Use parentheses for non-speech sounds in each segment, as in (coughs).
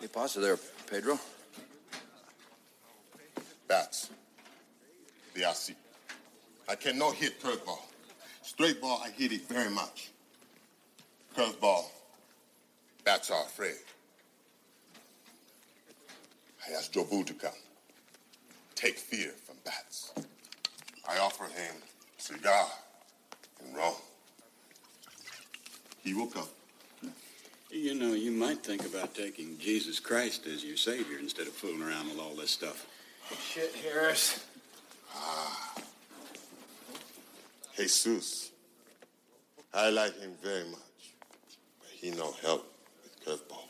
Hey, pasa there, Pedro. Bats. The I I cannot hit curveball. Straight ball, I hit it very much. Curveball, bats are afraid. I asked Jobu to come. Take fear from bats. I offered him cigar and rum. He will come. You know, you might think about taking Jesus Christ as your Savior instead of fooling around with all this stuff. Shit, Harris. Ah. Jesus. I like him very much. But he no help with curveball.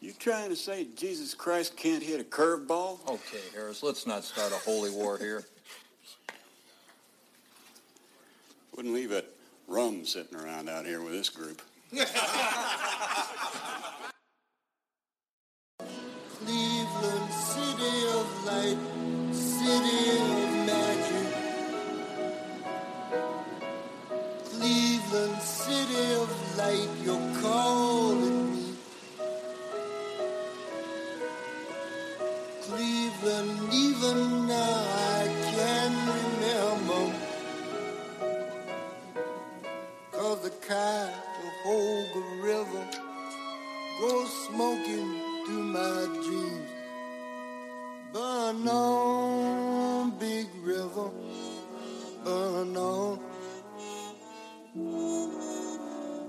You trying to say Jesus Christ can't hit a curveball? Okay, Harris, let's not start a holy war here. (laughs) Wouldn't leave it rum sitting around out here with this group. (laughs) Cleveland, city of light, on.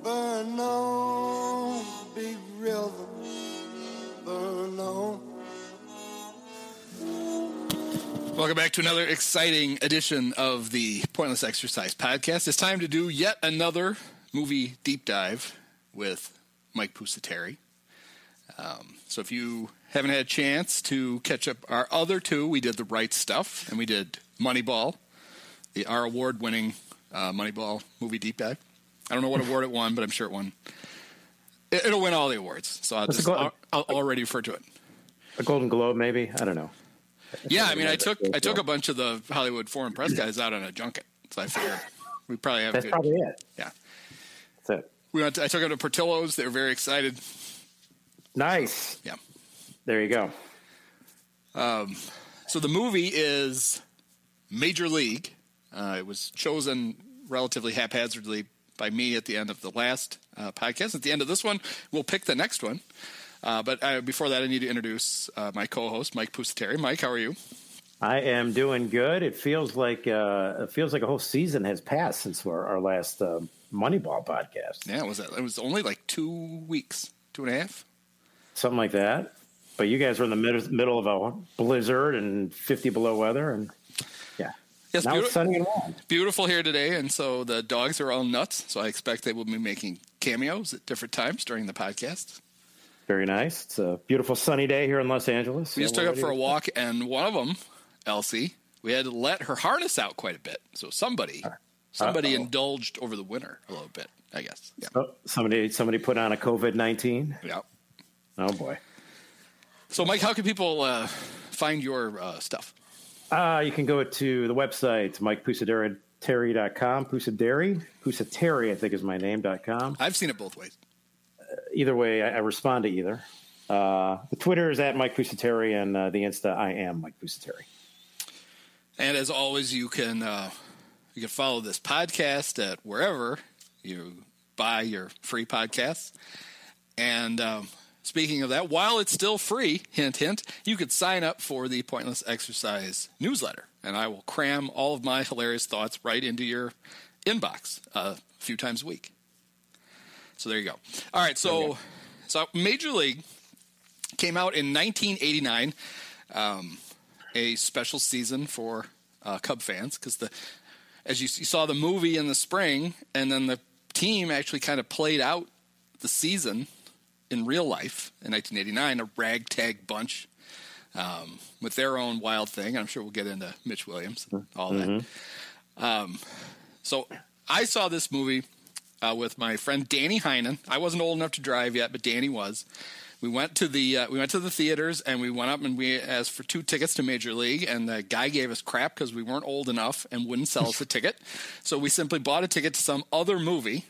Burn on, big river, burn on. Welcome back to another exciting edition of the Pointless Exercise Podcast. It's time to do yet another movie deep dive with Mike Pusateri. Um, so if you haven't had a chance to catch up our other two, we did The Right Stuff and we did Moneyball, the our award-winning uh, Moneyball movie deep dive. I don't know what award it won, but I'm sure it won. It, will win all the awards, so I'll, just, I'll, I'll already refer to it. A Golden Globe, maybe. I don't know. Yeah, I mean, I took I took a bunch of the Hollywood foreign press guys out on a junket, so I figured we probably have. That's good, probably it. Yeah, That's it. we went. To, I took them to Portillo's. They were very excited. Nice. Yeah. There you go. So the movie is Major League. Uh, it was chosen relatively haphazardly by me at the end of the last uh, podcast. At the end of this one, we'll pick the next one. Uh, but uh, before that, I need to introduce uh, my co-host, Mike Pusateri. Mike, how are you? I am doing good. It feels like uh, it feels like a whole season has passed since our, our last uh, Moneyball podcast, Yeah, it was it was only like two weeks, two and a half. something like that. But you guys were in the mid- middle of a blizzard and fifty below weather, and Yes, now beautiful. it's sunny and warm. beautiful here today, and so the dogs are all nuts. So I expect they will be making cameos at different times during the podcast. Very nice. It's a beautiful sunny day here in Los Angeles. We just took up for a walk, and one of them, Elsie, we had to let her harness out quite a bit. So somebody, somebody Uh-oh. indulged over the winter a little bit, I guess. Yeah, Oh, somebody somebody put on a COVID nineteen. yeah. Oh boy. So, Mike, how can people uh, find your uh, stuff? Uh, you can go to the website, MikePusaderry.com, Pusaderi, Pusateri, I think is my name.com. I've seen it both ways. Either way, I, I respond to either. Uh, the Twitter is at Mike Pusateri, and uh, the Insta, I am Mike Pusateri. And as always, you can uh, you can follow this podcast at wherever you buy your free podcasts. And um, speaking of that, while it's still free, hint hint, you could sign up for the Pointless Exercise newsletter, and I will cram all of my hilarious thoughts right into your inbox a few times a week. So there you go. All right, so so Major League came out in 1989 a special season for uh, Cub fans because the as you, you saw the movie in the spring, and then the team actually kind of played out the season in real life in 1989, a ragtag bunch um, with their own wild thing. I'm sure we'll get into Mitch Williams, and all that. Um, so I saw this movie uh, with my friend Danny Heinen. I wasn't old enough to drive yet, but Danny was. We went to the uh, we went to the theaters and we went up and we asked for two tickets to Major League and the guy gave us crap because we weren't old enough and wouldn't sell us a (laughs) ticket. So we simply bought a ticket to some other movie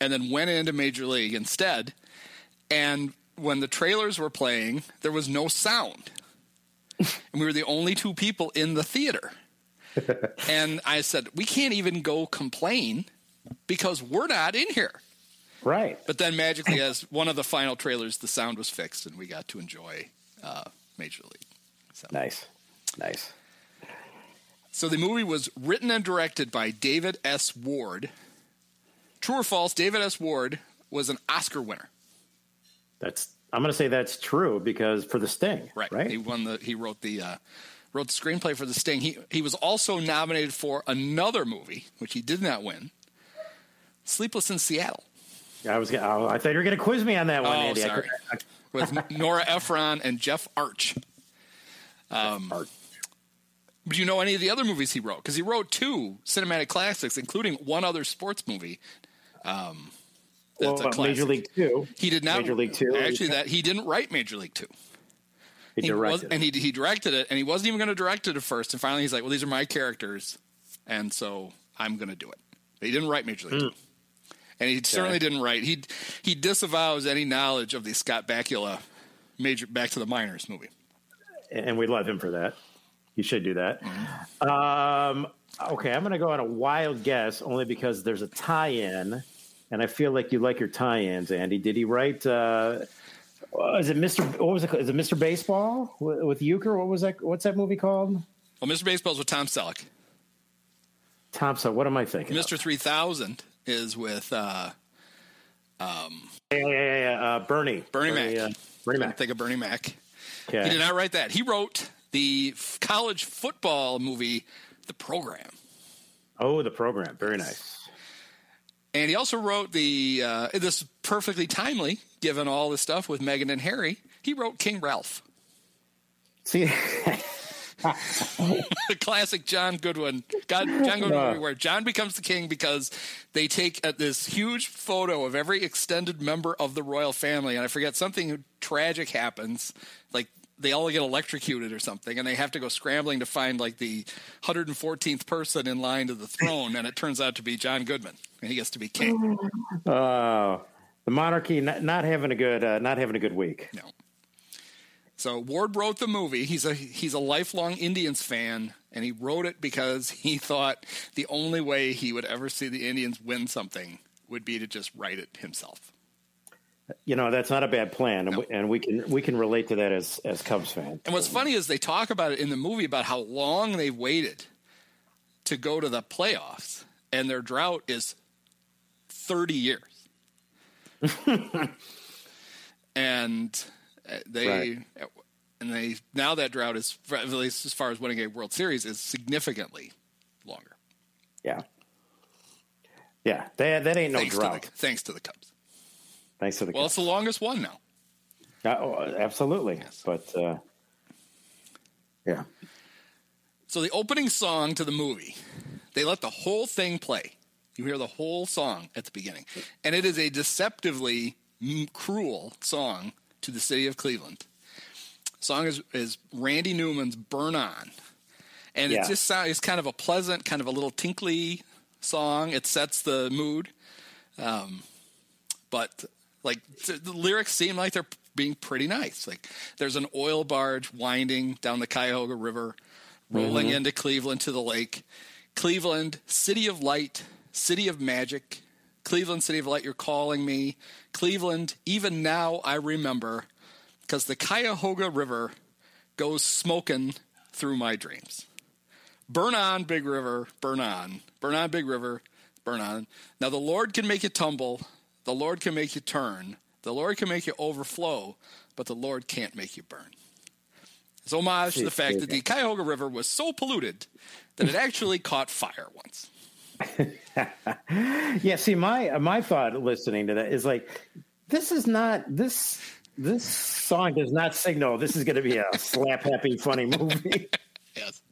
and then went into Major League instead. And when the trailers were playing, there was no sound, and we were the only two people in the theater. (laughs) and I said, we can't even go complain because we're not in here. Right. But then magically, as one of the final trailers, the sound was fixed, and we got to enjoy uh, Major League. So. Nice. Nice. So the movie was written and directed by David S. Ward. True or false? David S. Ward was an Oscar winner. That's I'm going to say that's true because for the Sting, Right. right? He won the. He wrote the. Uh, wrote the screenplay for The Sting. He he was also nominated for another movie, which he did not win. Sleepless in Seattle I was. oh, I thought you were going to quiz me on that one, Oh, Andy. Sorry. with (laughs) Nora Ephron and Jeff Arch. Um, Arch. Do you know any of the other movies he wrote? Because he wrote two cinematic classics, including one other sports movie. Um, that's well, a classic. Major League Two. He did not. Major League Two. Actually, that he didn't write Major League Two. he He was, directed. and he he directed it, and he wasn't even going to direct it at first. And finally, he's like, "Well, these are my characters, and so I'm going to do it." But he didn't write Major League Hmm. Two, and he certainly didn't write. He he disavows any knowledge of the Scott Bakula Major Back to the Minors movie. and we love him for that. You should do that. Mm-hmm. Um, okay, I'm going to go on a wild guess only because there's a tie-in, and I feel like you like your tie-ins, Andy. Did he write? Uh, is it Mr. What was it? called? Is it Mr. Baseball with, with Euchre? What was that? What's that movie called? Well, Mr. Baseball's with Tom Selleck. Thompson. What am I thinking? Mr. Three Thousand is with uh, Yeah, yeah, yeah, yeah. Uh, Bernie. Bernie Mac. Uh, Bernie I Mac. think of Bernie Mac. He did not write that. He wrote the f- college football movie, The Program. Oh, the program. Very nice. And he also wrote the, uh, this is perfectly timely, given all the stuff with Meghan and Harry. He wrote King Ralph, See, (laughs) the classic John Goodman. God, John Goodman movie where John becomes the king because they take uh, this huge photo of every extended member of the royal family, and I forget something tragic happens, like they all get electrocuted or something, and they have to go scrambling to find like the 114th person in line to the throne, and it turns out to be John Goodman, and he gets to be king. uh, the monarchy not, not having a good, uh, not having a good week. No. So Ward wrote the movie. He's a he's a lifelong Indians fan, and he wrote it because he thought the only way he would ever see the Indians win something would be to just write it himself. You know, that's not a bad plan, and, No. we, and we can we can relate to that as as Cubs fans. And what's funny is they talk about it in the movie about how long they waited to go to the playoffs, and their drought is thirty years. (laughs) and uh, they Right. and they now that drought is at least as far as winning a World Series is significantly longer. Yeah, yeah, that that ain't no thanks drought. to the thanks to the Cubs. Thanks to the Well, it's the longest one now. Uh, oh, absolutely, but uh, yeah, So the opening song to the movie, they let the whole thing play. You hear the whole song at the beginning, and it is a deceptively m- cruel song to the city of Cleveland. Song is is Randy Newman's "Burn On," and Yeah. it just sounds it's kind of a pleasant, kind of a little tinkly song. It sets the mood, um, but like th- the lyrics seem like they're being pretty nice. Like there's an oil barge winding down the Cuyahoga River, rolling mm-hmm. into Cleveland to the lake. Cleveland, city of light, city of magic. Cleveland, city of light, you're calling me. Cleveland, even now I remember, because the Cuyahoga River goes smoking through my dreams. Burn on, Big River, burn on. Burn on, Big River, burn on. Now the Lord can make it tumble, the Lord can make you turn, the Lord can make you overflow, but the Lord can't make you burn. It's homage to the fact that the Cuyahoga River was so polluted that it actually (laughs) caught fire once. (laughs) yeah. See, my my thought listening to that is like, this is not this this song does not signal this is going to be a slap happy funny movie. (laughs) Yes.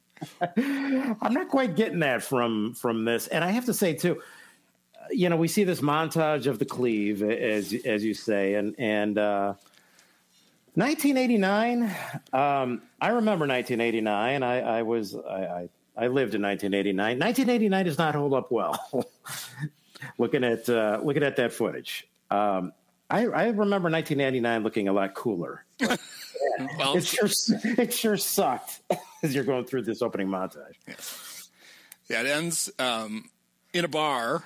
I'm not quite getting that from from this, and I have to say too, you know, we see this montage of the Cleve, as as you say, and and uh, 1989. Um, I remember 1989. I, I was I, I I lived in 1989. 1989 does not hold up well. (laughs) looking at uh, looking at that footage, um, I, I remember 1999 looking a lot cooler. (laughs) Well, It sure it sure sucked (laughs) as you're going through this opening montage. Yeah, it ends um, in a bar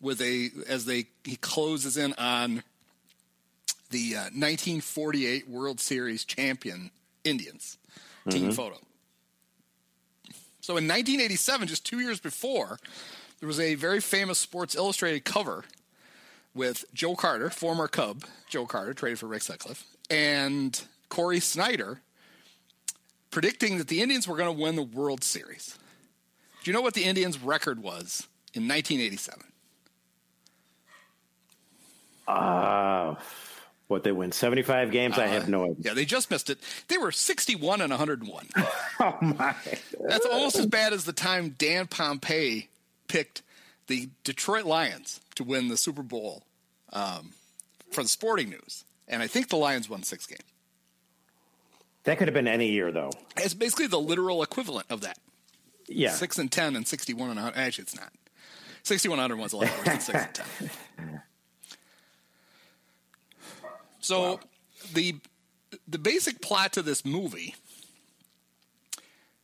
with a as they he closes in on the uh, 1948 World Series champion Indians team photo. So in 1987, just two years before, there was a very famous Sports Illustrated cover with Joe Carter, former Cub Joe Carter, traded for Rick Sutcliffe, and Cory Snyder, predicting that the Indians were going to win the World Series. Do you know what the Indians' record was in 1987? Uh, what they win 75 games? I have no idea. Yeah, they just missed it. They were 61 and 101. (laughs) Oh my! That's almost as bad as the time Dan Pompei picked the Detroit Lions to win the Super Bowl um, for the Sporting News, and I think the Lions won six games. That could have been any year, though. It's basically the literal equivalent of that. Yeah, Six and ten and sixty-one and 100. Actually, it's not. Sixty-one hundred was a lot worse than six and ten. (laughs) So the the basic plot to this movie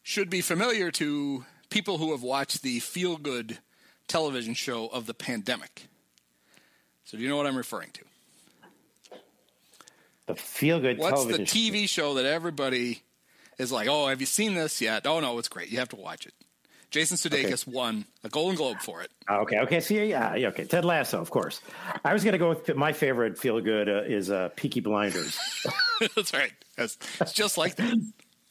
should be familiar to people who have watched the feel-good television show of the pandemic. So do you know what I'm referring to? the feel good What's the. TV show that everybody is like, "Oh, have you seen this yet?" Oh no, it's great. You have to watch it. Jason Sudeikis won a Golden Globe for it. Oh, Okay, okay, see, yeah, yeah, okay. Ted Lasso, of course. I was going to go with my favorite feel good uh, is uh, Peaky Blinders. (laughs) That's right. It's, it's just like that.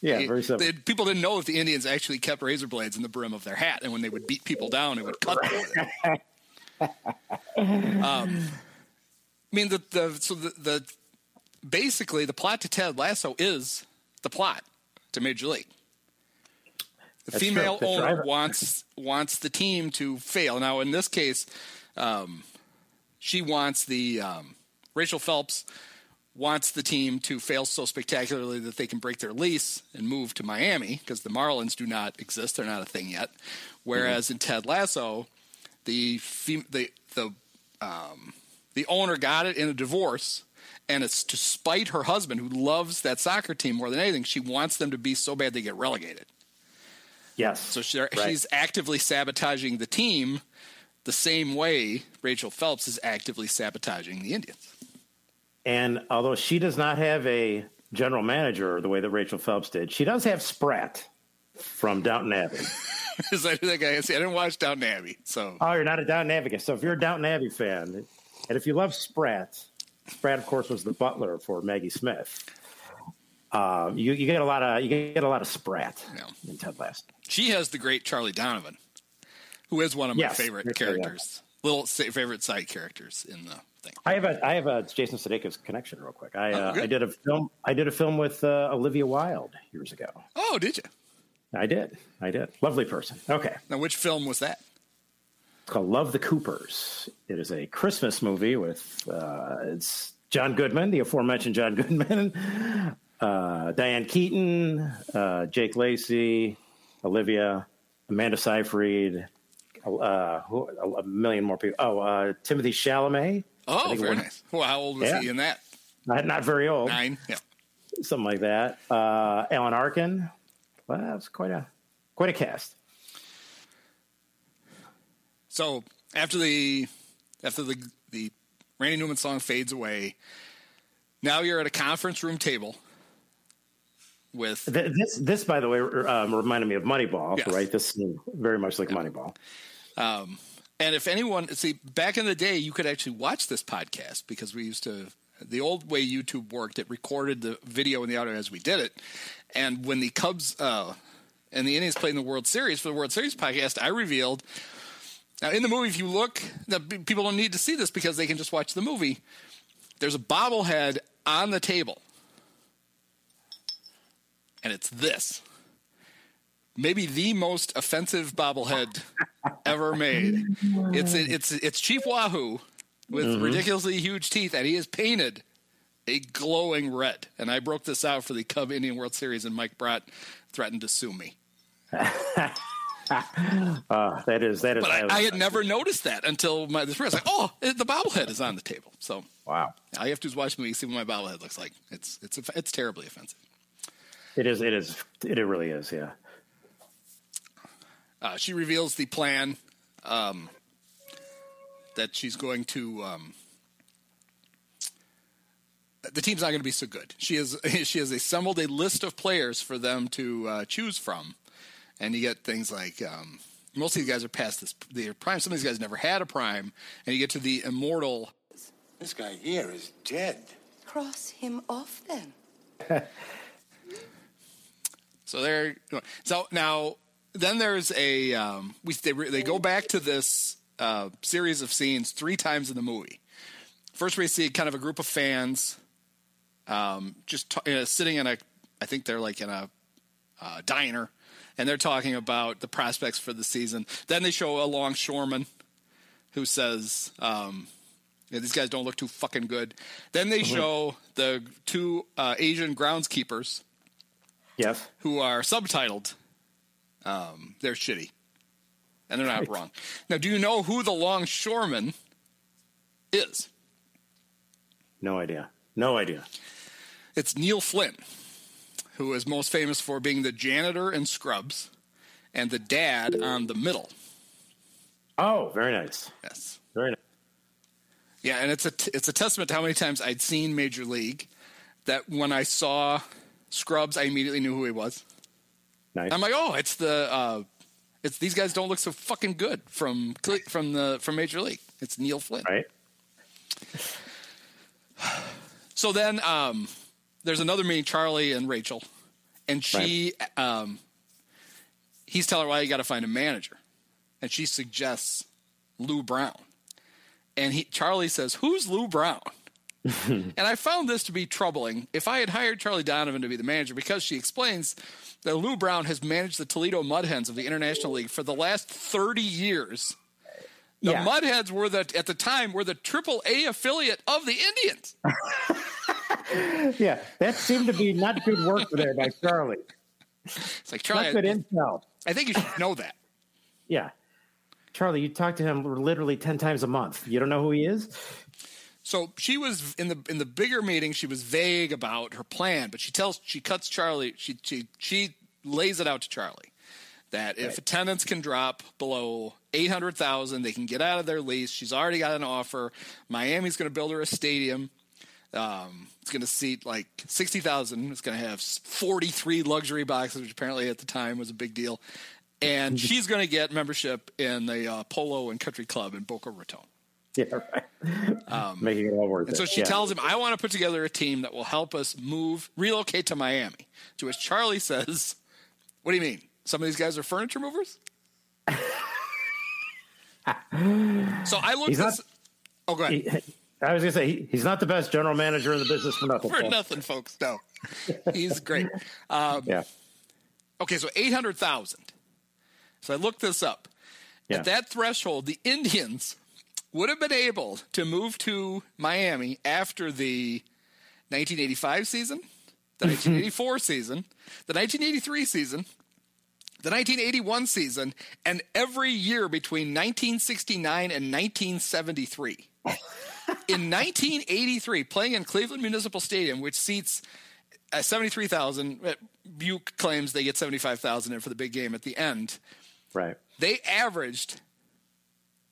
Yeah, very simple. they- people didn't know if the Indians actually kept razor blades in the brim of their hat, and when they would beat people down, it would cut them. (laughs) Um, I mean, the, the so the, the basically the plot to Ted Lasso is the plot to Major League. The That's female true. Owner wants wants the team to fail. Now, in this case, um, she wants the um, Rachel Phelps wants the team to fail so spectacularly that they can break their lease and move to Miami because the Marlins do not exist; they're not a thing yet. Whereas in Ted Lasso, the fem- the the um, the owner got it in a divorce, and it's to spite her husband who loves that soccer team more than anything. She wants them to be so bad they get relegated. Yes. So she, Right. she's actively sabotaging the team the same way Rachel Phelps is actively sabotaging the Indians. And although she does not have a general manager the way that Rachel Phelps did, she does have Spratt from Downton Abbey. (laughs) Is that that guy? See, I didn't watch Downton Abbey, so Oh, you're not a Downton Abbey guy. So if you're a Downton Abbey fan, and if you love Spratt, Spratt, of course, was the butler for Maggie Smith. Um, you, you get a lot of you get a lot of Spratt Yeah. in Ted Lasso. she has the great Charlie Donovan, who is one of my Yes, favorite yes, yeah. characters, little favorite side characters in the thing. I have a I have a Jason Sudeikis connection real quick. I Oh, uh. I did a film I did a film with uh, Olivia Wilde years ago. Oh, did you? I did I did lovely person. Okay, Now, which film was that? it's called Love the Coopers. It is a Christmas movie with uh, it's John Goodman, the aforementioned John (laughs) Goodman, uh, Diane Keaton, uh, Jake Lacy, Olivia, Amanda Seyfried, uh, who, a million more people. Oh, uh, Timothée Chalamet. Oh, very nice. Well, how old was Yeah. he in that? Not, not very old. Nine. Yeah. something like that. Uh, Alan Arkin. Well, that's quite a quite a cast. So after the after the the Randy Newman song fades away, now you're at a conference room table with Th- This, this, by the way, um, reminded me of Moneyball. Yes. Right, this seemed very much like Moneyball. Um, and if anyone see back in the day, you could actually watch this podcast because we used to the old way YouTube worked. It recorded the video and the audio as we did it. And when the Cubs uh, and the Indians played in the World Series for the World Series podcast, I revealed. Now in the movie, if you look, the, people don't need to see this because they can just watch the movie. There's a bobblehead on the table, and it's this maybe the most offensive bobblehead (laughs) ever made. It's it's it's Chief Wahoo with ridiculously huge teeth, and he is painted a glowing red. And I broke this out for the Cub Indian World Series, and Mike Brott threatened to sue me. Uh, (laughs) that is that is. But I, I had never noticed that until my this. Was like, oh, the bobblehead is on the table. So wow. all you have to do is watch the movie, see what my bobblehead looks like. It's it's it's terribly offensive. It is. It is. It really is. Yeah. Uh, she reveals the plan um, that she's going to. Um, the team's not going to be so good. She has (laughs) she has assembled a list of players for them to uh, choose from, and you get things like um, most of these guys are past this their prime. Some of these guys never had a prime, and you get to the immortal. This guy here is dead. Cross him off then. (laughs) So there. So now, then there's a um, we they they go back to this uh, series of scenes three times in the movie. First, we see kind of a group of fans, um, just t- uh, sitting in a. I think they're like in a uh, diner, and they're talking about the prospects for the season. Then they show a longshoreman who says, um, yeah, "These guys don't look too fucking good." Then they show the two uh, Asian groundskeepers Yes. who are subtitled. Um, they're shitty, and they're not Right. wrong. Now, do you know who the longshoreman is? No idea. No idea. It's Neil Flynn, who is most famous for being the janitor in Scrubs and the dad on The Middle. Oh, very nice. Yes. Very nice. Yeah, and it's a t- it's a testament to how many times I'd seen Major League that when I saw Scrubs, I immediately knew who he was. Nice. I'm like, oh, it's the uh, it's these guys don't look so fucking good from from the from Major League. It's Neil Flynn. right. (sighs) So then um, there's another meeting, Charlie and Rachel, and she um, he's telling her, well, you got to find a manager, and she suggests Lou Brown, and he Charlie says, who's Lou Brown? (laughs) and I found this to be troubling. If I had hired Charlie Donovan to be the manager, because she explains that Lou Brown has managed the Toledo Mudhens of the International League for the last 30 years. The Yeah. Mudheads were the at the time were the Triple A affiliate of the Indians. (laughs) Yeah, that seemed to be not good work there by Charlie. It's like Charlie, Not good I, intel. I think you should know that. Yeah. Charlie, you talk to him literally 10 times a month. You don't know who he is? So she was in the in the bigger meeting. She was vague about her plan, but she tells she cuts Charlie. She she she lays it out to Charlie that if attendance can drop below eight hundred thousand, they can get out of their lease. She's already got an offer. Miami's going to build her a stadium. Um, it's going to seat like sixty thousand. It's going to have forty three luxury boxes, which apparently at the time was a big deal. And she's going to get membership in the uh, Polo and Country Club in Boca Raton. (laughs) Yeah, right. Making it all worth Um, And it. so she Yeah. tells him, I want to put together a team that will help us move, relocate to Miami. To which Charlie says, What do you mean? Some of these guys are furniture movers? (laughs) so I looked not- this. oh, go ahead. He- I was going to say, he, he's not the best general manager in the business for nothing. For folks. nothing, folks. No. He's great. (laughs) Um, Yeah. okay, so 800,000. So I looked this up. Yeah. At that threshold, the Indians would have been able to move to Miami after the 1985 season, the 1984 season, the 1983 season, the 1981 season, and every year between 1969 and 1973. (laughs) in 1983, playing in Cleveland Municipal Stadium, which seats uh, 73,000, uh, Buke claims they get 75,000 in for the big game at the end Right. they averaged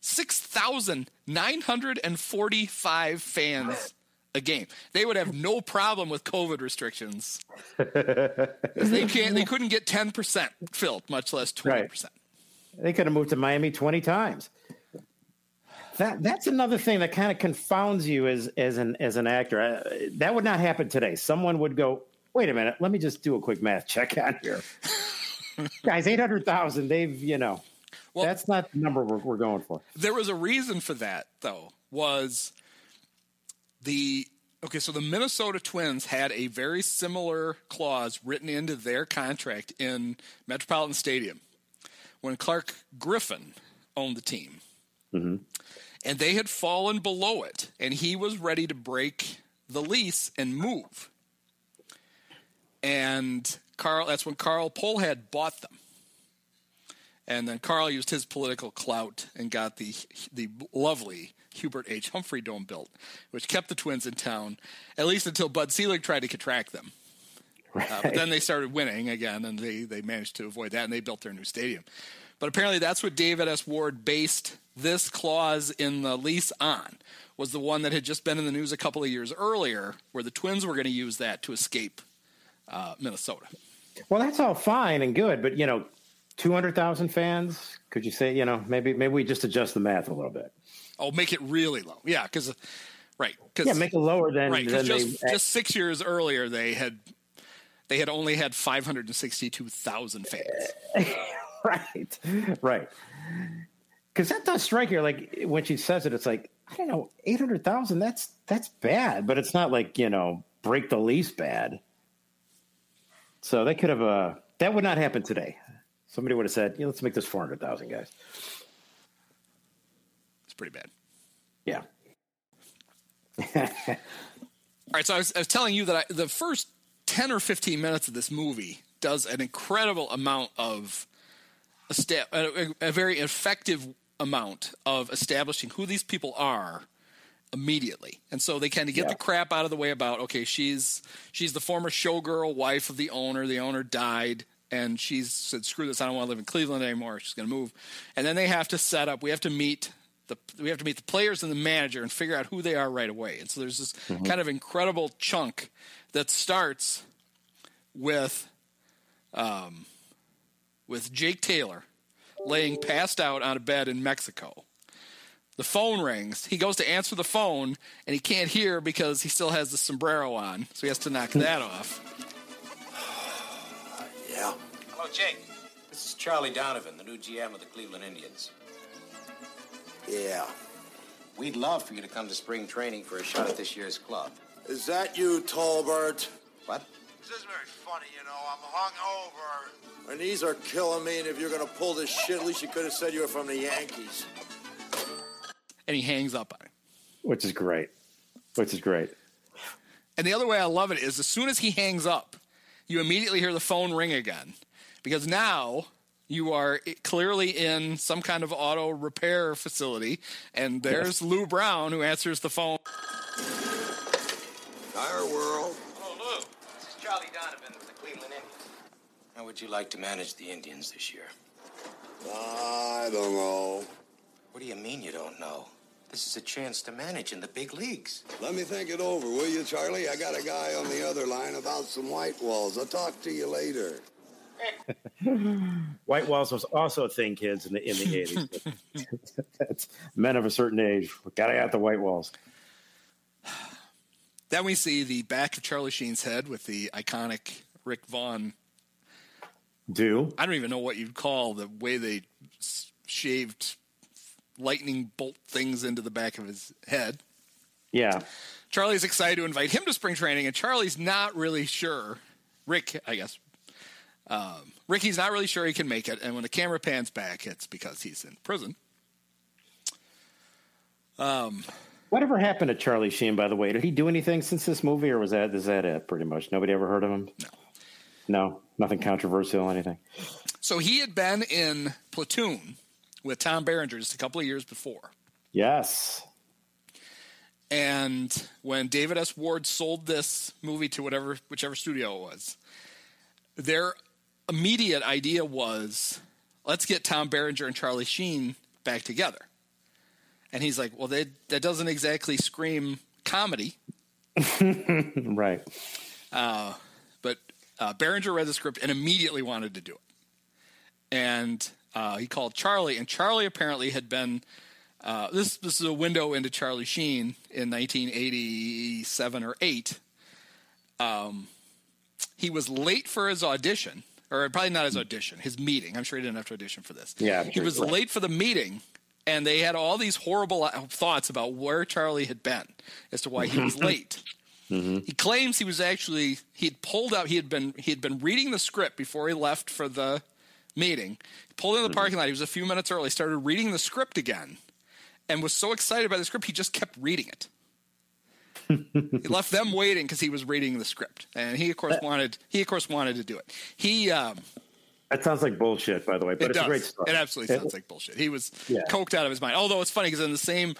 6,945 fans a game. They would have no problem with COVID restrictions. they can't they couldn't get 10% filled, much less 20%. They could have moved to Miami 20 times. That that's another thing that kind of confounds you as as an as an actor. Uh, that would not happen today. Someone would go, "Wait a minute, let me just do a quick math check on here." (laughs) Guys, 800,000, they've, you know. Well- that's not the number we're, we're going for. There was a reason for that though. Was the Okay, so the Minnesota Twins had a very similar clause written into their contract in Metropolitan Stadium when Clark Griffin owned the team. Mm-hmm. And they had fallen below it, and he was ready to break the lease and move. And Carl, that's when Carl Pohlad bought them. And then Carl used his political clout and got the the lovely Hubert H. Humphrey Dome built, which kept the Twins in town at least until Bud Selig tried to contract them. Right. Uh, but then they started winning again, and they, they managed to avoid that, and they built their new stadium. But apparently, that's what David S. Ward based this clause in the lease on. Was the one that had just been in the news a couple of years earlier, where the Twins were going to use that to escape uh, Minnesota. Well, that's all fine and good, but you know, two hundred thousand fans. Could you say, you know, maybe maybe we just adjust the math a little bit? Oh, make it really low, yeah, because right, cause, Yeah, make it lower than right, than because just they. just six years earlier they had they had only had five hundred and sixty two thousand fans. (laughs) right, right. Because that does strike you. Like when she says it, it's like I don't know, eight hundred thousand. That's that's bad, but it's not like you know break the lease bad. So they could have. Uh, that would not happen today. Somebody would have said, yeah, "Let's make this four hundred thousand, guys." It's pretty bad. Yeah. (laughs) All right, so I was, I was telling you that I, the first 10 or 15 minutes of this movie does an incredible amount of a, sta- a, a very effective amount of establishing who these people are immediately. And so they kind of get Yeah. the crap out of the way about okay, she's she's the former showgirl wife of the owner. The owner died and she said screw this, I don't want to live in Cleveland anymore. She's going to move. And then they have to set up, we have to meet the we have to meet the players and the manager and figure out who they are right away. And so there's this kind of incredible chunk that starts with um, with Jake Taylor laying passed out on a bed in Mexico. The phone rings. He goes to answer the phone and he can't hear because he still has the sombrero on, so he has to knock that off. Yeah. Hello, Jake. This is Charlie Donovan, the new GM of the Cleveland Indians. Yeah. We'd love for you to come to spring training for a shot at this year's club. Is that you, Tolbert? What? This isn't very funny, you know. I'm hungover. My knees are killing me, and if you're gonna pull this shit, at least you could have said you were from the Yankees. And he hangs up on him. Which is great. Which is great. And the other way I love it is as soon as he hangs up, you immediately hear the phone ring again. Because now you are clearly in some kind of auto repair facility, and there's Lou Brown who answers the phone. Tire World. Hello, Lou. This is Charlie Donovan with the Cleveland Indians. How would you like to manage the Indians this year? I don't know. What do you mean you don't know? This is a chance to manage in the big leagues. Let me think it over, will you, Charlie? I got a guy on the other line about some white walls. I'll talk to you later. (laughs) White walls was also a thing, kids, in the in the eighties. (laughs) That's men of a certain age. Gotta have the white walls. (sighs) Then we see the back of Charlie Sheen's head with the iconic Rick Vaughn. Do I don't even know what you'd call the way they shaved lightning bolt things into the back of his head. yeah. Charlie's excited to invite him to spring training, and Charlie's not really sure. Rick, I guess. Um, Ricky's not really sure he can make it, and when the camera pans back, it's because he's in prison. Um, Whatever happened to Charlie Sheen? By the way, did he do anything since this movie, or was that is that it? Pretty much, nobody ever heard of him. No. No, nothing controversial, anything. So he had been in Platoon with Tom Berenger just a couple of years before. Yes. And when David S. Ward sold this movie to whatever whichever studio it was, their immediate idea was, let's get Tom Berenger and Charlie Sheen back together. And he's like, well, they, that doesn't exactly scream comedy. (laughs) Right. But uh, Berenger read the script and immediately wanted to do it. And uh, he called Charlie, and Charlie apparently had been. Uh, this this is a window into Charlie Sheen in 1987 or eight. Um, he was late for his audition, or probably not his audition, his meeting. I'm sure he didn't have to audition for this. Yeah, I'm he was right. late for the meeting, and they had all these horrible uh, thoughts about where Charlie had been as to why he was (laughs) late. He claims he was actually he had pulled out he had been he had been reading the script before he left for the meeting. Pulled into the parking lot. He was a few minutes early. Started reading the script again, and was so excited by the script he just kept reading it. he left them (laughs) waiting because he was reading the script, and he of course wanted he of course wanted to do it. He um, That sounds like bullshit, by the way, but it it's does. a great story. It absolutely sounds like bullshit. He was Yeah. coked out of his mind. Although it's funny because in the same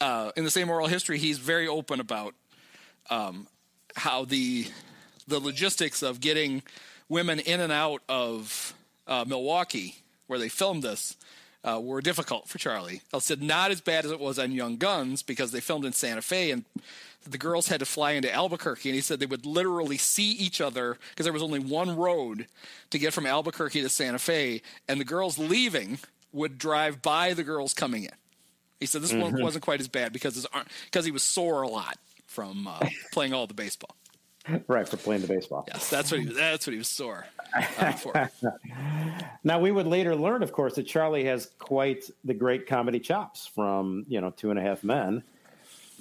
uh, in the same oral history, he's very open about um, how the the logistics of getting women in and out of uh, Milwaukee, where they filmed this, uh, were difficult for Charlie. I said not as bad as it was on Young Guns because they filmed in Santa Fe and the girls had to fly into Albuquerque, and he said they would literally see each other because there was only one road to get from Albuquerque to Santa Fe, and the girls leaving would drive by the girls coming in. He said this one Mhm. wasn't quite as bad because his because he was sore a lot from uh, playing all the baseball. (laughs) right for playing the baseball. Yes, that's what he was. That's what he was sore uh, for. (laughs) Now we would later learn, of course, that Charlie has quite the great comedy chops from you know Two and a Half Men,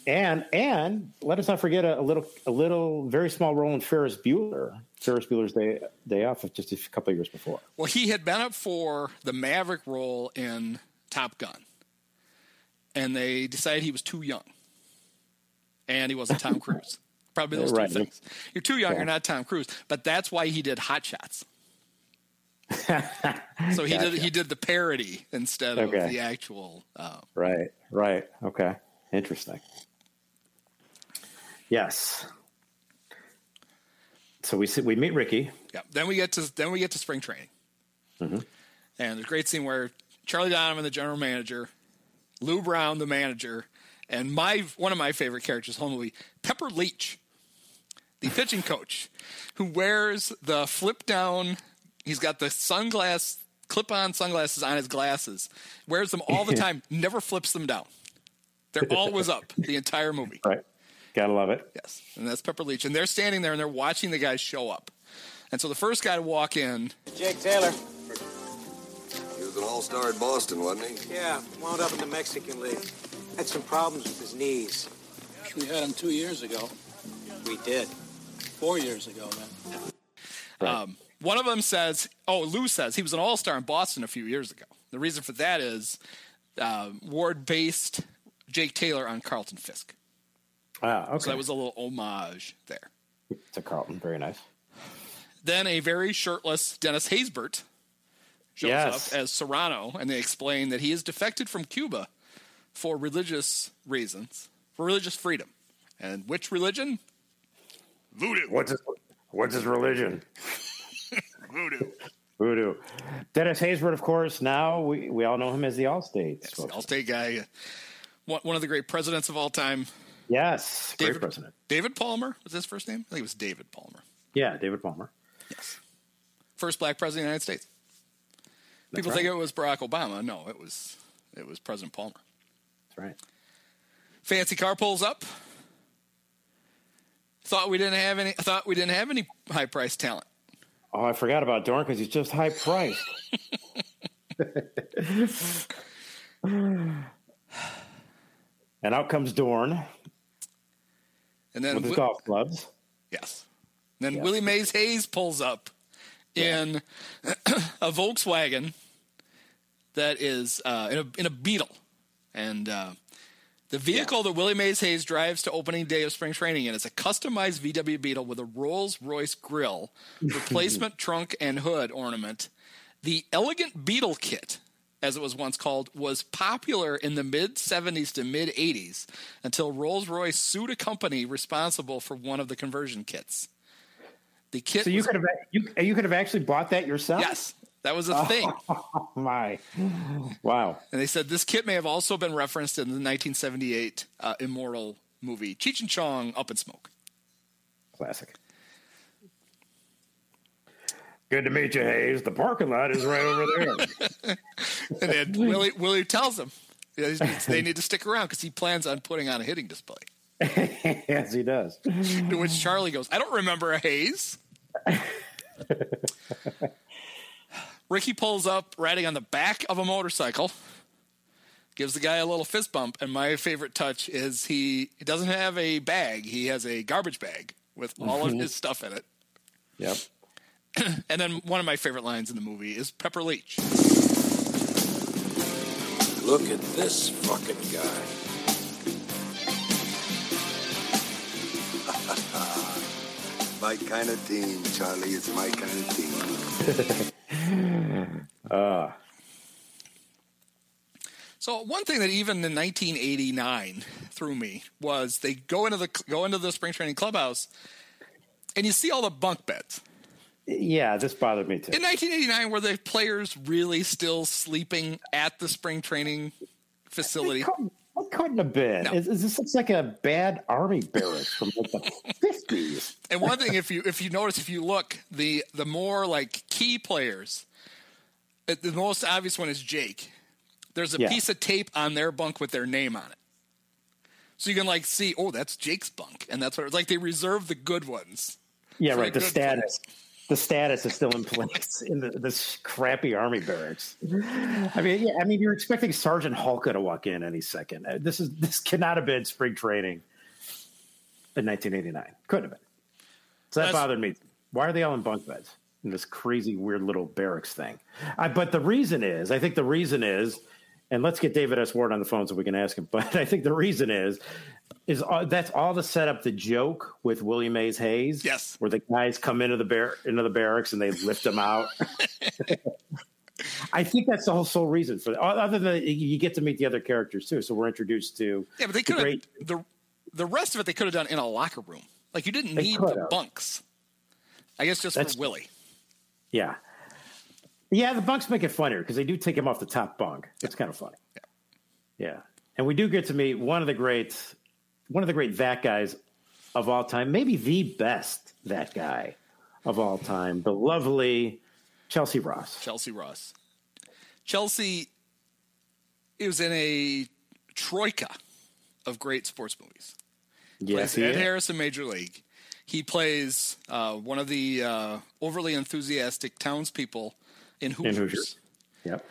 and and let us not forget a, a little a little very small role in Ferris Bueller, Ferris Bueller's Day Day Off, of just a couple of years before. Well, he had been up for the Maverick role in Top Gun, and they decided he was too young, and he wasn't Tom (laughs) Cruise. Probably those Right. two things. You're too young. Yeah. You're not Tom Cruise. But that's why he did Hot Shots. (laughs) so he did he did the parody instead of Okay. the actual. Uh, Right, right, okay, interesting. Yes. So we we meet Ricky. yeah. Then we get to then we get to spring training, Mhm. and there's a great scene where Charlie Donovan, the general manager, Lou Brown, the manager, and my one of my favorite characters, whole movie, Pepper Leach, the pitching coach, who wears the flip down. He's got the sunglass clip on sunglasses on his glasses. Wears them all the (laughs) time. never flips them down. They're always up (laughs) the entire movie. Right, gotta love it. Yes, and that's Pepper Leach, and they're standing there and they're watching the guys show up. And so the first guy to walk in, Jake Taylor. He was an all-star at Boston, wasn't he? Yeah, wound up in the Mexican League. Had some problems with his knees. We had him two years ago. We did. Four years ago, then. Um, one of them says, "Oh, Lou says he was an All Star in Boston a few years ago." The reason for that is uh, Ward based Jake Taylor on Carlton Fisk, Ah, okay. so that was a little homage there. to Carlton, very nice. Then a very shirtless Dennis Haysbert shows Yes. up as Cerrano, and they explain that he has defected from Cuba for religious reasons, for religious freedom. And which religion? Voodoo. What's his What's his religion? Voodoo. Voodoo. Dennis Haysbert, of course. Now we, we all know him as the Allstate. Yes, spokesman. Allstate guy, uh, one of the great presidents of all time. Yes, great David, president. David Palmer was his first name. I think it was David Palmer. Yeah, David Palmer. Yes, first black president of the United States. That's People right. think it was Barack Obama. No, it was it was President Palmer. That's right. Fancy car pulls up. Thought we didn't have any. Thought we didn't have any high price talent. Oh, I forgot about Dorn because he's just high priced. (laughs) and out comes Dorn And then with his golf clubs. Yes. Then Yes. Willie Mays Hayes pulls up in (clears throat) a Volkswagen that is uh, in, a, in a Beetle. And uh, the vehicle that Willie Mays Hayes drives to opening day of spring training in is a customized VW Beetle with a Rolls Royce grill, (laughs) replacement trunk and hood ornament. The Elegant Beetle Kit, as it was once called, was popular in the mid 70s to mid 80s until Rolls Royce sued a company responsible for one of the conversion kits. The kit So you was- could have you you could have actually bought that yourself. Yes, that was a thing. Oh (laughs) my! Wow. And they said this kit may have also been referenced in the 1978 uh, Immortal movie Cheech and Chong Up in Smoke. Classic. Good to meet you, Hayes. The parking lot is right over there. (laughs) And then Willie, Willie tells them they need to stick around because he plans on putting on a hitting display. (laughs) yes, he does. To which Charlie goes, I don't remember a Hayes. Ricky pulls up riding on the back of a motorcycle, gives the guy a little fist bump, and my favorite touch is he, he doesn't have a bag, he has a garbage bag with all of Mhm. his stuff in it. Yep. (clears throat) and then one of my favorite lines in the movie is Pepper Leach. Look at this fucking guy. (laughs) my kind of team, Charlie. It's my kind of team. (laughs) Uh, (sighs) So one thing that even in 1989 threw me was they go into the go into the spring training clubhouse, and you see all the bunk beds. yeah, this bothered me too. In 1989, were the players really still sleeping at the spring training facility? What couldn't have been? Is, is this looks like a bad army barracks from like the And one thing, if you if you notice, if you look, the the more like key players, uh, the most obvious one is Jake. There's a Yeah. piece of tape on their bunk with their name on it, so you can like see, oh, that's Jake's bunk, and that's what it's like. They reserve the good ones. Yeah, right. The good status, the status is still in place in the, this crappy army barracks. I mean, yeah, I mean, you're expecting Sergeant Hulka to walk in any second. Uh, This is this cannot have been spring training in 1989. Couldn't have been. So that That's- bothered me. Why are they all in bunk beds in this crazy, weird little barracks thing? I, but the reason is, I think the reason is, and let's get David S. Ward on the phone so we can ask him. (laughs) But I think the reason is, is all, that's all to set up the joke with William Mays Hayes. Yes, where the guys come into the bar into the barracks and they lift them out. (laughs) I think that's the whole sole reason for that. Other than you get to meet the other characters too, so we're introduced to Yeah, but they could have great the the rest of it. They could have done in a locker room. Like you didn't They need could the bunks. I guess just That's- for Willie. Yeah. Yeah, the bunks make it funnier because they do take him off the top bunk. It's kind of funny. Yeah. Yeah. And we do get to meet one of the great one of the great that guys of all time, maybe the best that guy of all time, the lovely Chelsea Ross. Chelsea Ross. Chelsea is in a troika of great sports movies. Yes, Ed is. Harris in Major League. He plays uh, one of the uh, overly enthusiastic townspeople in Hoosiers. In Hoosiers. Yep.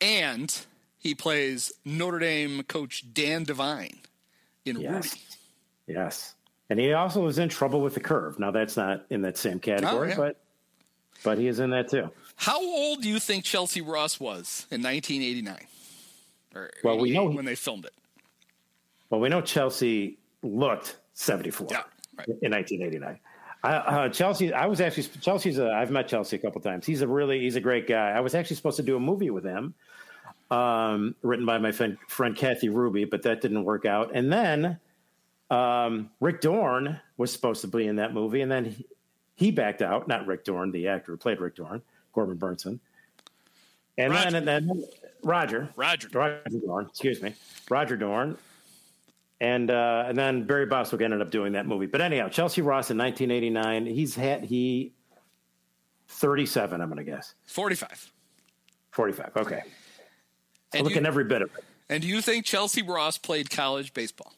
And he plays Notre Dame coach Dan Devine in Yes. Rudy. Yes. And he also was in trouble with the curve. Now that's not in that same category, Oh, yeah. but but he is in that too. How old do you think Chelsea Ross was in 1989? Or Well, we know- when they filmed it. Well, we know Chelsea looked 74 in 1989. I, uh, Chelsea, I was actually Chelsea's. A, I've met Chelsea a couple times. He's a really he's a great guy. I was actually supposed to do a movie with him, um, written by my friend, friend Kathy Ruby, but that didn't work out. And then um, Rick Dorn was supposed to be in that movie, and then he, he backed out. Not Rick Dorn, the actor who played Rick Dorn, Corbin Bernsen. And then and then Roger, Roger, Roger Dorn, excuse me, Roger Dorn, and uh, and then Barry Bostwick ended up doing that movie. But anyhow, Chelsea Ross in 1989, he's had he 37, I'm going to guess 45. 45. Okay, And looking every bit of it. And do you think Chelsea Ross played college baseball?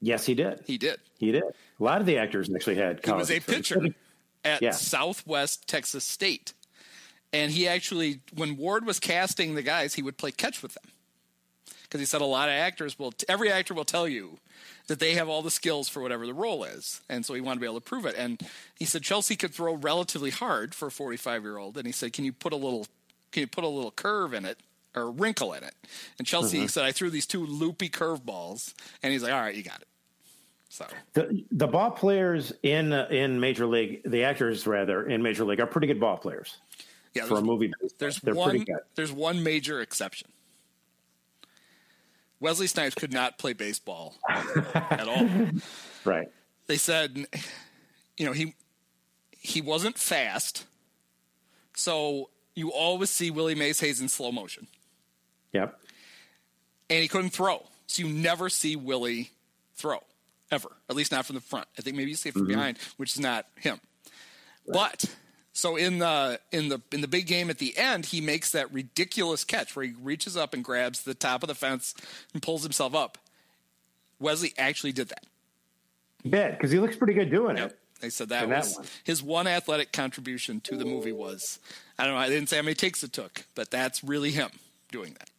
Yes, he did. He did. He did. A lot of the actors actually had. He was a pitcher at Yeah. Southwest Texas State. And he actually, when Ward was casting the guys, he would play catch with them. Because he said a lot of actors will, every actor will tell you that they have all the skills for whatever the role is. And so he wanted to be able to prove it. And he said Chelsea could throw relatively hard for a 45 year old. And he said, can you put a little, can you put a little curve in it or wrinkle in it? And Chelsea Mhm. said, I threw these two loopy curveballs. And he's like, all right, you got it. So The, the ball players in in Major League, the actors rather in Major League, are pretty good ball players. Yeah, for a movie, There's they're one. pretty good. There's one major exception. Wesley Snipes could not play baseball (laughs) at all. Right. They said, you know, he he wasn't fast, so you always see Willie Mays Hayes in slow motion, Yep. and he couldn't throw, so you never see Willie throw ever. At least not from the front. I think maybe you see it from Mhm. behind, which is not him. But so in the in the in the big game at the end, he makes that ridiculous catch where he reaches up and grabs the top of the fence and pulls himself up. Wesley actually did that. Yeah, because he looks pretty good doing it. They said that that was one. his one athletic contribution to the movie was I don't know, I didn't say how many takes it took, but that's really him doing that.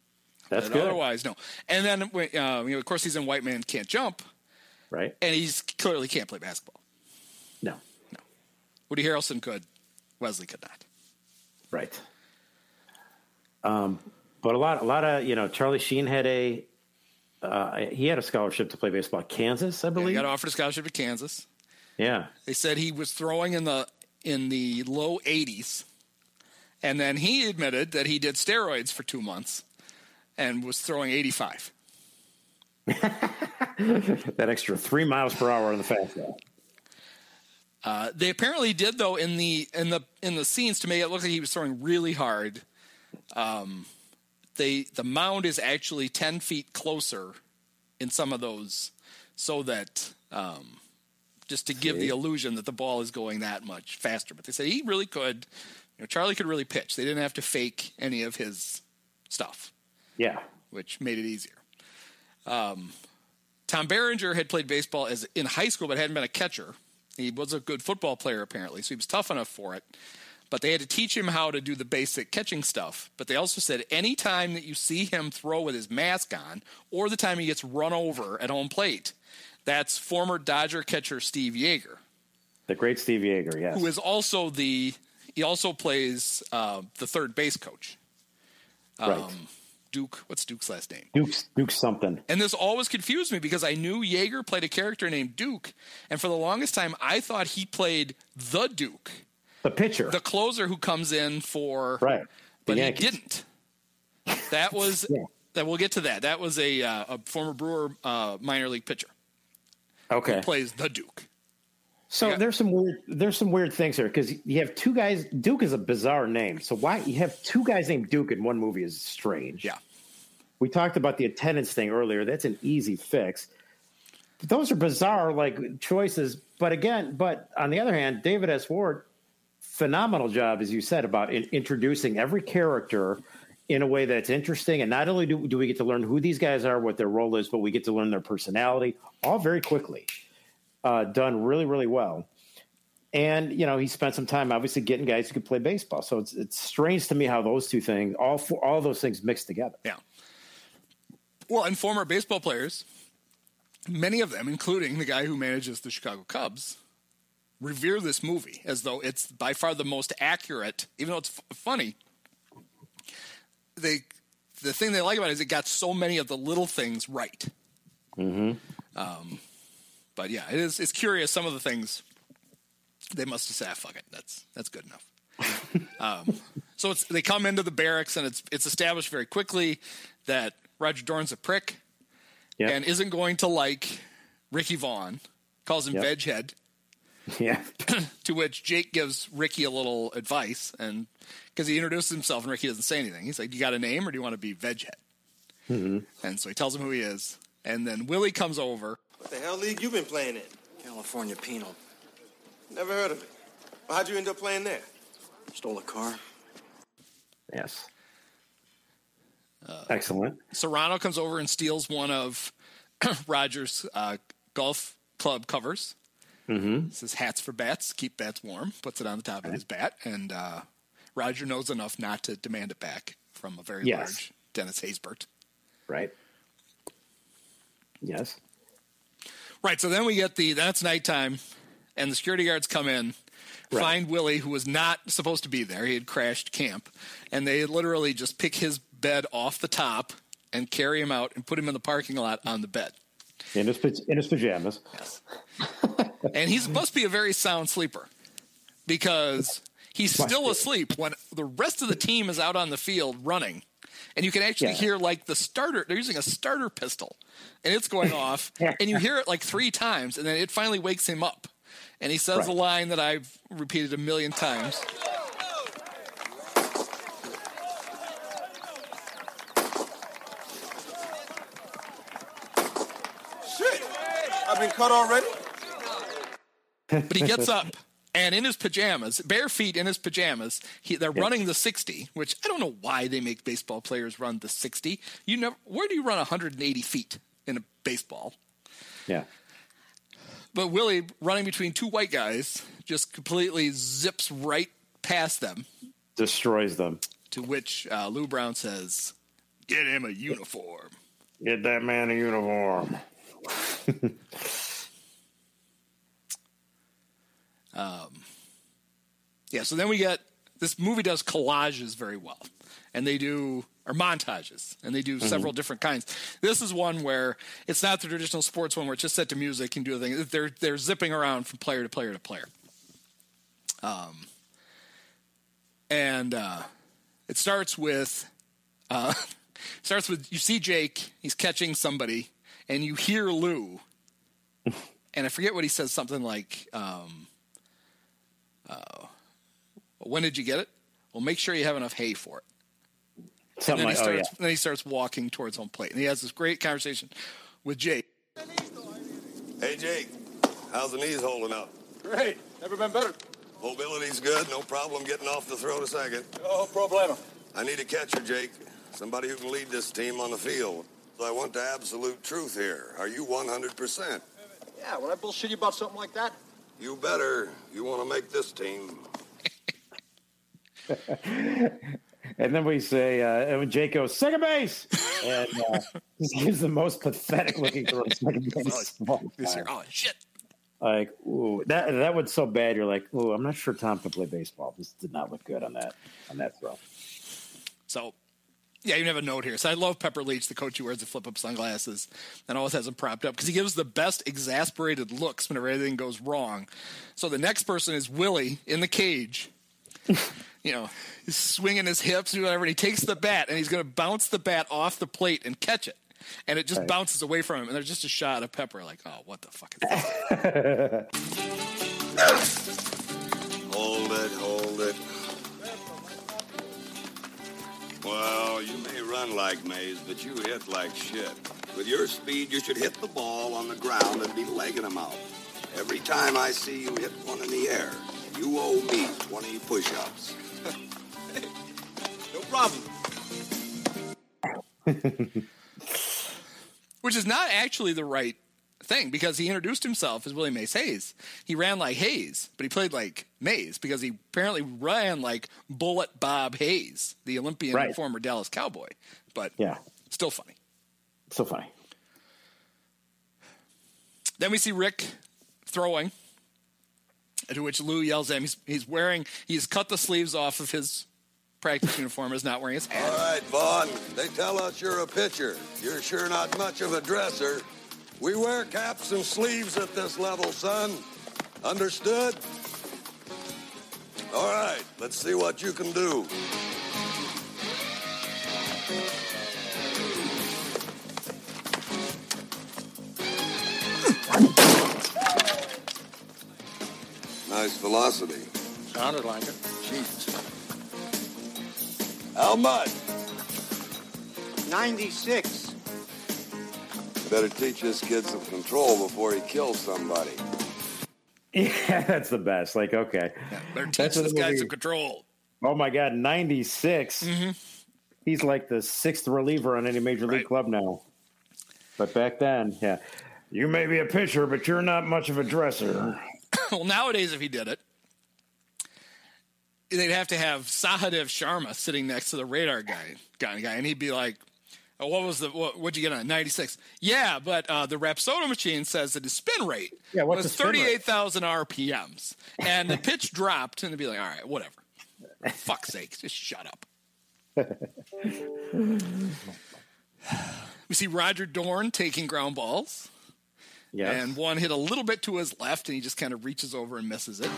That's But good. Otherwise, no. And then, uh, you know, of course, he's in White Man Can't Jump, Right. and he's clearly can't play basketball. No. No. Woody Harrelson could. Wesley could not. Right. Um, but a lot, a lot of you know, Charlie Sheen had a uh, he had a scholarship to play baseball at Kansas, I Yeah, he believe. got offered a scholarship to Kansas. Yeah. They said he was throwing in the in the low 80s, And then he admitted that he did steroids for two months and was throwing 85. (laughs) that extra three miles per hour on the fastball. Uh, they apparently did though in the in the in the scenes to make it look like he was throwing really hard. Um, they the mound is actually ten feet closer in some of those, so that um, just to give the illusion that the ball is going that much faster. But they said he really could. You know, Charlie could really pitch. They didn't have to fake any of his stuff, Yeah. which made it easier. Um, Tom Berenger had played baseball as in high school, but hadn't been a catcher. He was a good football player apparently, so he was tough enough for it. But they had to teach him how to do the basic catching stuff. But they also said any time that you see him throw with his mask on, or the time he gets run over at home plate, that's former Dodger catcher Steve Yeager, The great Steve Yeager, yes. who is also the he also plays uh, the third base coach. Um, Right. Duke, what's Duke's last name? Duke's Duke's something. And this always confused me because I knew Yeager played a character named Duke, and for the longest time I thought he played the Duke, The pitcher. the closer who comes in for. right. The But he didn't. That was (laughs) Yeah. that. We'll get to that. That was a uh, a former Brewer uh, minor league pitcher Okay. plays the Duke. So Yeah. there's some weird there's some weird things here because you have two guys. Duke is a bizarre name. So why you have two guys named Duke in one movie is strange. Yeah. We talked about the attendance thing earlier. That's an easy fix. Those are bizarre like choices. But again, but on the other hand, David S. Ward, phenomenal job, as you said, about in, introducing every character in a way that's interesting. And not only do, do we get to learn who these guys are, what their role is, but we get to learn their personality all very quickly. Uh, done really, really well. And you know, he spent some time obviously getting guys who could play baseball. So it's it's strange to me how those two things, all four, all those things mixed together. Yeah. Well, and former baseball players, many of them, including the guy who manages the Chicago Cubs, revere this movie as though it's by far the most accurate, even though it's f- funny. They, the thing they like about it is it got so many of the little things right. Mm-hmm. Um, but yeah, it is. It's curious. Some of the things they must have said, "Ah, "Fuck it, that's that's good enough." (laughs) um, so it's they come into the barracks, and it's it's established very quickly that Roger Dorn's a prick Yeah. and isn't going to like Ricky Vaughn. Calls him Yep. Veghead. (laughs) Yeah. (clears throat) to which Jake gives Ricky a little advice, and because he introduces himself and Ricky doesn't say anything, he's like, "You got a name, or do you want to be Veghead?" Mm-hmm. And so he tells him who he is, and then Willie comes over. What the hell league you been playing in? California Penal. Never heard of it. Well, how'd you end up playing there? Stole a car. Yes. Uh, Excellent. Cerrano comes over and steals one of (clears throat) Rogers' uh, golf club covers. Mm-hmm. Says hats for bats, keep bats warm. Puts it on the top of his bat, and uh, Roger knows enough not to demand it back from a very Yes. large Dennis Haysbert. Right. Yes. Right. So then we get the that's nighttime, and the security guards come in, Right. find Willie, who was not supposed to be there. He had crashed camp, and they literally just pick his bed off the top and carry him out and put him in the parking lot on the bed. In his in his pajamas. and he must be a very sound sleeper because he's still asleep when the rest of the team is out on the field running. And you can actually Yeah. hear like the starter, they're using a starter pistol and it's going off. (laughs) and you hear it like three times and then it finally wakes him up. And he says Right. a line that I've repeated a million times. Shit! I've been cut already? But he gets up and in his pajamas, bare feet in his pajamas, he, they're running the 60, which I don't know why they make baseball players run the 60. You never, where do you run 180 feet in a baseball? Yeah. But Willie, running between two white guys, just completely zips right past them. Destroys them. To which uh, Lou Brown says, "Get him a uniform." Get that man a uniform. (laughs) Um, yeah, so then we get this movie does collages very well, and they do or montages, and they do several different kinds. This is one where it's not the traditional sports one where it's just set to music and do the thing. They're they're zipping around from player to player to player. Um, and uh, it starts with uh, (laughs) starts with you see Jake, he's catching somebody, and you hear Lou, (laughs) and I forget what he says, something like, um, uh, "When did you get it? Well, make sure you have enough hay for it." Something and then like, he oh, starts, then he starts walking towards home plate, and he has this great conversation with Jake. Hey, Jake. How's the knees holding up? Great. Never been better. Mobility's good. No problem getting off the throat a second. No problema. I need a catcher, Jake. Somebody who can lead this team on the field. So I want the absolute truth here. Are you 100%? Yeah, would I bullshit you about something like that? You better. You want to make this team. (laughs) And then we say, uh, and Jake goes second base, and uh, (laughs) just gives the most pathetic looking throw to second base. of all. Oh shit! Like, ooh, that that was so bad. You're like, ooh, I'm not sure Tom can play baseball. This did not look good on that on that throw. So, yeah, you have a note here. So I love Pepper Leach, the coach who wears the flip up sunglasses and always has them propped up because he gives the best exasperated looks whenever anything goes wrong. So the next person is Willie in the cage. (laughs) you know, he's swinging his hips or whatever, and he takes the bat and he's going to bounce the bat off the plate and catch it. And it just Right. bounces away from him. And there's just a shot of Pepper, like, oh, what the fuck is that? (laughs) Hold it, hold it. Well, you may run like Mays, but you hit like shit. With your speed, you should hit the ball on the ground and be legging them out. Every time I see you hit one in the air, you owe me 20 push-ups. (laughs) No problem. (laughs) which is not actually the right thing because he introduced himself as Willie Mays Hayes. He ran like Hayes, but he played like Mays because he apparently ran like Bullet Bob Hayes, the Olympian Right. former Dallas Cowboy. But Yeah, still funny. so funny. Then we see Rick throwing, to which Lou yells at him. He's, he's wearing, he's cut the sleeves off of his practice (laughs) uniform, is not wearing his hat. All right, Vaughn, they tell us you're a pitcher. You're sure not much of a dresser. We wear caps and sleeves at this level, son. Understood? All right, let's see what you can do. Nice velocity. Sounded like it. Jesus. How much? 96. Better teach this kid some control before he kills somebody. (laughs) Yeah, that's the best. Like, okay, Better teach That's this the guy movie- some control. oh my god, 96. Mm-hmm. He's like the sixth reliever on any major league Right. club now. But back then, yeah, you may be a pitcher, but you're not much of a dresser. (coughs) well, nowadays, if he did it, they'd have to have Sahadev Sharma sitting next to the radar guy, guy, guy and he'd be like, "What was the what? What'd you get on ninety six? Yeah, but uh, the Rapsodo machine says that his spin rate Yeah, what's was the spin rate? thirty eight thousand RPMs, and the pitch (laughs) dropped, and they'd be like, "All right, whatever." For fuck's sake, just shut up. we see Roger Dorn taking ground balls. Yeah, And one hit a little bit to his left, and he just kind of reaches over and misses it.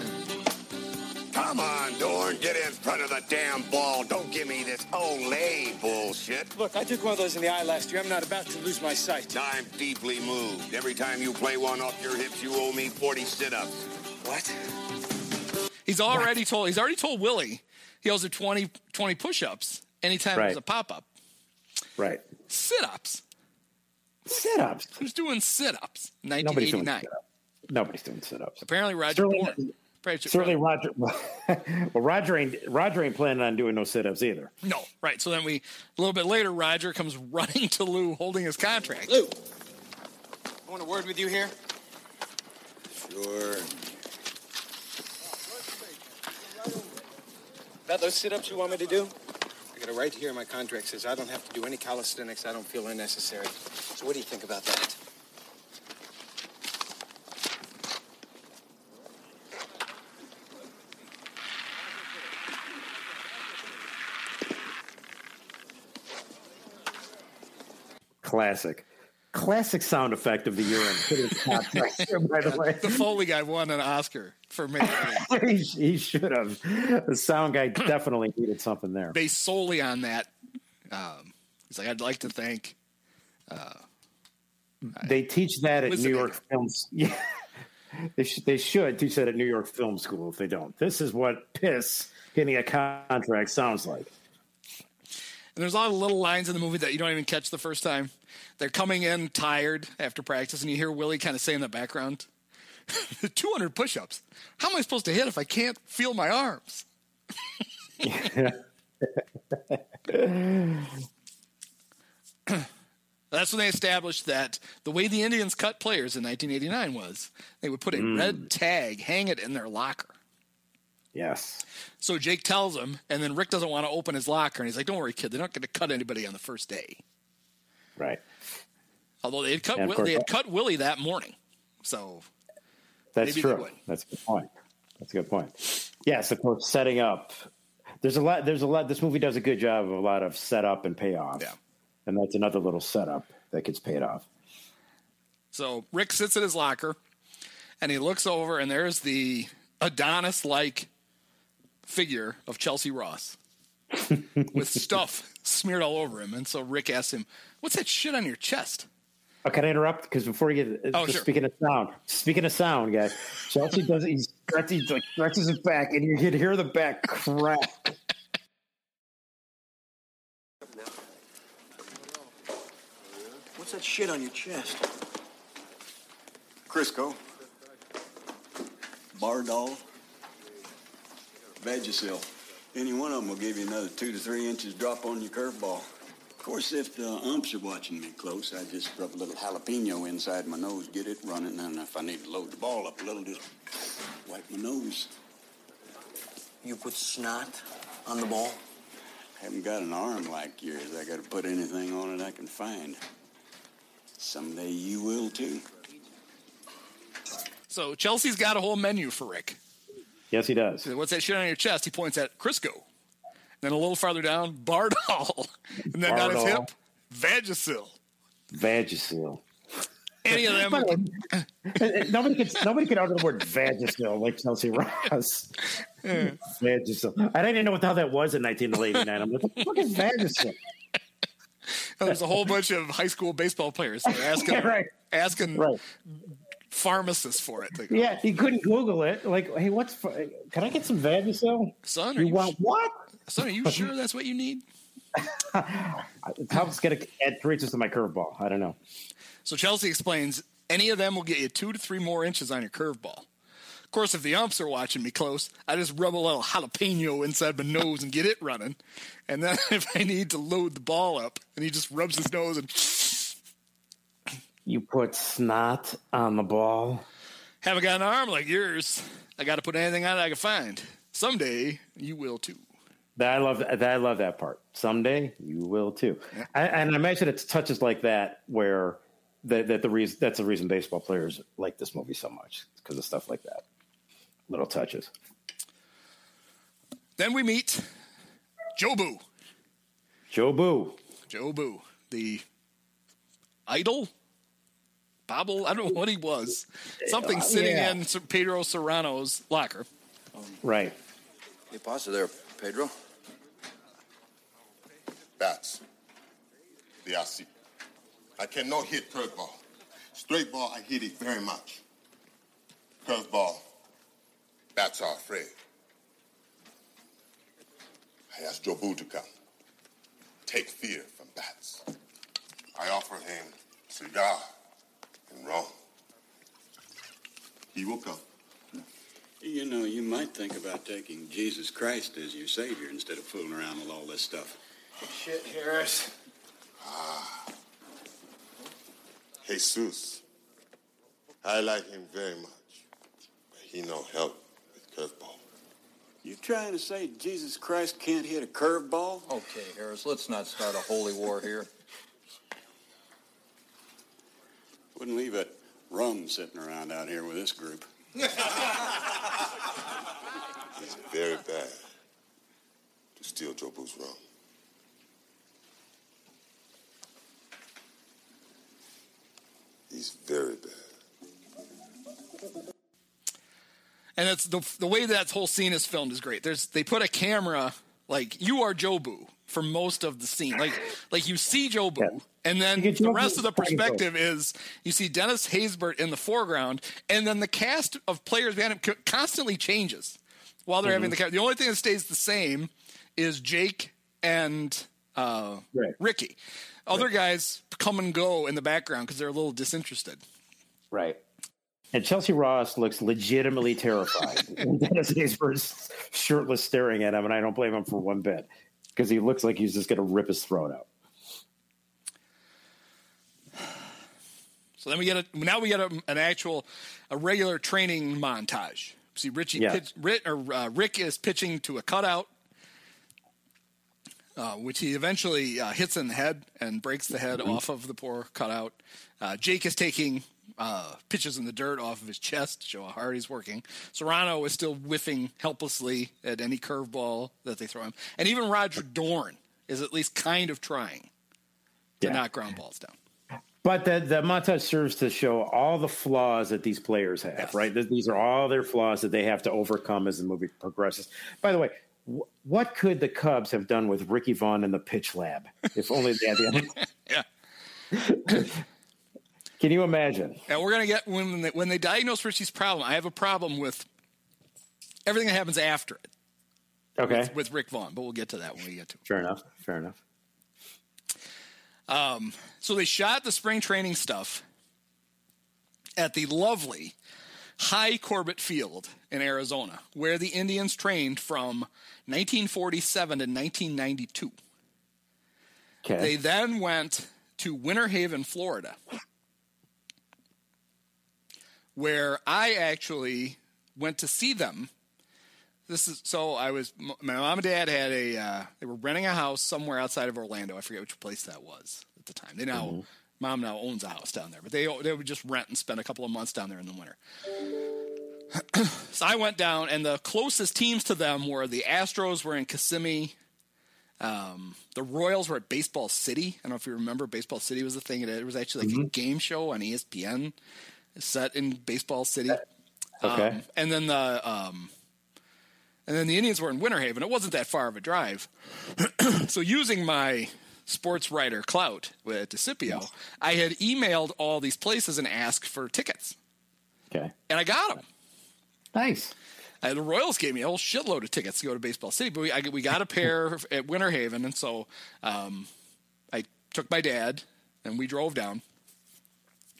Come on, Dorn, get in front of the damn ball. Don't give me this olé bullshit. Look, I took one of those in the eye last year. I'm not about to lose my sight. I'm deeply moved. Every time you play one off your hips, you owe me 40 sit-ups. What? He's already told. He's already told Willie he owes him 20, 20 push-ups anytime there's a pop-up. right. Sit-ups. Sit ups. Who's doing sit-ups? Nobody's doing 1989. sit ups. Nobody's doing sit ups. Apparently, Roger Certainly- Dorn. Probably- Certainly, Roger. (laughs) well, Roger ain't Roger ain't planning on doing no sit ups either. No, right. So then we a little bit later, Roger comes (laughs) running to Lou, holding his contract. Lou, I want a word with you here. Sure. About those sit-ups you want me to do? I got it right here. My contract says I don't have to do any calisthenics. I don't feel unnecessary. So what do you think about that? Classic, classic sound effect of the year in Hitting (laughs) by the way. The Foley guy won an Oscar for making (laughs) it. he, he should have. The sound guy definitely needed something there. based solely on that. Um, he's like, I'd like to thank. Uh, They teach that at New York Films. (laughs) Yeah, they, sh- they should teach that at New York Film School. If they don't, this is what piss getting a contract sounds like. And there's a lot of little lines in the movie that you don't even catch the first time. They're coming in tired after practice, and you hear Willie kind of say in the background, (laughs) 200 push ups. How am I supposed to hit if I can't feel my arms? (laughs) That's when they established that the way the Indians cut players in 1989 was they would put a Mm. red tag, hang it in their locker. Yes. So Jake tells him, and then Rick doesn't want to open his locker, and he's like, "Don't worry, kid. They're not going to cut anybody on the first day." Right. Although they had cut, Will, they had cut Willie that morning, so That's Maybe they true. would. That's a good point. That's a good point. Yes, of course, setting up. There's a lot. There's a lot. This movie does a good job of a lot of setup and payoff. Yeah. And that's another little setup that gets paid off. So Rick sits in his locker and he looks over, and there's the Adonis like figure of Chelsea Ross (laughs) with stuff smeared all over him. And so Rick asks him, What's that shit on your chest? Oh, can I interrupt? Because before you get uh, Oh, just sure. speaking of sound, speaking of sound, guys, Chelsea does he stretches, like stretches his back, and you can hear the back crack. What's that shit on your chest? Crisco. Bardahl. Vagisil. Any one of them will give you another two to three inches drop on your curveball. Of course, if the umps are watching me close, I just rub a little jalapeno inside my nose, get it running, and if I need to load the ball up a little, just wipe my nose. You put snot on the ball? I haven't got an arm like yours. I got to put anything on it I can find. Someday you will too. So Chelsea's got a whole menu for Rick. Yes, he does. He said, What's that shit on your chest? He points at Crisco. Then a little farther down, Bardahl. (laughs) And then on his hip, Vagisil. Vagisil. Any of them. By the (laughs) nobody could nobody could utter the word Vagisil like Chelsea Ross. Vagisil. I didn't even know what the hell that was in 1989. I'm like, what the fuck is Vagisil? There's a whole bunch of high school baseball players that are (laughs) asking, Yeah, right. asking Right. Pharmacists for it. Go, Yeah, he couldn't Google it. Like, hey, what's can I get some Vagisil? Son, are You you, want what? son, are you (laughs) sure that's what you need? (laughs) How's gonna add three inches to my curveball? I don't know. So Chelsea explains any of them will get you two to three more inches on your curveball. Of course, if the umps are watching me close, I just rub a little jalapeno inside my nose and get it running. And then (laughs) if I need to load the ball up, and he just rubs his nose and You put snot on the ball. haven't got an arm like yours. I got to put anything on it I can find. Someday you will too. That I love. That I love that part. Someday you will too. I, and I imagine it's touches like that where that, that the reason that's the reason baseball players like this movie so much because of stuff like that. Little touches. Then we meet Jobu. Joe Boo. Jobu, the idol, Bobble. I don't know what he was. (laughs) Something sitting yeah. in Pedro Cerrano's locker. Right. ¿Qué pasa there, Pedro? Bats. They are sick. I cannot hit curveball. Straight ball, I hit it very much. Curveball, bats are afraid. I asked Jobu to come. Take fear from bats. I offer him cigar and rum. He will come. You know, you might think about taking Jesus Christ as your Savior instead of fooling around with all this stuff. Shit, Harris. Ah. Jesus. I like him very much. But he no help with curveball. You trying to say Jesus Christ can't hit a curveball? Okay, Harris, let's not start a holy war here. Wouldn't leave a rum sitting around out here with this group. it's very bad to steal Jobu's rum. He's very bad. And it's the, the way that whole scene is filmed is great. There's they put a camera like you are Jobu for most of the scene, like like you see Joe Jobu, and then the Jobu rest of the perspective is you see Dennis Haysbert in the foreground, and then the cast of players behind him constantly changes while they're having Mhm. the cast. The only thing that stays the same is Jake and uh, Right. Ricky. Other guys come and go in the background because they're a little disinterested. Right. And Chelsea Ross looks legitimately terrified. (laughs) Dennis Haysbert's shirtless staring at him, and I don't blame him for one bit because he looks like he's just going to rip his throat out. So then we get a now we get a, an actual a regular training montage. See Richie Yeah. pitch, Rick, or, uh, Rick is pitching to a cutout, uh, which he eventually uh, hits in the head and breaks the head Mhm. off of the poor cutout. Uh, Jake is taking uh, pitches in the dirt off of his chest to show how hard he's working. Cerrano is still whiffing helplessly at any curveball that they throw him, and even Roger Dorn is at least kind of trying to Yeah. knock ground balls down. But the, the montage serves to show all the flaws that these players have, right? These are all their flaws that they have to overcome as the movie progresses. By the way, wh- what could the Cubs have done with Ricky Vaughn in the pitch lab if only they had the. (laughs) yeah. (laughs) Can you imagine? And we're gonna get when they, when they diagnose Richie's problem. I have a problem with everything that happens after it. Okay. With, with Rick Vaughn, but we'll get to that when we get to it. Fair enough. Fair enough. Um, so they shot the spring training stuff at the lovely Hi Corbett Field in Arizona, where the Indians trained from 1947 to 1992. Okay. They then went to Winter Haven, Florida, where I actually went to see them. This is so I was my mom and dad had a uh, they were renting a house somewhere outside of Orlando. I forget which place that was at the time. They now Mm-hmm. mom now owns a house down there, but they they would just rent and spend a couple of months down there in the winter. (clears throat) so I went down, and the closest teams to them were the Astros were in Kissimmee. Um, the Royals were at Baseball City. I don't know if you remember, Baseball City was a thing. It was actually like a Mhm. game show on ESPN set in Baseball City. Okay. Um, and then the um, and then the Indians were in Winter Haven. It wasn't that far of a drive. (clears throat) so using my sports writer clout with DeCipio, I had emailed all these places and asked for tickets, Okay. and I got them. Nice. Uh, the Royals gave me a whole shitload of tickets to go to Baseball City, but we, I, we got a pair (laughs) at Winter Haven, and so um, I took my dad and we drove down.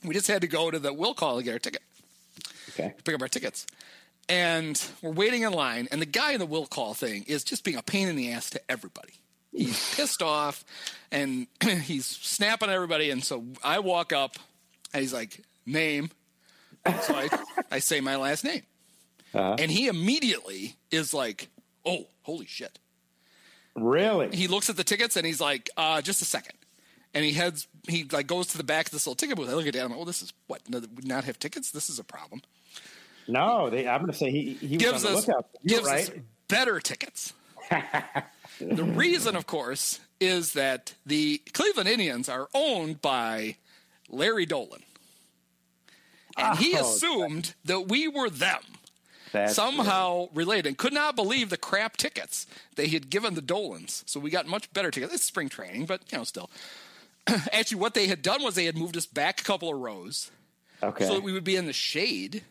We just had to go to the will call to get our ticket. Okay. Pick up our tickets. And we're waiting in line, and the guy in the will call thing is just being a pain in the ass to everybody. He's (laughs) pissed off and (clears throat) he's snapping at everybody. And so I walk up and he's like, name. So I, (laughs) I say my last name. Uh-huh. And he immediately is like, oh, holy shit. Really? He looks at the tickets and he's like, uh, just a second. And he heads, he like goes to the back of this little ticket booth. I look at that. I'm like, oh, this is what? No, we not have tickets? This is a problem. No, they, I'm going to say he, he was gives us, gives right. us better tickets. (laughs) the reason, of course, is that the Cleveland Indians are owned by Larry Dolan. And he Oh, assumed that we were them. That's somehow related and could not believe the crap tickets they had given the Dolans. So we got much better tickets. It's spring training, but you know, still. (clears throat) Actually, what they had done was they had moved us back a couple of rows Okay. so that we would be in the shade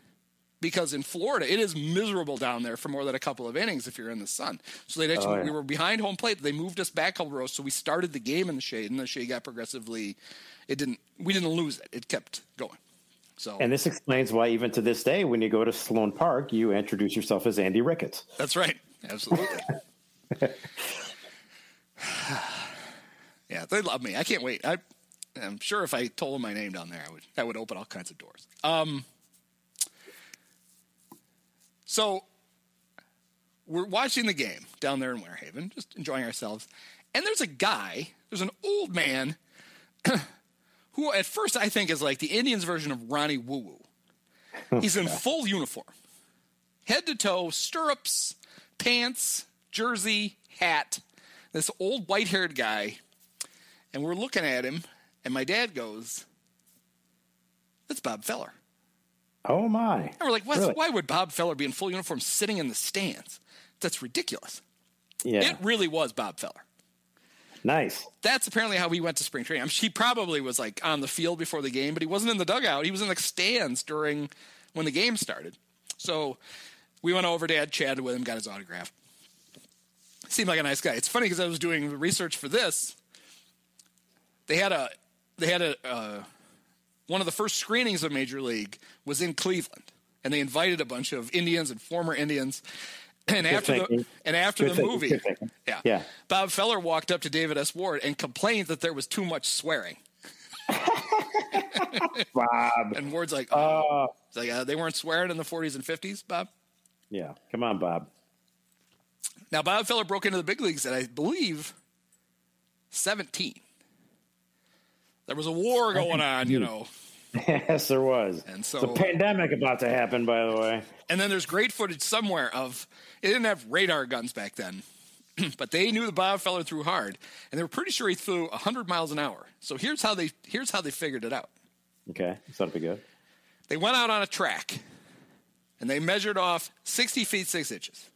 because in Florida it is miserable down there for more than a couple of innings if you're in the sun. So they actually Oh, yeah. we were behind home plate. They moved us back a couple rows, so we started the game in the shade, and the shade got progressively. It didn't. We didn't lose it. It kept going. So And this explains why, even to this day, when you go to Sloan Park, you introduce yourself as Andy Ricketts. That's right. Absolutely. (laughs) yeah, they love me. I can't wait. I, I'm sure if I told them my name down there, I would that would open all kinds of doors. Um, so we're watching the game down there in Winter Haven, just enjoying ourselves. And there's a guy, there's an old man (clears throat) who at first I think is like the Indians version of Ronnie Woo Woo. (laughs) He's in full uniform head to toe, stirrups, pants, jersey, hat. This old white haired guy. And we're looking at him, and my dad goes, That's Bob Feller. Oh my! And we're like, Really? why would Bob Feller be in full uniform sitting in the stands? That's ridiculous. Yeah, It really was Bob Feller. nice. That's apparently how he went to spring training. I'm, he probably was like on the field before the game, but he wasn't in the dugout. He was in the stands during when the game started. So we went over, Dad chatted with him, got his autograph. Seemed like a nice guy. It's funny because I was doing research for this. They had a they had a uh, one of the first screenings of Major League was in Cleveland, and they invited a bunch of Indians and former Indians. (clears throat) And Good after the and after Good the thinking. movie, yeah, Yeah. Bob Feller walked up to David S. Ward and complained that there was too much swearing. (laughs) Bob. And Ward's like, oh, It's like uh, they weren't swearing in the 40s and 50s, Bob. Yeah, come on, Bob. Now Bob Feller broke into the big leagues at I believe 17. There was a war going on, you know. (laughs) yes, there was. And so- It's a pandemic about to happen, by the way. And then there's great footage somewhere of it didn't have radar guns back then, (clears throat) but they knew the Bob Feller threw hard, and they were pretty sure he threw 100 miles an hour. So here's how they here's how they figured it out. Okay, so that'll be good. They went out on a track, and they measured off 60 feet six inches.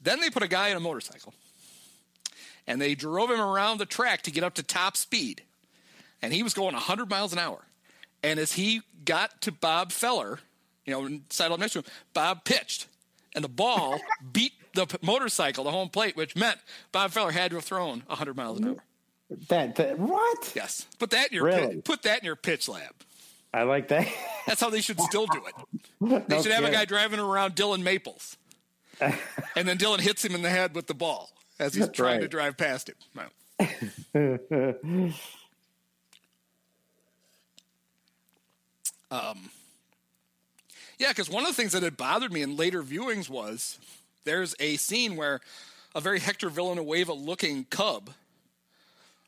Then they put a guy in a motorcycle, and they drove him around the track to get up to top speed, and he was going 100 miles an hour. And as he got to Bob Feller, you know, sidled next to him, Bob pitched, and the ball (laughs) beat the motorcycle, the home plate, which meant Bob Feller had to have thrown 100 miles an hour. That, that what? Yes, put that in your Really? pit, put that in your pitch lab. I like that. That's how they should still do it. (laughs) They No should have a guy driving around Dylan Maples, (laughs) and then Dylan hits him in the head with the ball as he's That's trying to drive past him. Um, yeah, because one of the things that had bothered me in later viewings was there's a scene where a very Hector Villanueva looking cub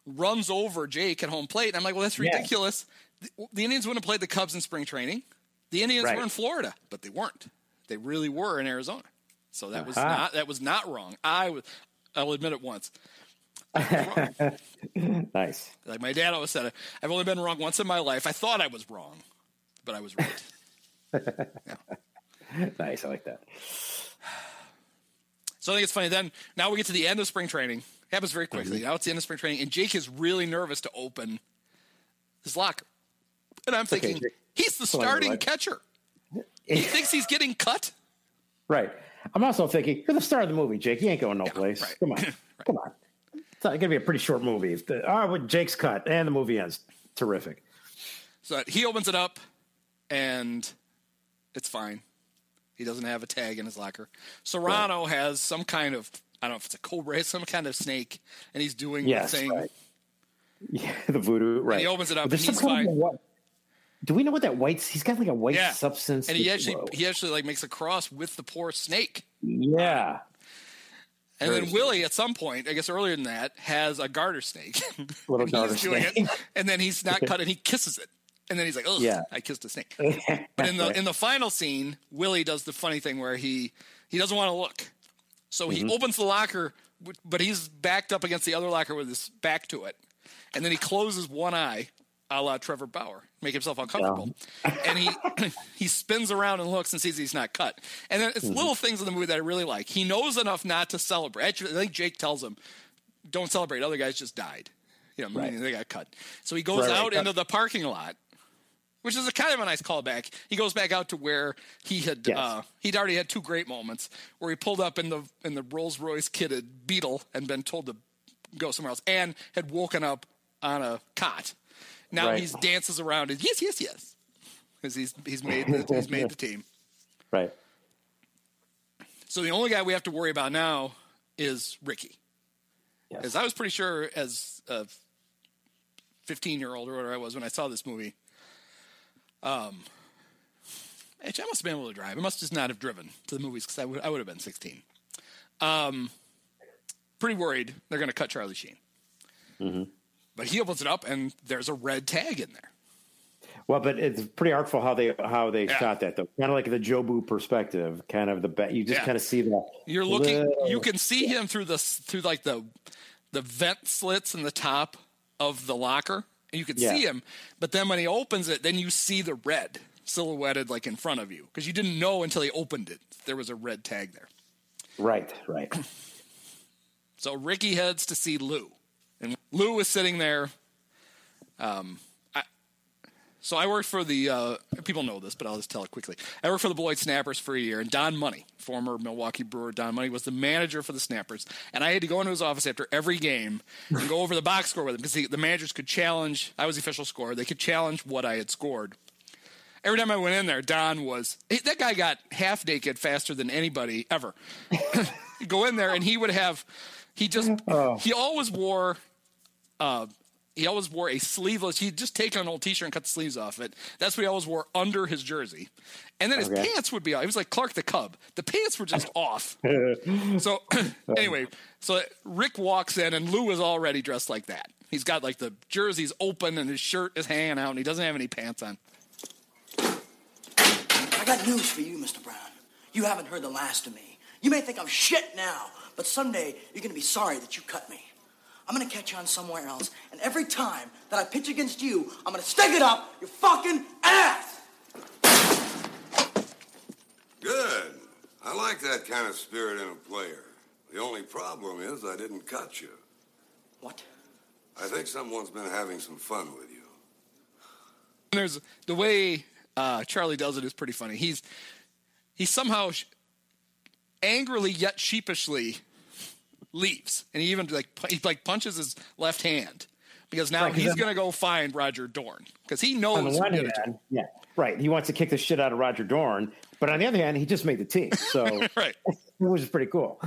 runs over Jake at home plate. And I'm like, well, that's Yeah. ridiculous. The, the Indians wouldn't have played the Cubs in spring training. The Indians Right. were in Florida, but they weren't. They really were in Arizona. So that was not that was not wrong. I was I'll admit it once. (laughs) nice. Like my dad always said, I've only been wrong once in my life. I thought I was wrong, but I was right. (laughs) Nice. I like that. So I think it's funny. Then now we get to the end of spring training. It happens very quickly. Mm-hmm. Now it's the end of spring training, and Jake is really nervous to open his locker. And I'm okay, thinking, Jake. he's the on, starting catcher. (laughs) He thinks he's getting cut. Right. I'm also thinking you're the star of the movie, Jake. You ain't going no place. right. Come on, (laughs) come on. It's gonna be a pretty short movie. If the, right, Jake's cut and the movie ends. Terrific. So he opens it up, and it's fine. He doesn't have a tag in his locker. Cerrano has some kind of I don't know if it's a cobra, (laughs) some kind of snake, and he's doing Yes, the thing. right. Yeah, (laughs) the voodoo. Right. he opens it up there's and some he's kind of fine. What, do we know what that white? He's got like a white Yeah, substance. and he actually whoa. he actually like makes a cross with the poor snake. yeah. And then Very Willie, at some point, I guess earlier than that, has a garter snake. Little (laughs) garter snake. it, and then he's not cut, and he kisses it, and then he's like, "Oh, Yeah. I kissed a snake." (laughs) But in the in the final scene, Willie does the funny thing where he he doesn't want to look, so he Mhm. opens the locker, but he's backed up against the other locker with his back to it, and then he closes one eye, a la Trevor Bauer, make himself uncomfortable, and he (laughs) (clears throat) he spins around and looks and sees he's not cut, and then it's Mhm. little things in the movie that I really like. He knows enough not to celebrate. Actually, I think Jake tells him, "Don't celebrate. Other guys just died." You know, Right. they got cut. So he goes Right, right. out into the parking lot, which is a kind of a nice callback. He goes back out to where he had Yes. uh, he'd already had two great moments where he pulled up in the in the Rolls Royce kitted Beetle and been told to go somewhere else, and had woken up on a cot. Now Right. he's dances around and yes, yes, yes, because he's he's made the, he's made the team. (laughs) Right. So the only guy we have to worry about now is Ricky. Yes. As I was pretty sure as a 15 year old or whatever I was when I saw this movie. Um, actually, I must have been able to drive. I must just not have driven to the movies because I would, I would have been 16. Um, pretty worried they're going to cut Charlie Sheen. hmm But he opens it up and there's a red tag in there. Well, but it's pretty artful how they how they Yeah. shot that though. Kind of like the Jobu perspective, kind of the ba- you just Yeah. kind of see the You're looking. little- You can see him through the through like the the vent slits in the top of the locker, and you can Yeah. see him. But then when he opens it, then you see the red. silhouetted like in front of you because you didn't know until he opened it there was a red tag there. Right, right. So Ricky heads to see Lou, and Lou is sitting there. Um, so I worked for the uh, people know this, but I'll just tell it quickly. I worked for the Beloit Snappers for a year, and Don Money, former Milwaukee Brewer Don Money, was the manager for the Snappers, and I had to go into his office after every game and go over the box score with him because the managers could challenge. I was the official scorer; they could challenge what I had scored. Every time I went in there, Don was that guy got half naked faster than anybody ever. (laughs) go in there, and he would have he just Oh. he always wore uh he always wore a sleeveless he'd just take an old t-shirt and cut the sleeves off it that's what he always wore under his jersey and then his Okay. pants would be off he was like clark the cub the pants were just (laughs) off so (clears throat) anyway so rick walks in and lou is already dressed like that he's got like the jerseys open and his shirt is hanging out and he doesn't have any pants on I got news for you, Mr. Brown. You haven't heard the last of me. You may think I'm shit now, but someday you're gonna be sorry that you cut me. I'm gonna catch you on somewhere else, and every time that I pitch against you, I'm gonna stick it up your fucking ass! Good. I like that kind of spirit in a player. The only problem is I didn't cut you. What? I think someone's been having some fun with you. And there's the way uh, Charlie does it is pretty funny. He's he somehow sh- angrily yet sheepishly leaves, and he even like he like punches his left hand because now Right, he's going to go find Roger Dorn because he on knows the who gonna him. hand, yeah, right. He wants to kick the shit out of Roger Dorn, but on the other hand, he just made the team, so (laughs) right, (laughs) which is pretty cool.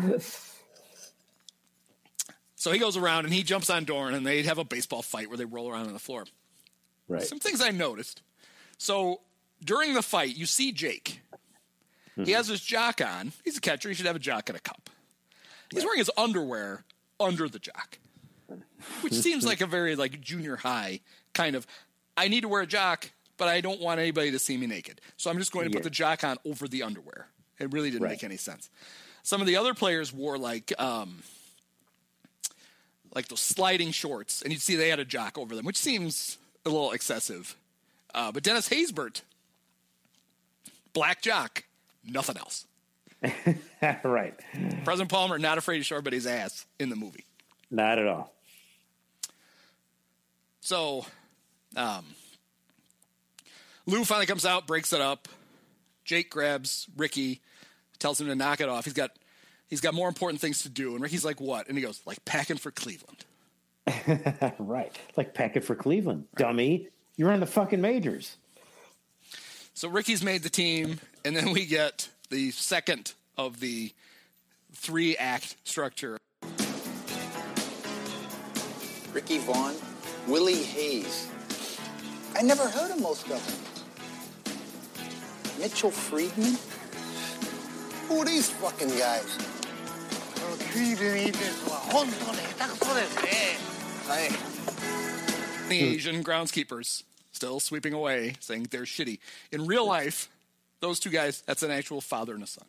So he goes around and he jumps on Dorn, and they have a baseball fight where they roll around on the floor. Right. Some things I noticed. So during the fight, you see Jake. He mm-hmm. has his jock on. He's a catcher. He should have a jock and a cup. He's wearing his underwear under the jock, which (laughs) seems like a very like junior high kind of. I need to wear a jock, but I don't want anybody to see me naked, so I'm just going to put the jock on over the underwear. It really didn't Right. make any sense. Some of the other players wore like um, like those sliding shorts, and you'd see they had a jock over them, which seems a little excessive. Uh, but Dennis Haysbert, black jock, nothing else. (laughs) right. President Palmer not afraid to show everybody's ass in the movie. Not at all. So, um, Lou finally comes out, breaks it up. Jake grabs Ricky, tells him to knock it off. He's got he's got more important things to do, and Ricky's like, "What?" And he goes, "Like packing for Cleveland." (laughs) right. Like packing for Cleveland, dummy. You're in the fucking majors. So Ricky's made the team, and then we get the second of the three act structure. Ricky Vaughn, Willie Hayes. I never heard of most of them. Mitchell Friedman? Who are these fucking guys? The Asian groundskeepers still sweeping away, saying they're shitty. In real life, those two guys, that's an actual father and a son.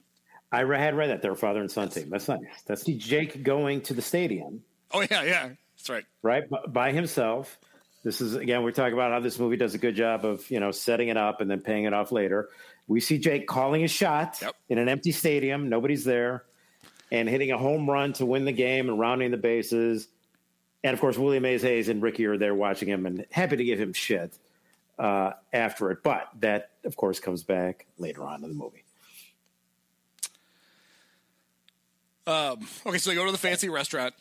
I had read that they're a father and son team. That's nice. That's Jake going to the stadium, Oh, yeah, yeah. That's right. right, by himself. This is again, we're talking about how this movie does a good job of you know setting it up and then paying it off later. We see Jake calling a shot in an empty stadium, nobody's there, and hitting a home run to win the game and rounding the bases. And of course, William Mays Hayes and Ricky are there watching him and happy to give him shit uh, after it. But that, of course, comes back later on in the movie. Um, okay, so they go to the fancy restaurant,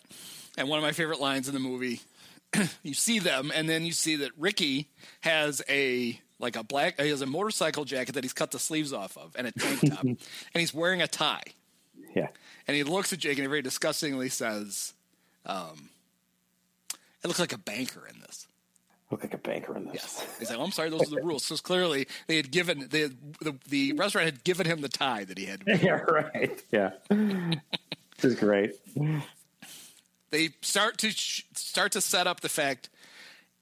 and one of my favorite lines in the movie, (clears throat) you see them, and then you see that Ricky has a like a black, he has a motorcycle jacket that he's cut the sleeves off of, and a tank top, (laughs) and he's wearing a tie. Yeah. And he looks at Jake and he very disgustingly says, um, "It looks like a banker in this." Look like a banker in this. Yes. He's like, oh, "I'm sorry, those are the rules." Because clearly they had given they had, the the restaurant had given him the tie that he had. (laughs) yeah, right. Yeah. this is great. they start to sh- start to set up the fact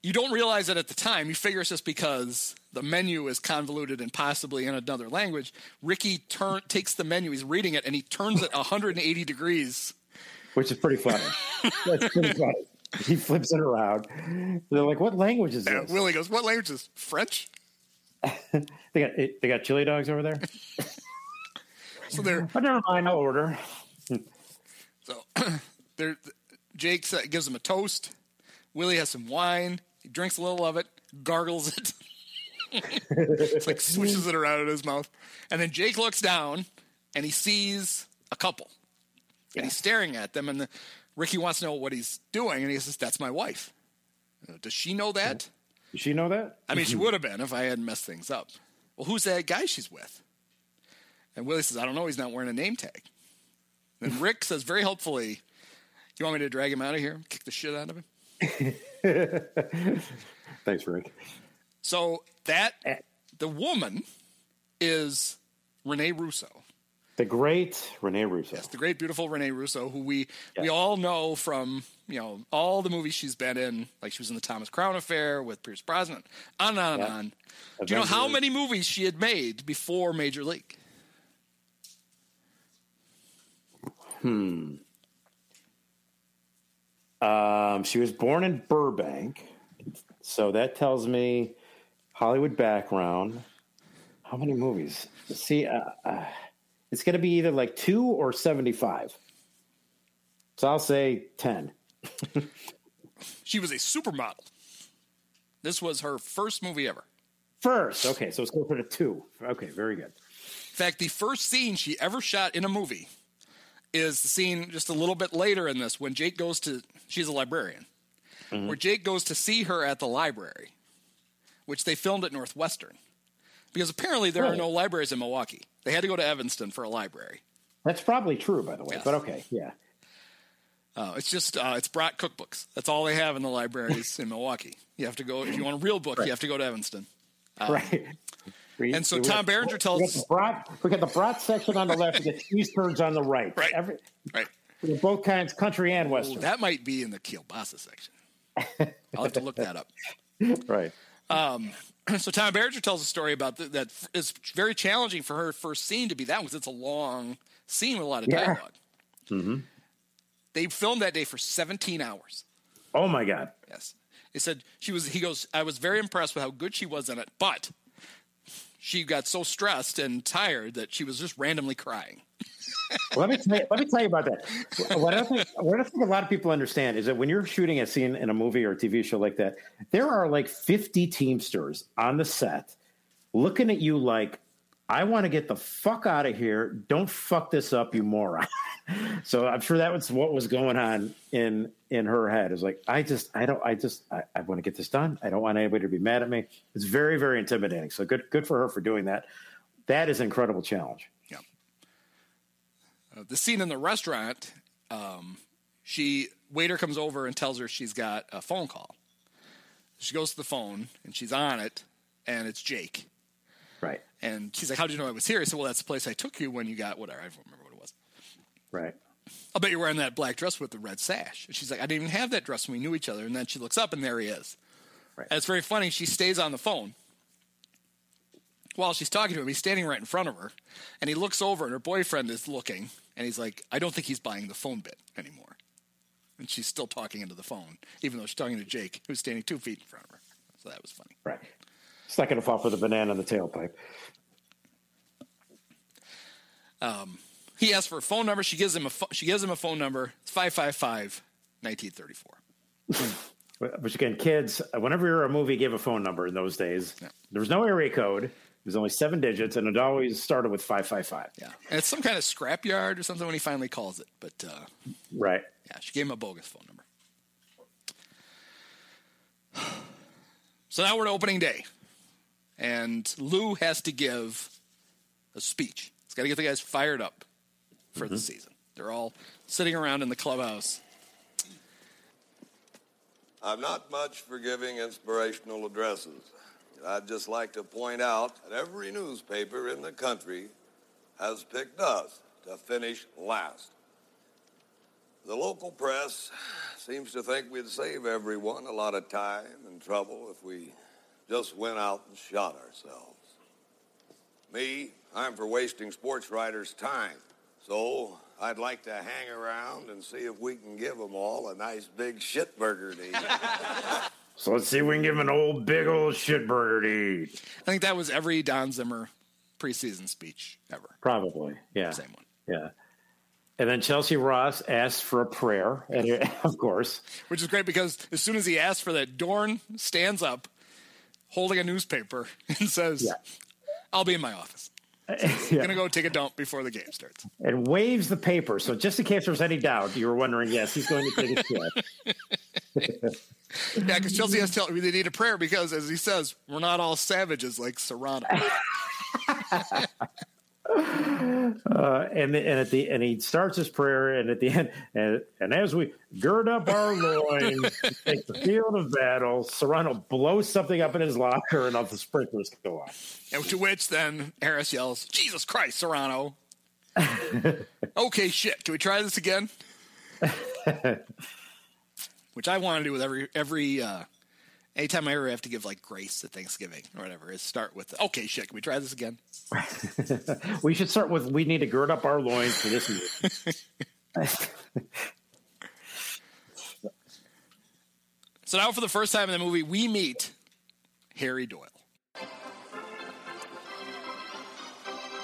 you don't realize it at the time. You figure it's just because the menu is convoluted and possibly in another language. Ricky turn takes the menu, he's reading it, and he turns it (laughs) 180 degrees. Which is pretty funny. That's pretty funny. (laughs) He flips it around. They're like, "What language is this?" Willie goes, "What language is this? French?" (laughs) they got they got chili dogs over there. (laughs) So they're but never mind. I'll order. So (clears throat) there, Jake gives him a toast. Willie has some wine. He drinks a little of it, gargles it, it's like swishes it around in his mouth, and then Jake looks down and he sees a couple, and he's staring at them. And the, Ricky wants to know what he's doing, and he says, "That's my wife." Does she know that? Does she know that? I mean, she mm-hmm. would have been if I hadn't messed things up. Well, who's that guy she's with? And Willie says, I don't know. He's not wearing a name tag. And (laughs) Rick says very helpfully, You want me to drag him out of here? Kick the shit out of him? (laughs) Thanks, Rick. So that, eh. the woman is Rene Russo. The great Rene Russo. Yes, the great, beautiful Rene Russo, who we we all know from you know all the movies she's been in. Like she was in the Thomas Crown Affair with Pierce Brosnan, on and on and Yeah. on. Do you know how many movies she had made before Major League? Hmm. Um, she was born in Burbank, so that tells me Hollywood background. How many movies? See, uh, uh, it's going to be either like two or seventy-five. So I'll say ten. (laughs) She was a supermodel. This was her first movie ever. First, okay, so it's closer to two. Okay, very good. In fact, the first scene she ever shot in a movie is the scene just a little bit later in this when Jake goes to, she's a librarian, Mm-hmm. where Jake goes to see her at the library, which they filmed at Northwestern. Because apparently there are no libraries in Milwaukee. They had to go to Evanston for a library. That's probably true, by the way. But okay, yeah. Uh, it's just uh, it's brought cookbooks. That's all they have in the libraries in Milwaukee. You have to go if you want a real book. You have to go to Evanston. Um, right. We- and so we Tom Berenger tells we the we got the brat section on the left, we got cheese turds on the right. Right. Every, right. both kinds, country and western. that might be in the kielbasa section. I'll have to look that up. (laughs) right. Um, (clears throat) so Tom Berenger tells a story about th- that it's very challenging for her first scene to be that one because it's a long scene with a lot of Yeah. dialogue. hmm They filmed that day for 17 hours. Oh my god. Yes. He said she was he goes, I was very impressed with how good she was in it, but she got so stressed and tired that she was just randomly crying. let me tell you, let me tell you about that. What I think, what I think a lot of people understand is that when you're shooting a scene in a movie or a TV show like that, there are like 50 Teamsters on the set looking at you like, I want to get the fuck out of here. Don't fuck this up, you moron. (laughs) so I'm sure that was what was going on in in her head. Is like, I just, I don't, I just, I, I want to get this done. I don't want anybody to be mad at me. It's very, very intimidating. So good, good for her for doing that. That is an incredible challenge. Uh, the scene in the restaurant, um, she waiter comes over and tells her she's got a phone call. She goes to the phone and she's on it, and it's Jake. Right. And she's like, "How did you know I was here?" I said, "Well, that's the place I took you when you got whatever. I don't remember what it was. Right. I'll bet you're wearing that black dress with the red sash." And she's like, "I didn't even have that dress when we knew each other." And then she looks up, and there he is. Right. And it's very funny. She stays on the phone while she's talking to him. He's standing right in front of her, and he looks over, and her boyfriend is looking, and he's like, "I don't think he's buying the phone bit anymore." And she's still talking into the phone, even though she's talking to Jake, who's standing two feet in front of her. So that was funny. Right. It's not going to fall for the banana in the tailpipe. Um, he asks for a phone number. She gives him a pho- she gives him a phone number. It's 555 1934. Which again, kids, whenever you're a movie, give a phone number in those days. There was no area code. It was only seven digits, and it always started with five five five. Yeah, and it's some kind of scrapyard or something when he finally calls it. But uh, Right. yeah, she gave him a bogus phone number. (sighs) So now we're to opening day, and Lou has to give a speech. He's got to get the guys fired up for the mm-hmm. season. They're all sitting around in the clubhouse. I'm not much for giving inspirational addresses. I'd just like to point out that every newspaper in the country has picked us to finish last. The local press seems to think we'd save everyone a lot of time and trouble if we just went out and shot ourselves. Me, I'm for wasting sports writers' time. So I'd like to hang around and see if we can give them all a nice big shit burger to eat. (laughs) So let's see if we can give him an old big old shit burger to eat. I think that was every Don Zimmer preseason speech ever. Probably, yeah. Same one. Yeah. And then Chelcie Ross asked for a prayer, and (laughs) of course, Which is great because as soon as he asks for that, Dorn stands up holding a newspaper (laughs) and says, I'll be in my office. (laughs) Yeah. Gonna go take a dump before the game starts. and waves the paper. So just in case there's any doubt, you were wondering, yes, he's going to take a shit. (laughs) Yeah, because Chelcie has to tell they need a prayer because, as he says, we're not all savages like Cerrano. (laughs) Uh, and and at the and he starts his prayer, and at the end, and, and as we gird up our loins, to take the field of battle, Cerrano blows something up in his locker, and all the sprinklers go off. and to which then Harris yells, Jesus Christ, Cerrano. (laughs) okay, shit. Can we try this again? (laughs) Which I want to do with every every uh anytime I ever have to give like grace to Thanksgiving or whatever, is start with okay, shit, can we try this again? (laughs) we should start with we need to gird up our loins for this meeting. (laughs) So now for the first time in the movie, we meet Harry Doyle.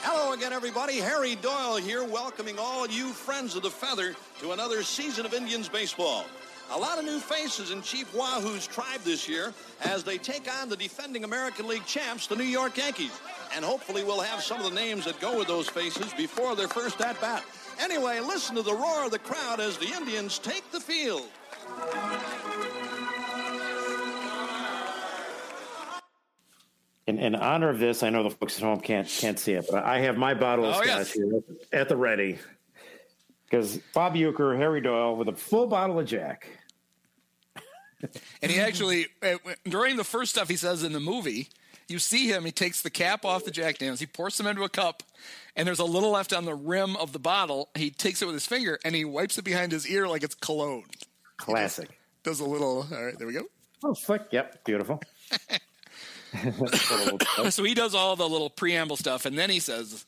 Hello again, everybody. Harry Doyle here, welcoming all you friends of the feather to another season of Indians baseball. A lot of new faces in Chief Wahoo's tribe this year as they take on the defending American League champs, the New York Yankees. And hopefully we'll have some of the names that go with those faces before their first at bat. Anyway, listen to the roar of the crowd as the Indians take the field. In, in honor of this, I know the folks at home can't can't see it, but I have my bottle of Oh, scotch yes. here at the ready because Bob Uecker, Harry Doyle, with a full bottle of Jack. And he actually, uh, during the first stuff he says in the movie, you see him, he takes the cap off the Jack Daniels, he pours some into a cup, and there's a little left on the rim of the bottle. He takes it with his finger and he wipes it behind his ear like it's cologne. Classic. Does a little, all right, there we go. Oh, flick. Yep, beautiful. (laughs) (laughs) so he does all the little preamble stuff, and then he says,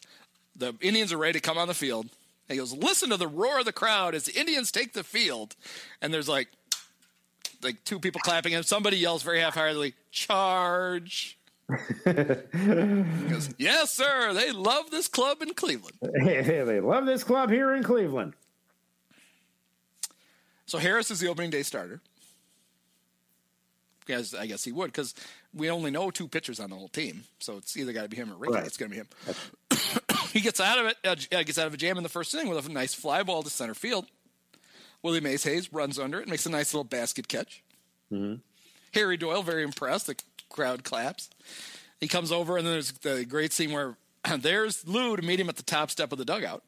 The Indians are ready to come on the field. He goes, Listen to the roar of the crowd as the Indians take the field. And there's like, like two people clapping, and somebody yells very half heartedly, Charge. he goes, Yes, sir. They love this club in Cleveland. (laughs) they love this club here in Cleveland. So Harris is the opening day starter. Because I guess he would, because we only know two pitchers on the whole team, so it's either got to be him or Ricky. Right. It's going to be him. (coughs) he gets out of it, uh, uh, gets out of a jam in the first inning with a nice fly ball to center field. Willie Mays Hayes runs under it, makes a nice little basket catch. Mhm. Harry Doyle very impressed. The crowd claps. He comes over, and then there's the great scene where (coughs) there's Lou to meet him at the top step of the dugout.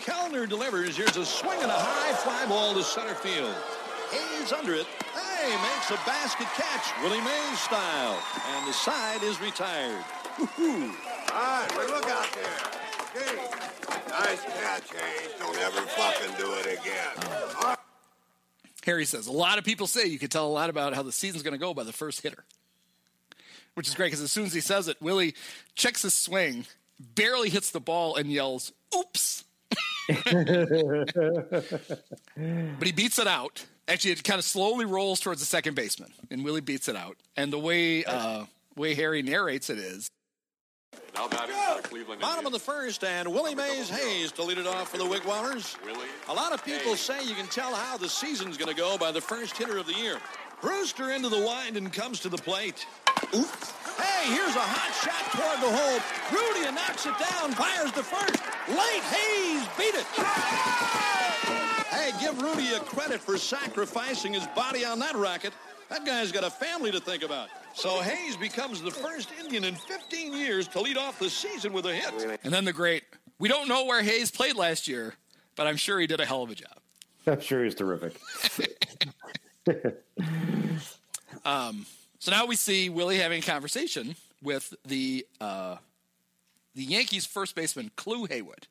Kellner delivers. Here's a swing and a high fly ball to center field. Hayes under it. Hey, makes a basket catch, Willie Mays style. And the side is retired. Woo-hoo. All right, well, look out there. Hey, nice catch, Hayes. Don't ever fucking do it again. Oh. All right. Harry says, a lot of people say you could tell a lot about how the season's going to go by the first hitter. Which is great because as soon as he says it, Willie checks his swing, barely hits the ball, and yells, oops. (laughs) But he beats it out. Actually, it kind of slowly rolls towards the second baseman, and Willie beats it out. And the way uh, way Harry narrates it is, Now batting for Cleveland Bottom of the first, and Willie Mays Hayes to lead it off for the Wigwamers. A lot of people say you can tell how the season's going to go by the first hitter of the year. Brewster into the wind and comes to the plate. Oops. Hey, here's a hot shot toward the hole. Rudy knocks it down, fires the first. Late Hayes beat it. Hey, give Rudy a credit for sacrificing his body on that racket. That guy's got a family to think about. So Hayes becomes the first Indian in 15 years to lead off the season with a hit. and then the great, we don't know where Hayes played last year, but I'm sure he did a hell of a job. I'm sure he's terrific. (laughs) Um, so now we see Willie having a conversation with the uh, the Yankees first baseman Clu Haywood.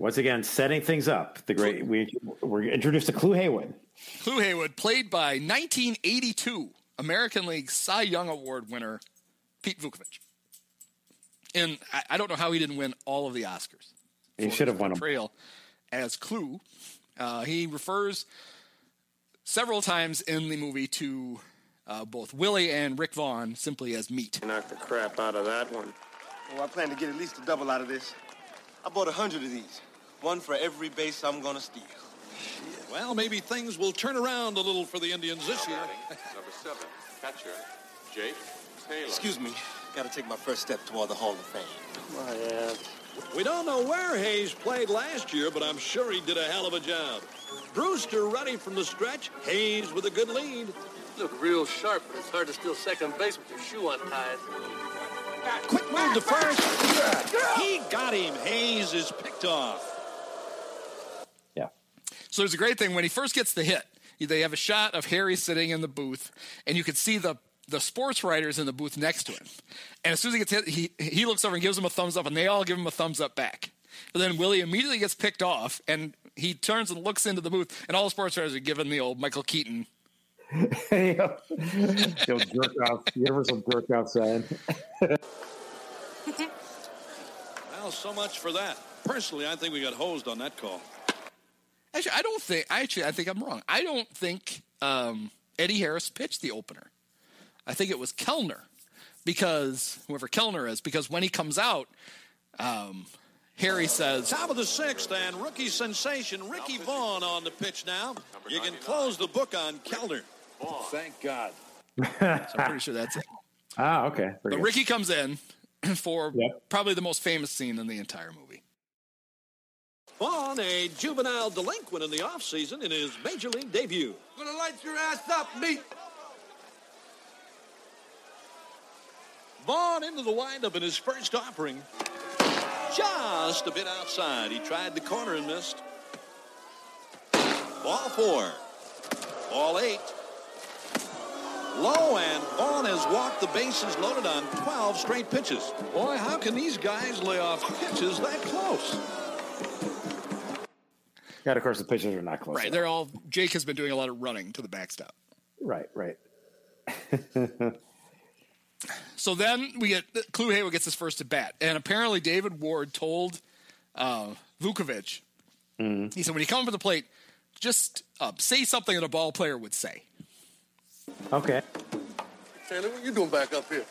Once again, setting things up. The great we we're introduced to Clu Haywood. Clu Haywood, played by 1982 American League Cy Young Award winner Pete Vuckovich. And I, I don't know how he didn't win all of the Oscars. He should have won won 'em. Portrayal as Clu. Uh, he refers several times in the movie to uh, both Willie and Rick Vaughn simply as meat. Knock the crap out of that one. Oh, I plan to get at least a double out of this. I bought a hundred of these. One for every base I'm gonna steal. Well, maybe things will turn around a little for the Indians this year. Number seven, catcher, Jake Taylor. Excuse me. Gotta take my first step toward the Hall of Fame. My ass. We don't know where Hayes played last year, but I'm sure he did a hell of a job. Brewster ready from the stretch. Hayes with a good lead. Look real sharp, but it's hard to steal second base with your shoe untied. Quick move to first. He got him. Hayes is picked off. Yeah. So there's a great thing when he first gets the hit. They have a shot of Harry sitting in the booth, and you can see the the sports writers in the booth next to him. And as soon as he gets hit, he he looks over and gives him a thumbs up, and they all give him a thumbs up back. But then Willie immediately gets picked off, and he turns and looks into the booth, and all the sports writers are giving the old Michael Keaton. (laughs) Yo, jerk off, universal jerk off sign. (laughs) Well, so much for that. Personally, I think we got hosed on that call. Actually, I don't think. Actually, I think I'm wrong. I don't think um, Eddie Harris pitched the opener. I think it was Kellner, because whoever Kellner is, because when he comes out, um, Harry says, Top of the sixth, and rookie sensation Ricky Vaughn on the pitch now. You can close the book on Kellner. Thank God. so I'm pretty sure that's it. (laughs) Ah, okay. Very But good. Ricky comes in (clears throat) for Yep. probably the most famous scene in the entire movie. Vaughn, a juvenile delinquent in the offseason in his major league debut. Gonna light your ass up, meat. Vaughn into the windup in his first offering. Just a bit outside. He tried the corner and missed. Ball four. Ball eight. Low and Vaughn has walked the bases loaded on 12 straight pitches. Boy, how can these guys lay off pitches that close? And of course, the pitchers are not close. Right. They're all. Jake has been doing a lot of running to the backstop. Right, right. (laughs) So then we get Clu Haywood gets his first at bat, and apparently David Ward told uh, Vukovic. Mm. He said when you come up to the plate, just uh, say something that a ball player would say. Okay. Taylor, what you doing back up here?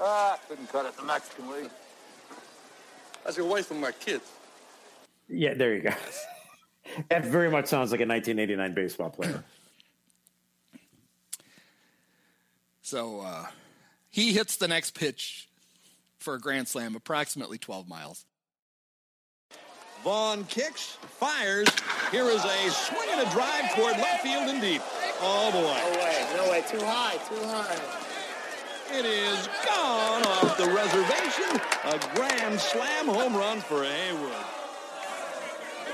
Ah, couldn't cut it the Mexican League. That's your wife and my kids. Yeah, there you go. (laughs) that very much sounds like a 1989 baseball player. (clears throat) So uh, he hits the next pitch for a grand slam, approximately 12 miles. Vaughn kicks, fires. Here is a swing and a drive toward left field and deep. Oh boy. No way, no way, too high, too high. It is gone off the reservation. A grand slam home run for Haywood.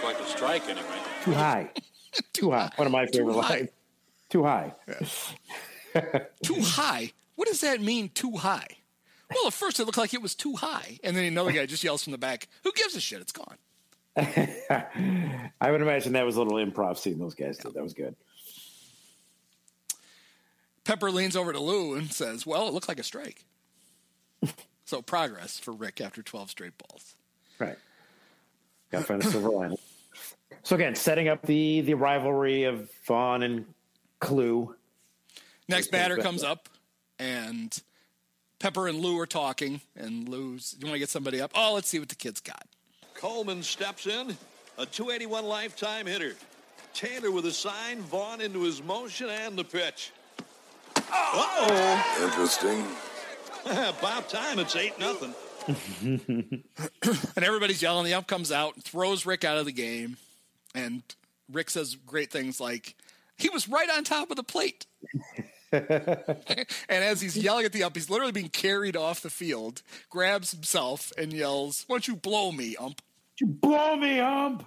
Looked like a strike anyway. Too high. (laughs) Too high. One of my favorite high. lines. Too high. Too high? What does that mean, too high? Well, at first it looked like it was too high. And then another guy just yells from the back, Who gives a shit? It's gone. (laughs) I would imagine that was a little improv scene those guys did. That was good. Pepper leans over to Lou and says, Well, it looked like a strike. (laughs) so progress for Rick after 12 straight balls. Right. Got to find a silver lining. So again, setting up the the rivalry of Vaughn and Clu. Next batter comes up, and Pepper and Lou are talking, and Lou's, you want to get somebody up? Oh, let's see what the kid's got. Coleman steps in, a 281 lifetime hitter. Taylor with a sign, Vaughn into his motion and the pitch. Uh-oh. Interesting. (laughs) About time, it's 8 nothing. (laughs) and everybody's yelling. The ump comes out, and throws Rick out of the game, and Rick says great things like, "He was right on top of the plate." (laughs) and as he's yelling at the ump, he's literally being carried off the field, grabs himself, and yells, "Why don't you blow me, ump?" You blow me, ump.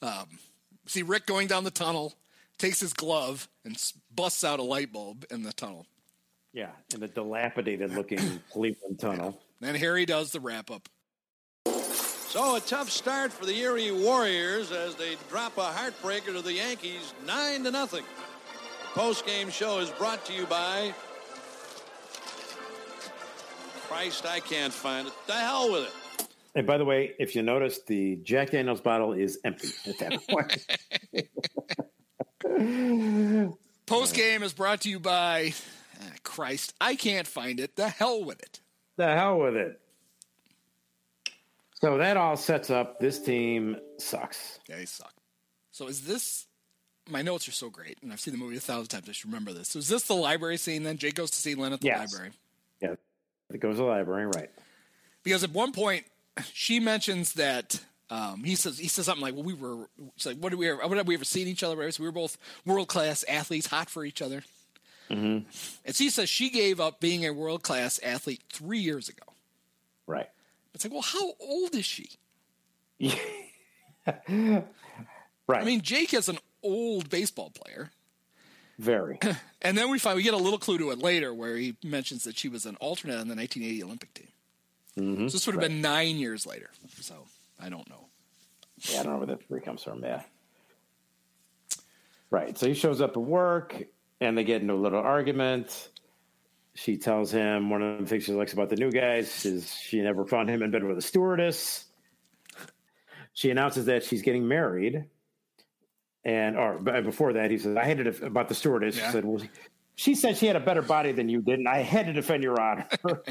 Um, see Rick going down the tunnel, takes his glove and busts out a light bulb in the tunnel. Yeah, in the dilapidated looking (laughs) Cleveland tunnel. Then Harry does the wrap up. So a tough start for the Erie Warriors as they drop a heartbreaker to the Yankees, nine to nothing. The post-game show is brought to you by Christ. I can't find it. The hell with it. And by the way, if you notice, the Jack Daniels bottle is empty at that (laughs) point. (laughs) Post game is brought to you by ah, Christ. I can't find it. The hell with it. the hell with it. So that all sets up this team sucks. Yeah, they suck. So is this? My notes are so great, and I've seen the movie a thousand times. I should remember this. So is this the library scene? Then Jake goes to see Lynn at the Yes. library Yeah, it goes to the library, right? because at one point she mentions that um, he says he says something like, "Well, we were." She's like, "What did we ever? What have we ever seen each other?" Right? So we were both world class athletes, hot for each other. Mm-hmm. And she says she gave up being a world class athlete three years ago. Right. It's like, well, how old is she? (laughs) Right. I mean, Jake is an old baseball player. Very. (laughs) And then we find we get a little clue to it later where he mentions that she was an alternate on the 1980 Olympic team. Mm-hmm. So this would have been nine years later. So I don't know. Yeah, I don't know where that three comes from. Yeah. Right. So he shows up at work and they get into a little argument. She tells him one of the things she likes about the new guys is she never found him in bed with a stewardess. She announces that she's getting married. And or before that, he says, I hated it about the stewardess. Yeah. She said, Well, she said she had a better body than you did, and I had to defend your honor. (laughs)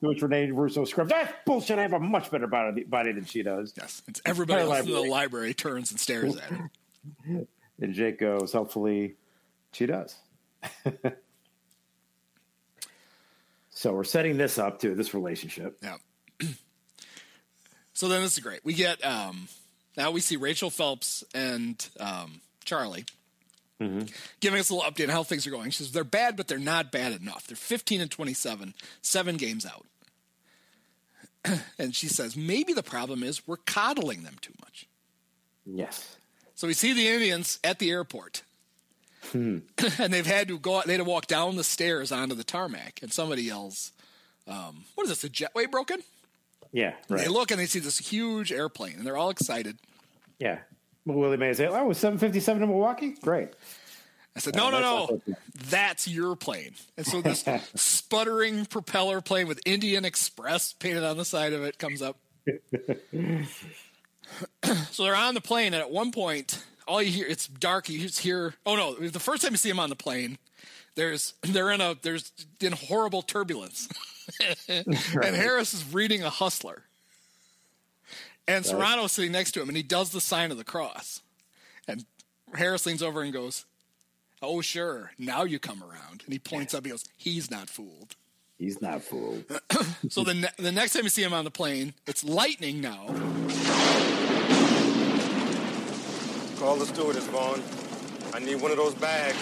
Which Rene Russo scrubbed. That's bullshit. I have a much better body, body than she does. Yes. It's everybody else in the library turns and stares at her. (laughs) And Jake goes, hopefully she does. (laughs) so we're setting this up to this relationship. Yeah. (clears throat) so then this is great. We get um now we see Rachel Phelps and um Charlie giving us a little update on how things are going. She says they're bad, but they're not bad enough. They're 15 and 27, seven games out. (clears throat) and she says maybe the problem is we're coddling them too much. Yes. So we see the Indians at the airport, Hmm. (laughs) and they've had to go. They had to walk down the stairs onto the tarmac, and somebody yells, um, "What is this? A jetway broken?" Yeah. Right. They look and they see this huge airplane, and they're all excited. yeah. Well, Willie Mays oh, was 757 in Milwaukee? Great. I said, "No, Uh, no, no, that's your plane." And so this (laughs) sputtering propeller plane with Indian Express painted on the side of it comes up. (laughs) (clears throat) so they're on the plane, and at one point, all you hear it's dark. You just hear. Oh no! The first time you see him on the plane, there's they're in a there's in horrible turbulence, (laughs) and Harris is reading a Hustler, and Right. Cerrano's sitting next to him, and he does the sign of the cross, and Harris leans over and goes, "Oh sure, now you come around," and he points up. He goes, "He's not fooled." He's not fooled. (laughs) So the ne- the next time you see him on the plane, it's lightning now. Call the stewardess, Vaughn. I need one of those bags.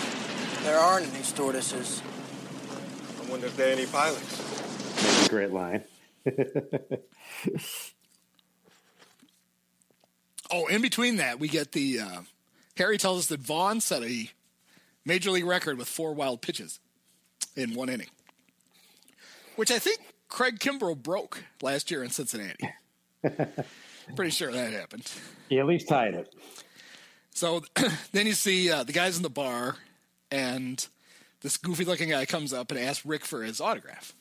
There aren't any stewardesses. I wonder if there are any pilots. That's a great line. (laughs) Oh, in between that, we get the uh, Harry tells us that Vaughn set a major league record with four wild pitches in one inning, which I think Craig Kimbrough broke last year in Cincinnati. (laughs) Pretty sure that happened. he at least tied it. So (clears throat) then you see uh, the guys in the bar, and this goofy looking guy comes up and asks Rick for his autograph.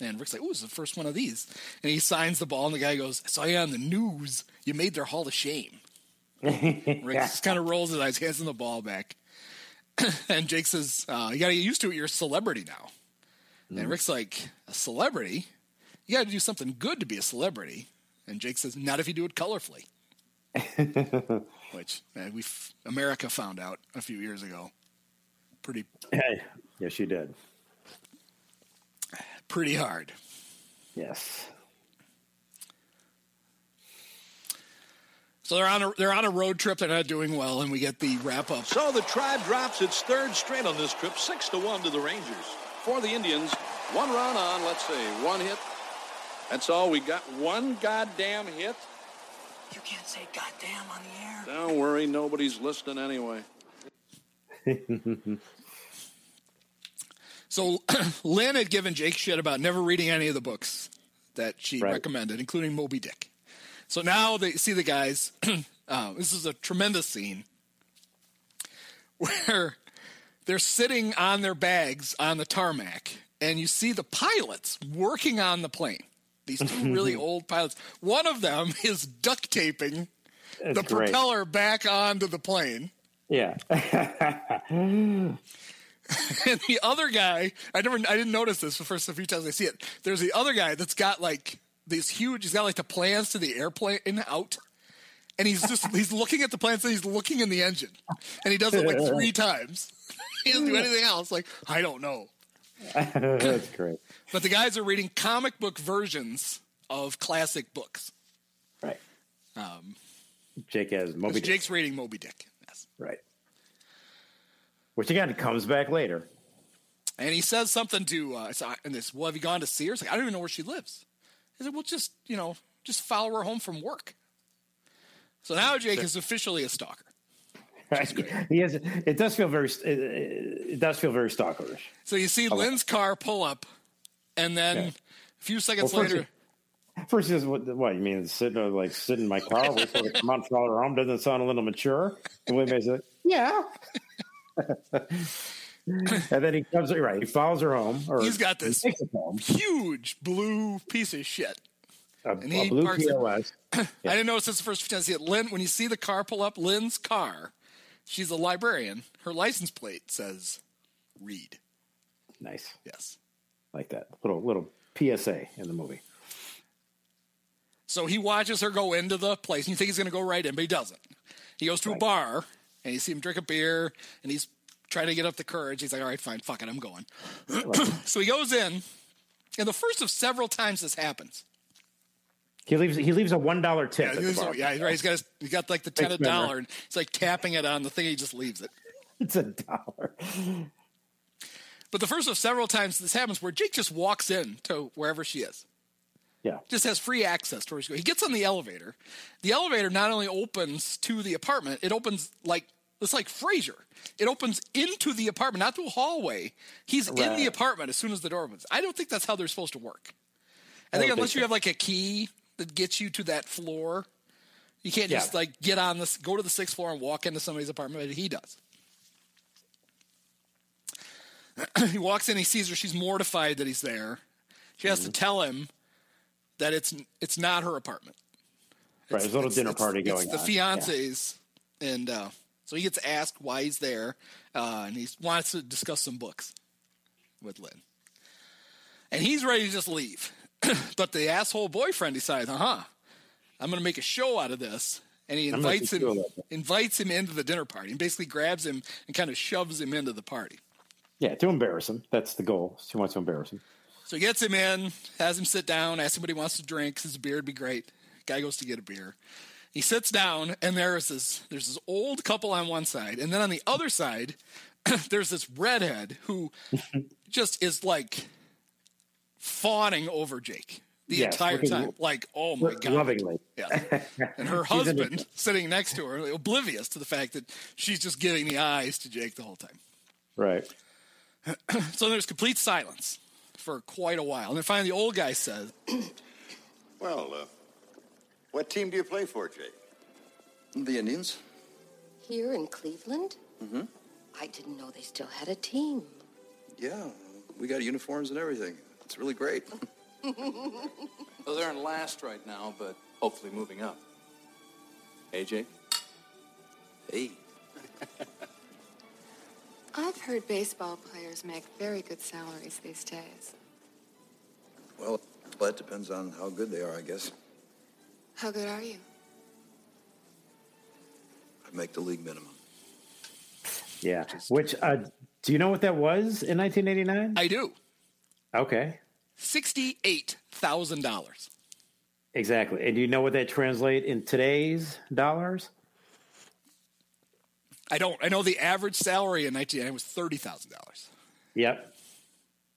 And Rick's like, "Ooh, it's the first one of these." And he signs the ball, and the guy goes, "I saw you on the news. You made their Hall of Shame." (laughs) Rick just kind of rolls his eyes, hands him the ball back, (clears throat) and Jake says, uh, "You got to get used to it. You're a celebrity now." And Rick's like, "A celebrity? You got to do something good to be a celebrity." And Jake says, "Not if you do it colorfully." (laughs) Which uh, we America found out a few years ago. Pretty Hey, yes, you did. pretty hard. Yes. So they're on a they're on a road trip. They're not doing well, and we get the wrap up. So the tribe drops its third straight on this trip, six to one to the Rangers. For the Indians, one run on, let's see, one hit. That's all. We got one goddamn hit. You can't say goddamn on the air. Don't worry, nobody's listening anyway. (laughs) So (clears throat) Lynn had given Jake shit about never reading any of the books that she Right. recommended, including Moby Dick. So now they see the guys. (clears throat) uh, this is a tremendous scene (laughs) where they're sitting on their bags on the tarmac, and you see the pilots working on the plane. These two really (laughs) old pilots. One of them (laughs) is duct taping That's the great. propeller back onto the plane. Yeah. (laughs) and the other guy, I never, I didn't notice this the first few times I see it. There's the other guy that's got like these huge. He's got like the plans to the airplane out, and he's just he's looking at the plans and he's looking in the engine, and he does it like three times. he doesn't do anything else. Like I don't know. (laughs) That's great. But the guys are reading comic book versions of classic books. Right. Um, Jake has Moby Dick. Jake's reading Moby Dick. Yes. Right. Which again comes back later. And he says something to, uh, and this, well, have you gone to see her? It's like, I don't even know where she lives. He said, well, just, you know, just follow her home from work. So now Jake is officially a stalker. He has. It does feel very. It, it does feel very stalkerish. So you see Okay. Lynn's car pull up, and then Yeah. a few seconds Well, later, he- First, he says, "What? What you mean? Sit uh, like sit in my car, wait for to come out follow her home? Doesn't it sound a little mature?" And Mays like, "Yeah." (laughs) and then he comes right. He follows her home. Or he's got this home. huge blue piece of shit. A, And a he blue parks it- POS. (clears throat) I didn't notice this the first few times. Lynn, when you see the car pull up, Lynn's car, she's a librarian. Her license plate says "Read." Nice, Yes. like that little little PSA in the movie. So he watches her go into the place, and you think he's going to go right in, but he doesn't. He goes to a bar, and you see him drink a beer, and he's trying to get up the courage. He's like, all right, fine, fuck it, I'm going. (clears throat) so he goes in, and the first of several times this happens. He leaves. He leaves a one dollar tip. Yeah, the he's, yeah, right. He's got his, he's got like the ten a dollar, and it's like tapping it on the thing. He just leaves it. (laughs) It's a dollar. But the first of several times this happens, where Jake just walks in to wherever she is. Yeah. just has free access to where she's going. He gets on the elevator. The elevator not only opens to the apartment, it opens like it's like Frasier. It opens into the apartment, not through a hallway. He's in the apartment as soon as the door opens. I don't think that's how they're supposed to work. I I think unless think you so. have like a key that gets you to that floor, you can't Yeah. just like get on this, go to the sixth floor and walk into somebody's apartment. But he does. (clears throat) he walks in, he sees her. She's mortified that he's there. She has to Mm-hmm. tell him that it's it's not her apartment. Right, there's a little dinner it's- party it's going the on. fiance's, and uh, so he gets asked why he's there, uh, and he wants to discuss some books with Lynn, and he's ready to just leave, (coughs) but the asshole boyfriend decides, uh huh, I'm going to make a show out of this, and he invites him you a lesson. invites him into the dinner party, and basically grabs him and kind of shoves him into the party. Yeah, to embarrass him. That's the goal. She wants to embarrass him. So he gets him in, has him sit down, asks him what he wants to drink. Says a beer would be great. Guy goes to get a beer. He sits down, and there's this there's this old couple on one side, and then on the other side, (clears throat) there's this redhead who (laughs) just is like fawning over Jake the Yes, entire looking- time. Like, oh my god, Lovingly. Yeah. (laughs) And her husband sitting next to her, oblivious to the fact that she's just giving the eyes to Jake the whole time. Right. (clears throat) so there's complete silence for quite a while. And then finally, the old guy says, (clears throat) Well, uh, what team do you play for, Jake? The Indians? Here in Cleveland? Mm-hmm. I didn't know they still had a team. Yeah, we got uniforms and everything. It's really great. (laughs) Well, they're in last right now, but hopefully moving up. Hey, Jake? Hey. (laughs) I've heard baseball players make very good salaries these days. Well, that depends on how good they are, I guess. How good are you? I make the league minimum. Yeah. Which uh, do you know what that was in 1989? I do. Okay. Sixty-eight thousand dollars. Exactly. And do you know what that translate in today's dollars? I don't. I know the average salary in 1999 was thirty thousand dollars. Yep.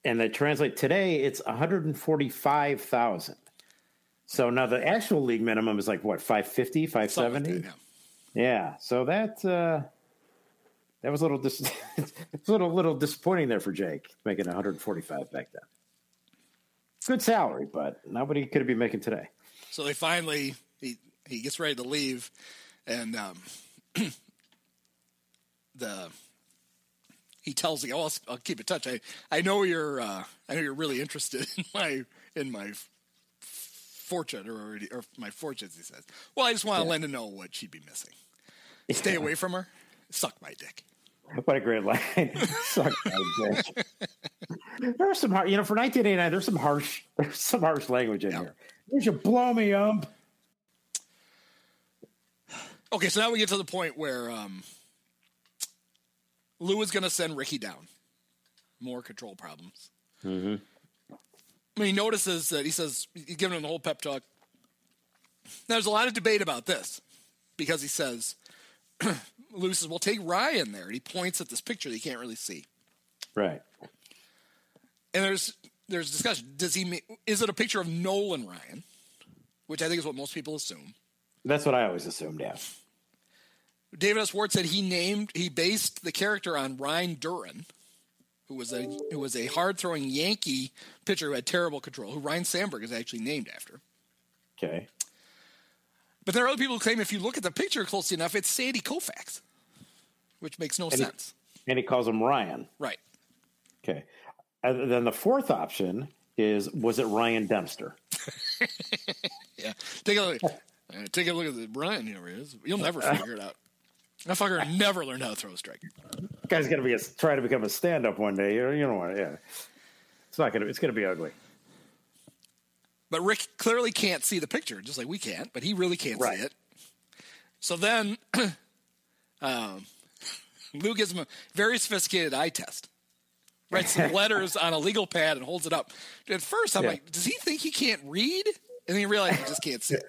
And that translate today, it's 145,000. So now the actual league minimum is like what, 550, 570? yeah. So that uh that was a little dis- (laughs) it's a little little disappointing there for Jake, making 145 back then. Good salary, but not what he could be making today. So they finally he he gets ready to leave, and um, (clears throat) the he tells the oh I'll, I'll keep in touch. I I know you're uh, I know you're really interested (laughs) in my in my fortune or, already- or my fortunes. He says, "Well, I just want Yeah. Linda know what she'd be missing. (laughs) Stay away from her. Suck my dick." (laughs) What a great line. (laughs) Suck my dick. (laughs) There's some hard, you know, for 1989, there's some harsh, there's some harsh language in here. You should blow me up. Okay, so now we get to the point where um, Lou is going to send Ricky down. More control problems. Mm-hmm. I mean, he notices that he says he's giving him the whole pep talk. Now, there's a lot of debate about this because he says, (clears throat) Lou says, "Well, take Ryan there," and he points at this picture that you can't really see. Right. And there's there's discussion. Does he is it a picture of Nolan Ryan, which I think is what most people assume. That's what I always assumed, yeah. David S. Ward said he named he based the character on Ryne Duren, who was a who was a hard throwing Yankee pitcher who had terrible control, who Ryne Sandberg is actually named after. Okay. But there are other people who claim if you look at the picture closely enough, it's Sandy Koufax, which makes no And he- sense. And he calls him Ryan. Right. Okay. And then the fourth option is was it Ryan Dempster? (laughs) Yeah. Take a look. uh, Take a look at the Ryan here he is. You'll never figure it out. That fucker never learned how to throw a strike. Guy's gonna be a, try to become a stand up one day. You, you know what? Yeah. It's not gonna. It's gonna be ugly. But Rick clearly can't see the picture, just like we can't, but he really can't Right. see it. So then (clears throat) um, Lou gives him a very sophisticated eye test. Writes some (laughs) letters on a legal pad and holds it up. At first, I'm Yeah. like, does he think he can't read? And then he realizes he just can't see. (laughs)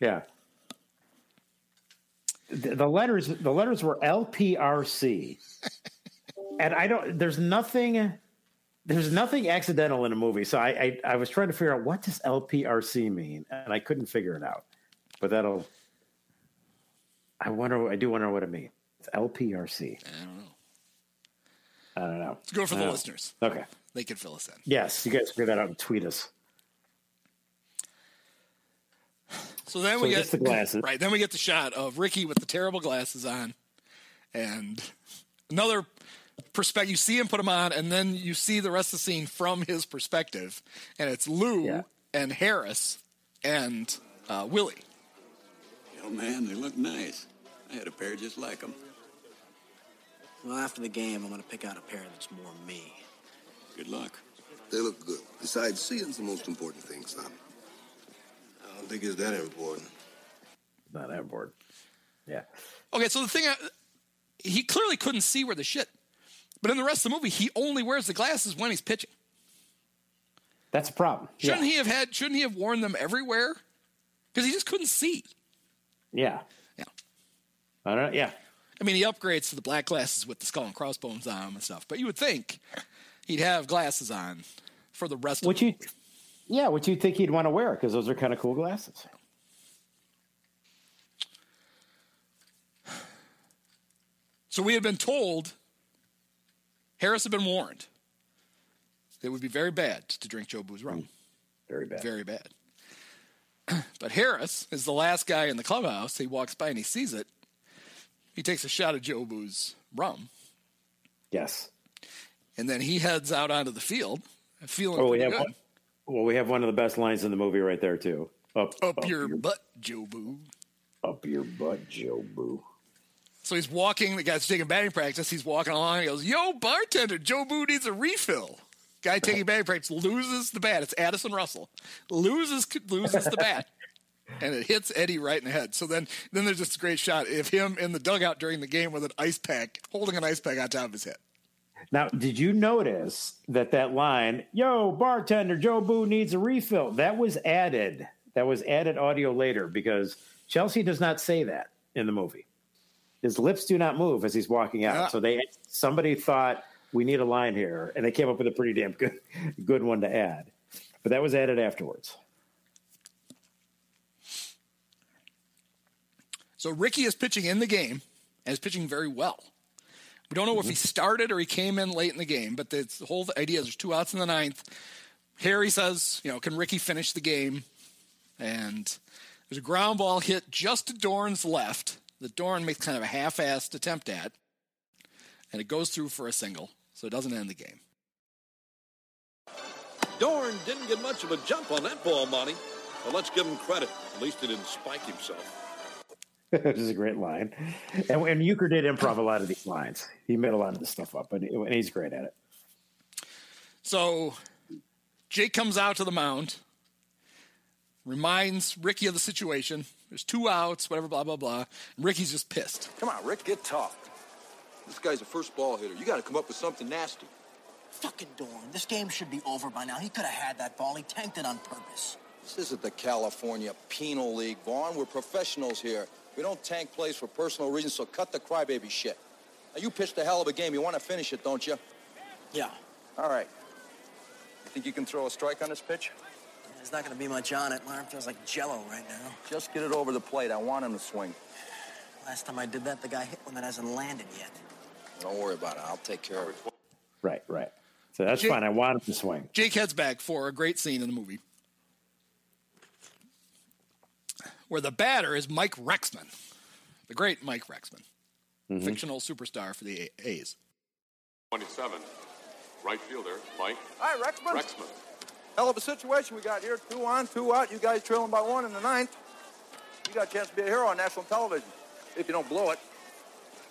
Yeah. The, the letters. The letters were LPRC, (laughs) and I don't. There's nothing. There's nothing accidental in a movie. So I, I I was trying to figure out what does LPRC mean, and I couldn't figure it out. But that'll. I wonder. I do wonder what it means. It's LPRC. I don't know. I don't know. Let's go for the know. listeners. Okay. They can fill us in. Yes, you guys figure that out and tweet us. So then So we get the glasses. Right. Then we get the shot of Ricky with the terrible glasses on, and another perspective. You see him put them on, and then you see the rest of the scene from his perspective, and it's Lou and Harris and uh, Willie. Oh, man, they look nice. I had a pair just like them. Well, after the game, I'm going to pick out a pair that's more me. Good luck. They look good. Besides, seeing's the most important thing, son. I don't think it's that important. Not that important. Yeah. Okay, so the thing, I- he clearly couldn't see where the shit. But in the rest of the movie, he only wears the glasses when he's pitching. That's a problem. Shouldn't he have had? Shouldn't he have worn them everywhere? Because he just couldn't see. Yeah. Yeah. I don't. Yeah. I mean, he upgrades to the black glasses with the skull and crossbones on them and stuff. But you would think he'd have glasses on for the rest Would of you? Yeah. What you think he'd want to wear? Because those are kind of cool glasses. So we had been told, Harris had been warned, it would be very bad to drink Jobu's rum. Mm, very bad. Very bad. (clears throat) But Harris is the last guy in the clubhouse. He walks by and he sees it. He takes a shot of Jobu's rum, Yes. and then he heads out onto the field, feeling Oh, we have good. one. Well, we have one of the best lines in the movie right there too. Up, Up, your, butt, Jobu. up your butt, Joe Boo. So he's walking. The guy's taking batting practice. He's walking along. He goes, "Yo, bartender, Jobu needs a refill." Guy taking batting practice loses the bat. It's Addison Russell loses loses the bat, (laughs) and it hits Eddie right in the head. So then then there's just a great shot of him in the dugout during the game with an ice pack, holding an ice pack on top of his head. Now, did you notice that that line, "Yo, bartender, Jobu needs a refill," that was added. That was added audio later because Chelcie does not say that in the movie. His lips do not move as he's walking out. Yeah. So they somebody thought we need a line here, and they came up with a pretty damn good good one to add. But that was added afterwards. So Ricky is pitching in the game and is pitching very well. We don't know if he mm-hmm. started or he came in late in the game, but the the whole idea is there's two outs in the ninth. Harry says, you know, can Ricky finish the game? And there's a ground ball hit just to Dorn's left that Dorn makes kind of a half-assed attempt at, and it goes through for a single, so it doesn't end the game. Dorn didn't get much of a jump on that ball, Monty. But let's give him credit. At least he didn't spike himself. (laughs) Which is a great line. And, and Uecker did improv a lot of these lines. He made a lot of this stuff up, and, and he's great at it. So Jake comes out to the mound, reminds Ricky of the situation. There's two outs, whatever, blah, blah, blah. And Ricky's just pissed. Come on, Rick, get tough. This guy's a first ball hitter. You got to come up with something nasty. Fucking Dorn. This game should be over by now. He could have had that ball. He tanked it on purpose. This isn't the California Penal League, Vaughn. We're professionals here. We don't tank plays for personal reasons, so cut the crybaby shit. Now, you pitched a hell of a game. You want to finish it, don't you? Yeah. All right. You think you can throw a strike on this pitch? There's not going to be much on it. My arm feels like jello right now. Just get it over the plate. I want him to swing. Last time I did that, the guy hit one that hasn't landed yet. Don't worry about it. I'll take care of it. Right, right. So that's Jake- fine. I want him to swing. Jake heads back for a great scene in the movie where the batter is Mike Rexman, the great Mike Rexman, Mhm. fictional superstar for the A- A's. 27. Right fielder, Mike Hi, Rexman. Rexman. Hell of a situation we got here. Two on, two out. You guys trailing by one in the ninth. You got a chance to be a hero on national television, if you don't blow it.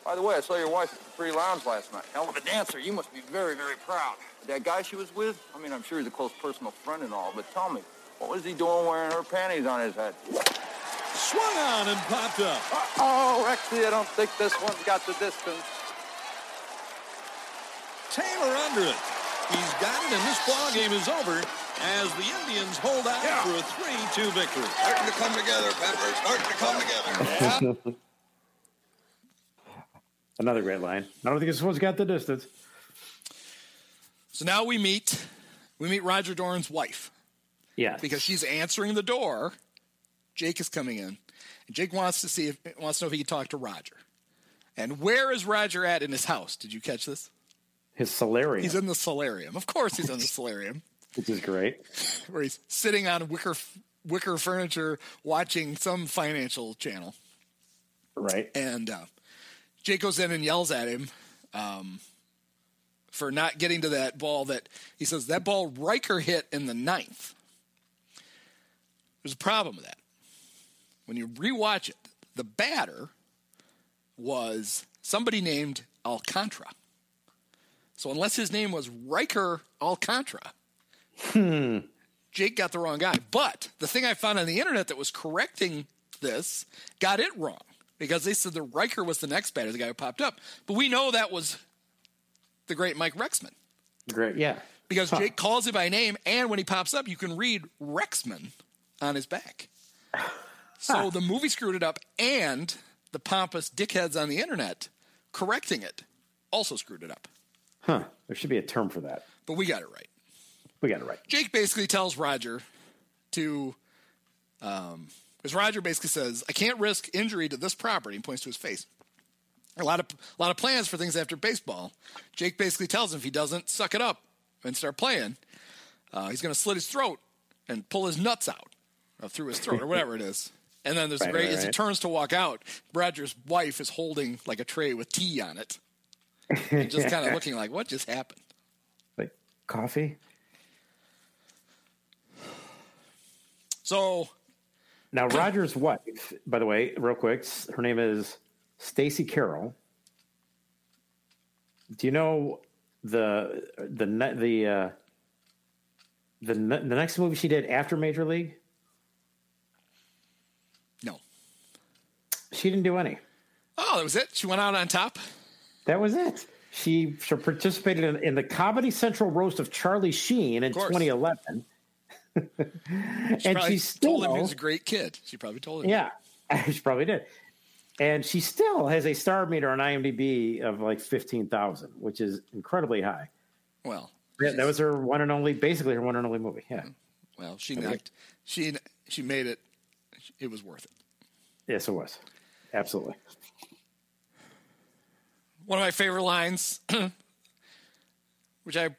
By the way, I saw your wife at the Free Lounge last night. Hell of a dancer. You must be very, very proud. That guy she was with, I mean, I'm sure he's a close personal friend and all, but tell me, what was he doing wearing her panties on his head? Swung on and popped up. Oh, Rexy, I don't think this one's got the distance. Taylor under it. He's got it, and this ball game is over as the Indians hold out for a 3-2 victory. Starting to come together, Pepper. Starting to come together. (laughs) Another great line. I don't think this one's got the distance. So now we meet we meet Roger Doran's wife. Yeah. Because she's answering the door. Jake is coming in. And Jake wants to see if wants to know if he can talk to Roger. And where is Roger at in his house? Did you catch this? His solarium, He's in the solarium. Of course he's in the solarium. (laughs) which is great. Where he's sitting on wicker wicker furniture watching some financial channel. Right. And uh, Jake goes in and yells at him um, for not getting to that ball that he says that ball Riker hit in the ninth. There's a problem with that. When you rewatch it, the batter was somebody named Alcantara. So unless his name was Riker Alcantara, Hmm. Jake got the wrong guy. But the thing I found on the internet that was correcting this got it wrong because they said the Riker was the next batter, the guy who popped up. But we know that was the great Mike Rexman Great. Yeah. because Huh. Jake calls him by name, and when he pops up, you can read Rexman on his back. (laughs) So the movie screwed it up, and the pompous dickheads on the internet correcting it also screwed it up. Huh. There should be a term for that. But we got it right. We got it right. Jake basically tells Roger to, um, because Roger basically says, "I can't risk injury to this property," and points to his face. A lot of a lot of plans for things after baseball. Jake basically tells him if he doesn't suck it up and start playing, uh, he's going to slit his throat and pull his nuts out uh, through his throat or whatever it is. And then there's Right, great right, as he right. turns to walk out. Roger's wife is holding like a tray with tea on it, and just kind of (laughs) looking like, "What just happened?" Like coffee. So Now (clears throat) Roger's wife, by the way, real quick, her name is Stacy Carroll. Do you know the the the uh, the the next movie she did after Major League? No. She didn't do any. Oh, that was it. She went out on top. That was it. She, she participated in, in the Comedy Central roast of Charlie Sheen in 2011. She and she told him he was a great kid. She probably told him. Yeah, (laughs) she probably did. And she still has a star meter on IMDb of like 15,000, which is incredibly high. Well, Yeah, that was her one and only, basically her one and only movie. Yeah. well, she knocked. She she made it. It was worth it. Yes, it was. Absolutely. One of my favorite lines, (clears throat) which I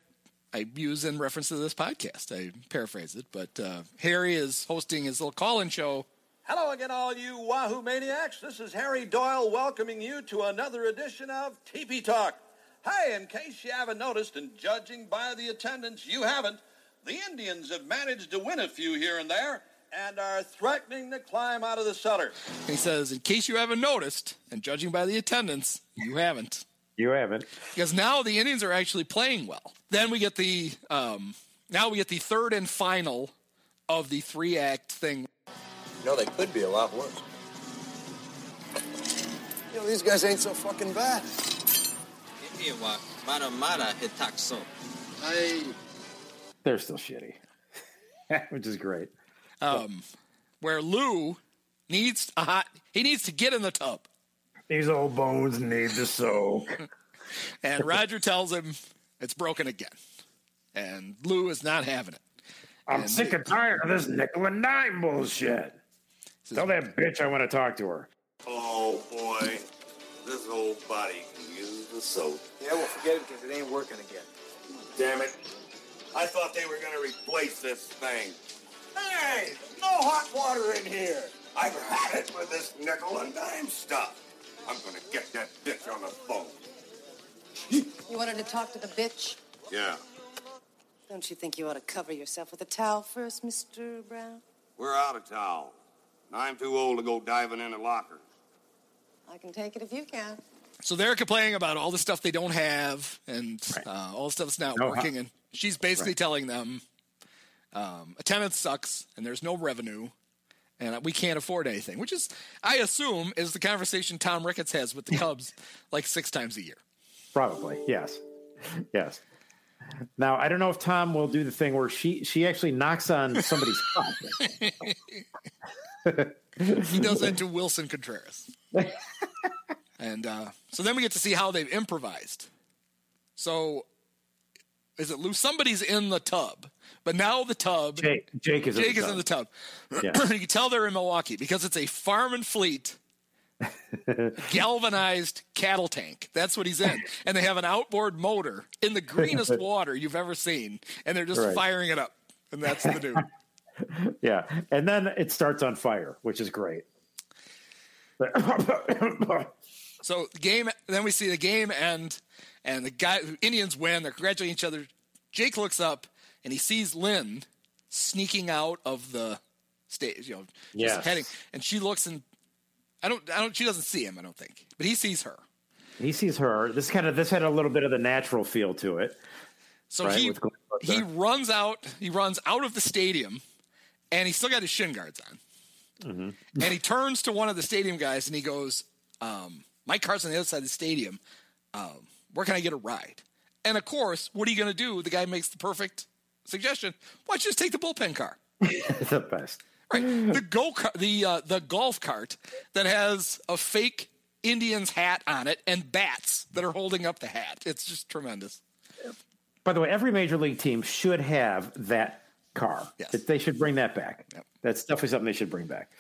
I use in reference to this podcast. I paraphrase it, but uh, Harry is hosting his little call-in show. Hello again, all you Wahoo maniacs. This is Harry Doyle welcoming you to another edition of TP Talk. Hey, in case you haven't noticed, and judging by the attendance, you haven't, the Indians have managed to win a few here and there, and are threatening to climb out of the cellar. He says, in case you haven't noticed, and judging by the attendance, you haven't. You haven't. Because now the Indians are actually playing well. Then we get the um, now we get the third and final of the three act thing. You know, they could be a lot worse. You know, these guys ain't so fucking bad. They're still shitty, (laughs) which is great. Um, where Lou needs a hot he needs to get in the tub. These old bones need to soak. (laughs) And Roger tells him it's broken again. And Lou is not having it. I'm And- sick and tired of this nickel and dime bullshit. Tell that bitch I want to talk to her. Oh, boy. This old body can use the soap. Yeah, well, forget it because it ain't working again. Damn it. I thought they were going to replace this thing. Hey, no hot water in here. I've had it with this nickel and dime stuff. I'm going to get that bitch on the phone. You wanted to talk to the bitch? Yeah, Don't you think you ought to cover yourself with a towel first, Mr. Brown? we're out of towel. And I'm too old to go diving in a locker. I can take it if you can. So they're complaining about all the stuff they don't have and uh, all the stuff that's not No, working. huh? And she's basically Right. telling them um, attendance sucks and there's no revenue and we can't afford anything, which is, I assume, is the conversation Tom Ricketts has with the Cubs (laughs) like six times a year. Probably, yes, yes. Now I don't know if Tom will do the thing where she she actually knocks on somebody's (laughs) cup. he does that to (laughs) Willson Contreras. and uh, so then we get to see how they've improvised. So is it Lou? Somebody's in the tub, but now the tub. Jake, Jake is in the is tub. in the tub. Yeah. (clears throat) you can tell they're in Milwaukee because it's a farm and fleet (laughs) galvanized cattle tank. That's what he's in. And they have an outboard motor in the greenest (laughs) water you've ever seen. And they're just Right. firing it up. And that's the dude. (laughs) yeah, and then it starts on fire, which is great. (coughs) So the game, then we see the game end, and the guy Indians win. They're congratulating each other. Jake looks up and he sees Lynn sneaking out of the stage. You know, just Yes. heading, and she looks and I don't, I don't. She doesn't see him. I don't think, but he sees her. he sees her. This kind of this had a little bit of the natural feel to it. So right, he what's going on he runs out. He runs out of the stadium, and he still got his shin guards on. Mhm. and he turns to one of the stadium guys and he goes, um, "My car's on the other side of the stadium. Um, where can I get a ride?" And of course, what are you going to do? The guy makes the perfect suggestion. Why don't you just take the bullpen car? (laughs) the best. Right, the go car, the uh, the golf cart that has a fake Indians hat on it and bats that are holding up the hat. It's just tremendous. By the way, every major league team should have that car. Yes. They should bring that back. That's definitely something they should bring back.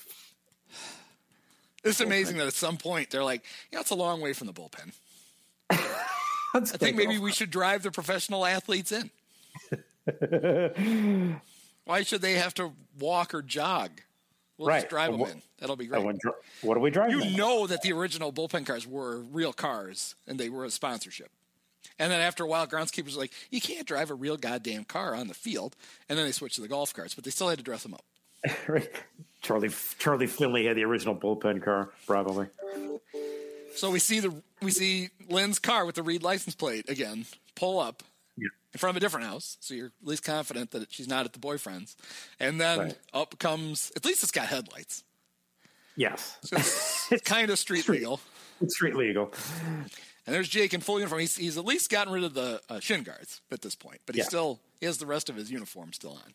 It's amazing that at some point they're like, you know, it's a long way from the bullpen. (laughs) I think maybe we should drive the professional athletes in. Why should they have to walk or jog? We'll Right. just drive them in. That'll be great. what do we drive? You them? know that the original bullpen cars were real cars and they were a sponsorship. And then after a while, groundskeepers were like, you can't drive a real goddamn car on the field. And then they switched to the golf carts, but they still had to dress them up. (laughs) Charlie Charlie Finley had the original bullpen car, probably. So we see the we see Lynn's car with the Reed license plate again pull up in front of a different house, so you're at least confident that she's not at the boyfriend's. And then Right. up comes at least it's got headlights. Yes, So it's, it's kind of street, legal. it's street legal. And there's Jake in full uniform. He's, he's at least gotten rid of the uh, shin guards at this point, but he Yeah. still he has the rest of his uniform still on.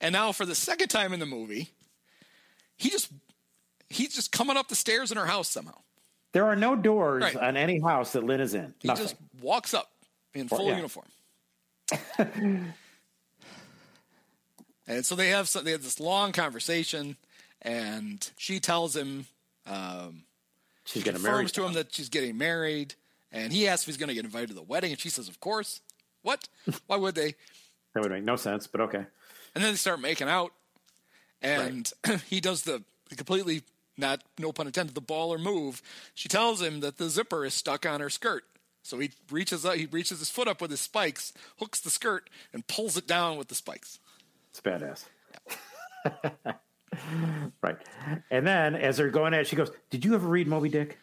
And now for the second time in the movie, he just he's just coming up the stairs in her house somehow. There are no doors Right. on any house that Lynn is in. He Nothing. just walks up in full yeah. uniform. (laughs) and so they have some, they have this long conversation, and she tells him um, She's she confirms to him that she's getting married, and he asks if he's going to get invited to the wedding, and she says, "Of course." What? (laughs) Why would they? That would make no sense, but okay. And then they start making out, and (clears throat) he does the completely not no pun intended the baller move. She tells him that the zipper is stuck on her skirt, so he reaches up, he reaches his foot up with his spikes, hooks the skirt, and pulls it down with the spikes. It's badass. (laughs) right. And then as they're going at it, she goes, Did you ever read Moby Dick?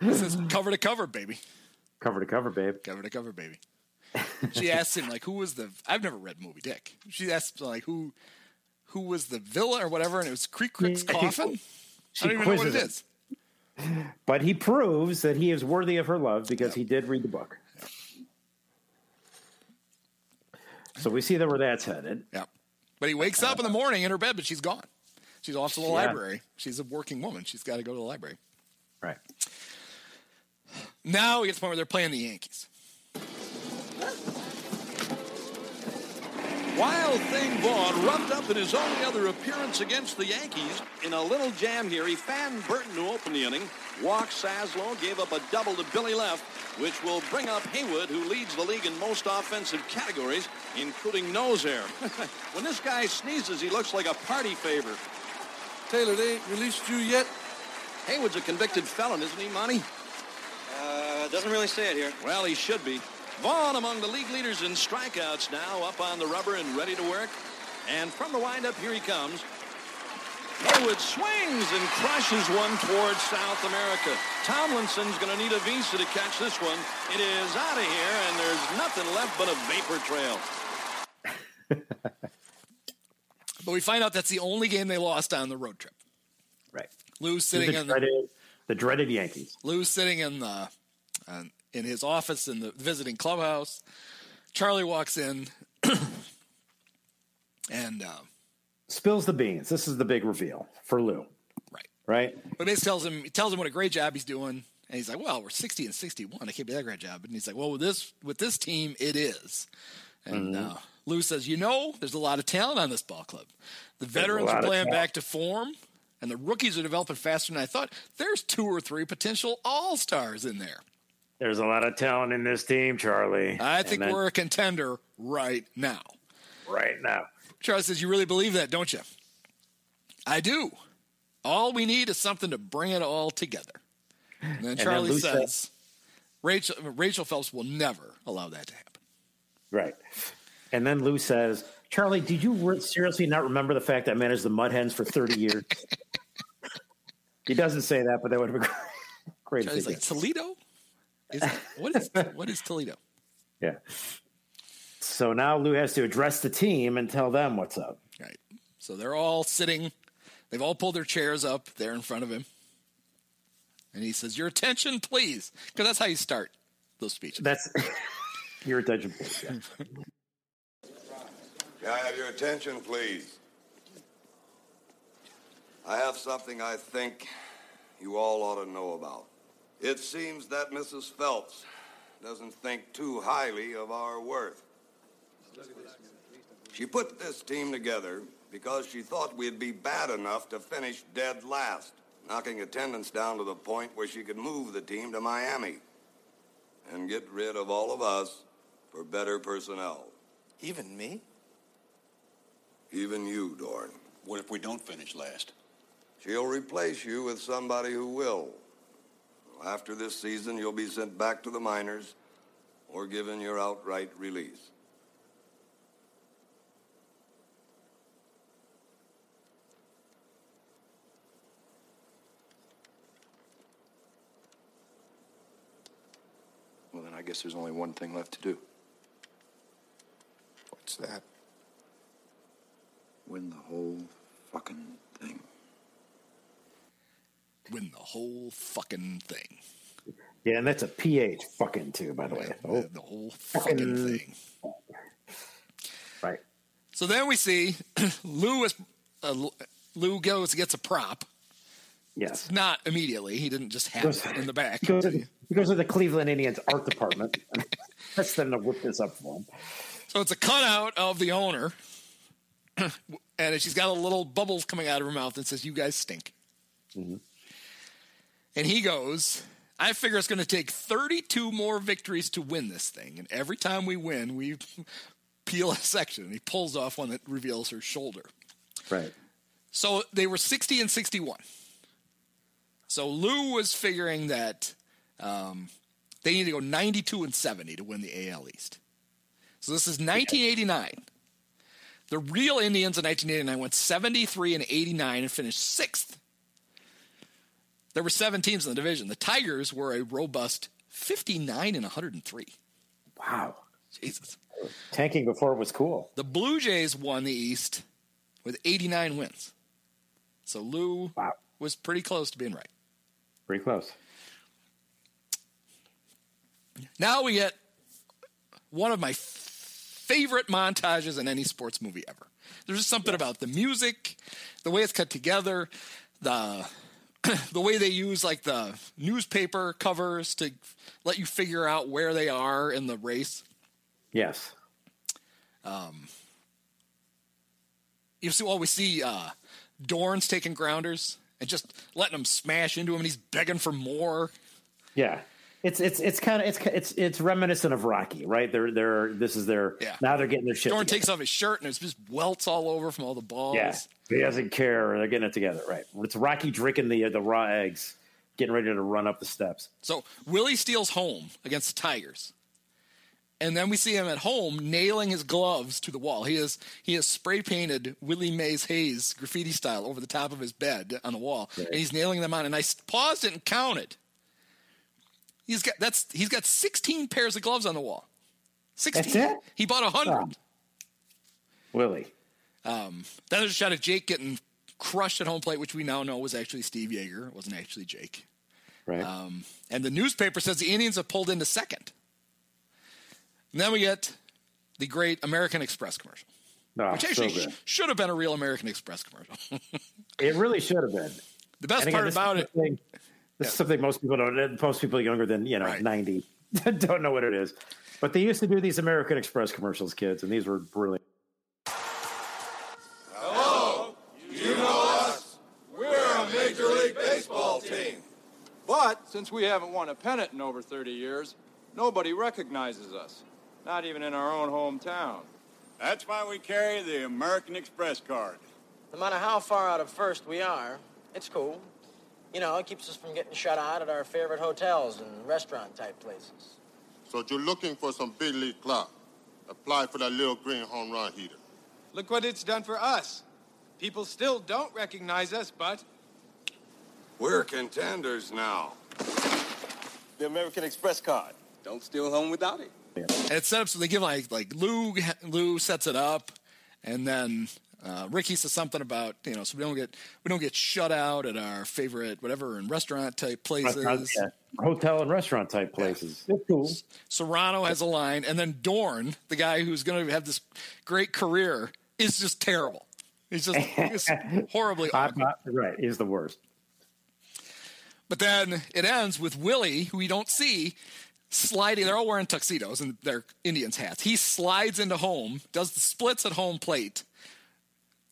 this is cover to cover, baby. Cover to cover, babe. Cover to cover, baby. She asks him like, "Who was the?" I've never read Moby Dick. She asks like, "Who, who was the villain or whatever?" And it was Creek Crick's Yeah, she- coffin. she I don't even know what it is. quizzes is. But he proves that he is worthy of her love because he did read the book. So we see that where that's headed. Yeah. But he wakes up in the morning in her bed, but she's gone. She's off to the Yeah. library. She's a working woman. She's got to go to the library. Right. Now we get to the point where they're playing the Yankees. Wild Thing Vaughn rubbed up in his only other appearance against the Yankees. In a little jam here, he fanned Burton to open the inning. Walked Saslow, gave up a double to Billy Left, which will bring up Haywood, who leads the league in most offensive categories, including nose hair. (laughs) when this guy sneezes, he looks like a party favor. Taylor, they ain't released you yet? Haywood's a convicted felon, isn't he, Monty? Uh, doesn't really say it here. Well, he should be. Vaughn among the league leaders in strikeouts now, up on the rubber and ready to work. And from the windup, here he comes. Haywood swings and crushes one towards South America. Tomlinson's going to need a visa to catch this one. It is out of here, and there's nothing left but a vapor trail. (laughs) But we find out that's the only game they lost on the road trip. Right. Lou's sitting the, in the, dreaded, the dreaded Yankees. Lou's sitting in the uh, in his office in the visiting clubhouse. Charlie walks in, (clears throat) and uh, Spills the beans. This is the big reveal for Lou. Right. Right? but basically tells him he tells him what a great job he's doing, and he's like, "Well, we're sixty and sixty-one. It can't be that great job." And he's like, "Well, with this with this team, it is." And Mhm. uh, Lou says, "You know, there's a lot of talent on this ball club. The veterans are playing back to form." And the rookies are developing faster than I thought. There's two or three potential all stars in there. There's a lot of talent in this team, Charlie. I think then- we're a contender right now. right now. Charlie says, You really believe that, don't you? I do. All we need is something to bring it all together. And then And then Charlie says, Rachel, Rachel Phelps will never allow that to happen. Right. And then Lou says, Charlie, did you re- seriously not remember the fact that I managed the Mud Hens for 30 years? (laughs) he doesn't say that, but that would have been (laughs) great. Charlie's if he like. Toledo? Is it, what, is, what is Toledo? (laughs) Yeah. So now Lou has to address the team and tell them what's up. Right. So they're all sitting, they've all pulled their chairs up there in front of him. And he says, Your attention, please. Because that's how you start those speeches. That's (laughs) your attention, please. Yeah. Can I have your attention, please? I have something I think you all ought to know about. It seems that Mrs. Phelps doesn't think too highly of our worth. She put this team together because she thought we'd be bad enough to finish dead last, knocking attendance down to the point where she could move the team to Miami and get rid of all of us for better personnel. Even me? Even you, Dorn. What if we don't finish last? She'll replace you with somebody who will. After this season, you'll be sent back to the minors or given your outright release. Well, then I guess there's only one thing left to do. What's that? Win the whole fucking thing. Win the whole fucking thing. Yeah, and that's a PH fucking too, by the way. Oh, the whole fucking thing. Right. So then we see (clears throat) Lou is uh, Lou goes gets a prop. Yes. Not immediately. He didn't just have Goes- it in the back. He goes, to, he goes to the Cleveland Indians art department. (laughs) That's them to whip this up for him. So it's a cutout of the owner, (clears throat) and she's got a little bubbles coming out of her mouth and says, "You guys stink." Mm-hmm. And he goes, "I figure it's going to take 32 more victories to win this thing, and every time we win, we (laughs) peel a section." And he pulls off one that reveals her shoulder. Right. So they were 60 and 61. So Lou was figuring that um, they need to go 92 and 70 to win the AL East. So this is 1989. The real Indians in 1989 went 73 and 89 and finished sixth. There were seven teams in the division. The Tigers were a robust 59 and 103. Wow. Jesus. Tanking before it was cool. The Blue Jays won the East with 89 wins. So Lou wow. was pretty close to being right. Pretty close. Now we get one of my favorite montages in any sports movie ever. There's just something about the music, the way it's cut together, the the way they use like the newspaper covers to let you figure out where they are in the race. Yes. Um, you see, well, we see uh, Dorn's taking grounders and just letting them smash into him, and he's begging for more. Yeah, it's it's it's kind of it's it's it's reminiscent of Rocky, right? They're they're this is their yeah. now they're getting their shit. Dorn together. takes off his shirt and it's just welts all over from all the balls. Yeah, he doesn't care. They're getting it together, right? It's Rocky drinking the the raw eggs, getting ready to run up the steps. So Willie steals home against the Tigers. And then we see him at home nailing his gloves to the wall. He has he has spray painted Willie Mays Hayes graffiti style over the top of his bed on the wall, Right. and he's nailing them on. And I paused it and counted. He's got that's he's got 16 pairs of gloves on the wall. 16. That's it? He bought a hundred. Willie. Um, then there's a shot of Jake getting crushed at home plate, which we now know was actually Steve Yeager. It wasn't actually Jake. Right. Um, and the newspaper says the Indians have pulled into second. And then we get the great American Express commercial, Oh, which actually good. sh- should have been a real American Express commercial. (laughs) It really should have been. The best again, part about it, something- This is something most people don't. Most people younger than you know ninety (laughs) don't know what it is. But they used to do these American Express commercials, kids, and these were brilliant. Hello, you know us. We're a Major League Baseball team. But since we haven't won a pennant in over 30 years, nobody recognizes us, not even in our own hometown. That's why we carry the American Express card. No matter how far out of first we are, it's cool. You know, it keeps us from getting shut out at our favorite hotels and restaurant type places. So you're looking for some big league clout. Apply for that little green home run heater. Look what it's done for us. People still don't recognize us, but We're contenders now. The American Express card. Don't steal home without it. and it's set up so they give like like Lou Lou sets it up, and then uh, Ricky says something about you know so we don't get we don't get shut out at our favorite whatever in restaurant type places. Restaurant- yeah, Hotel and restaurant type places. It's cool. Cerrano has a line, and then Dorn, the guy who's going to have this great career, is just terrible. He's just he's (laughs) horribly awkward. right, he's the worst. But then it ends with Willie, who we don't see, sliding. They're all wearing tuxedos and their Indians hats. He slides into home, does the splits at home plate,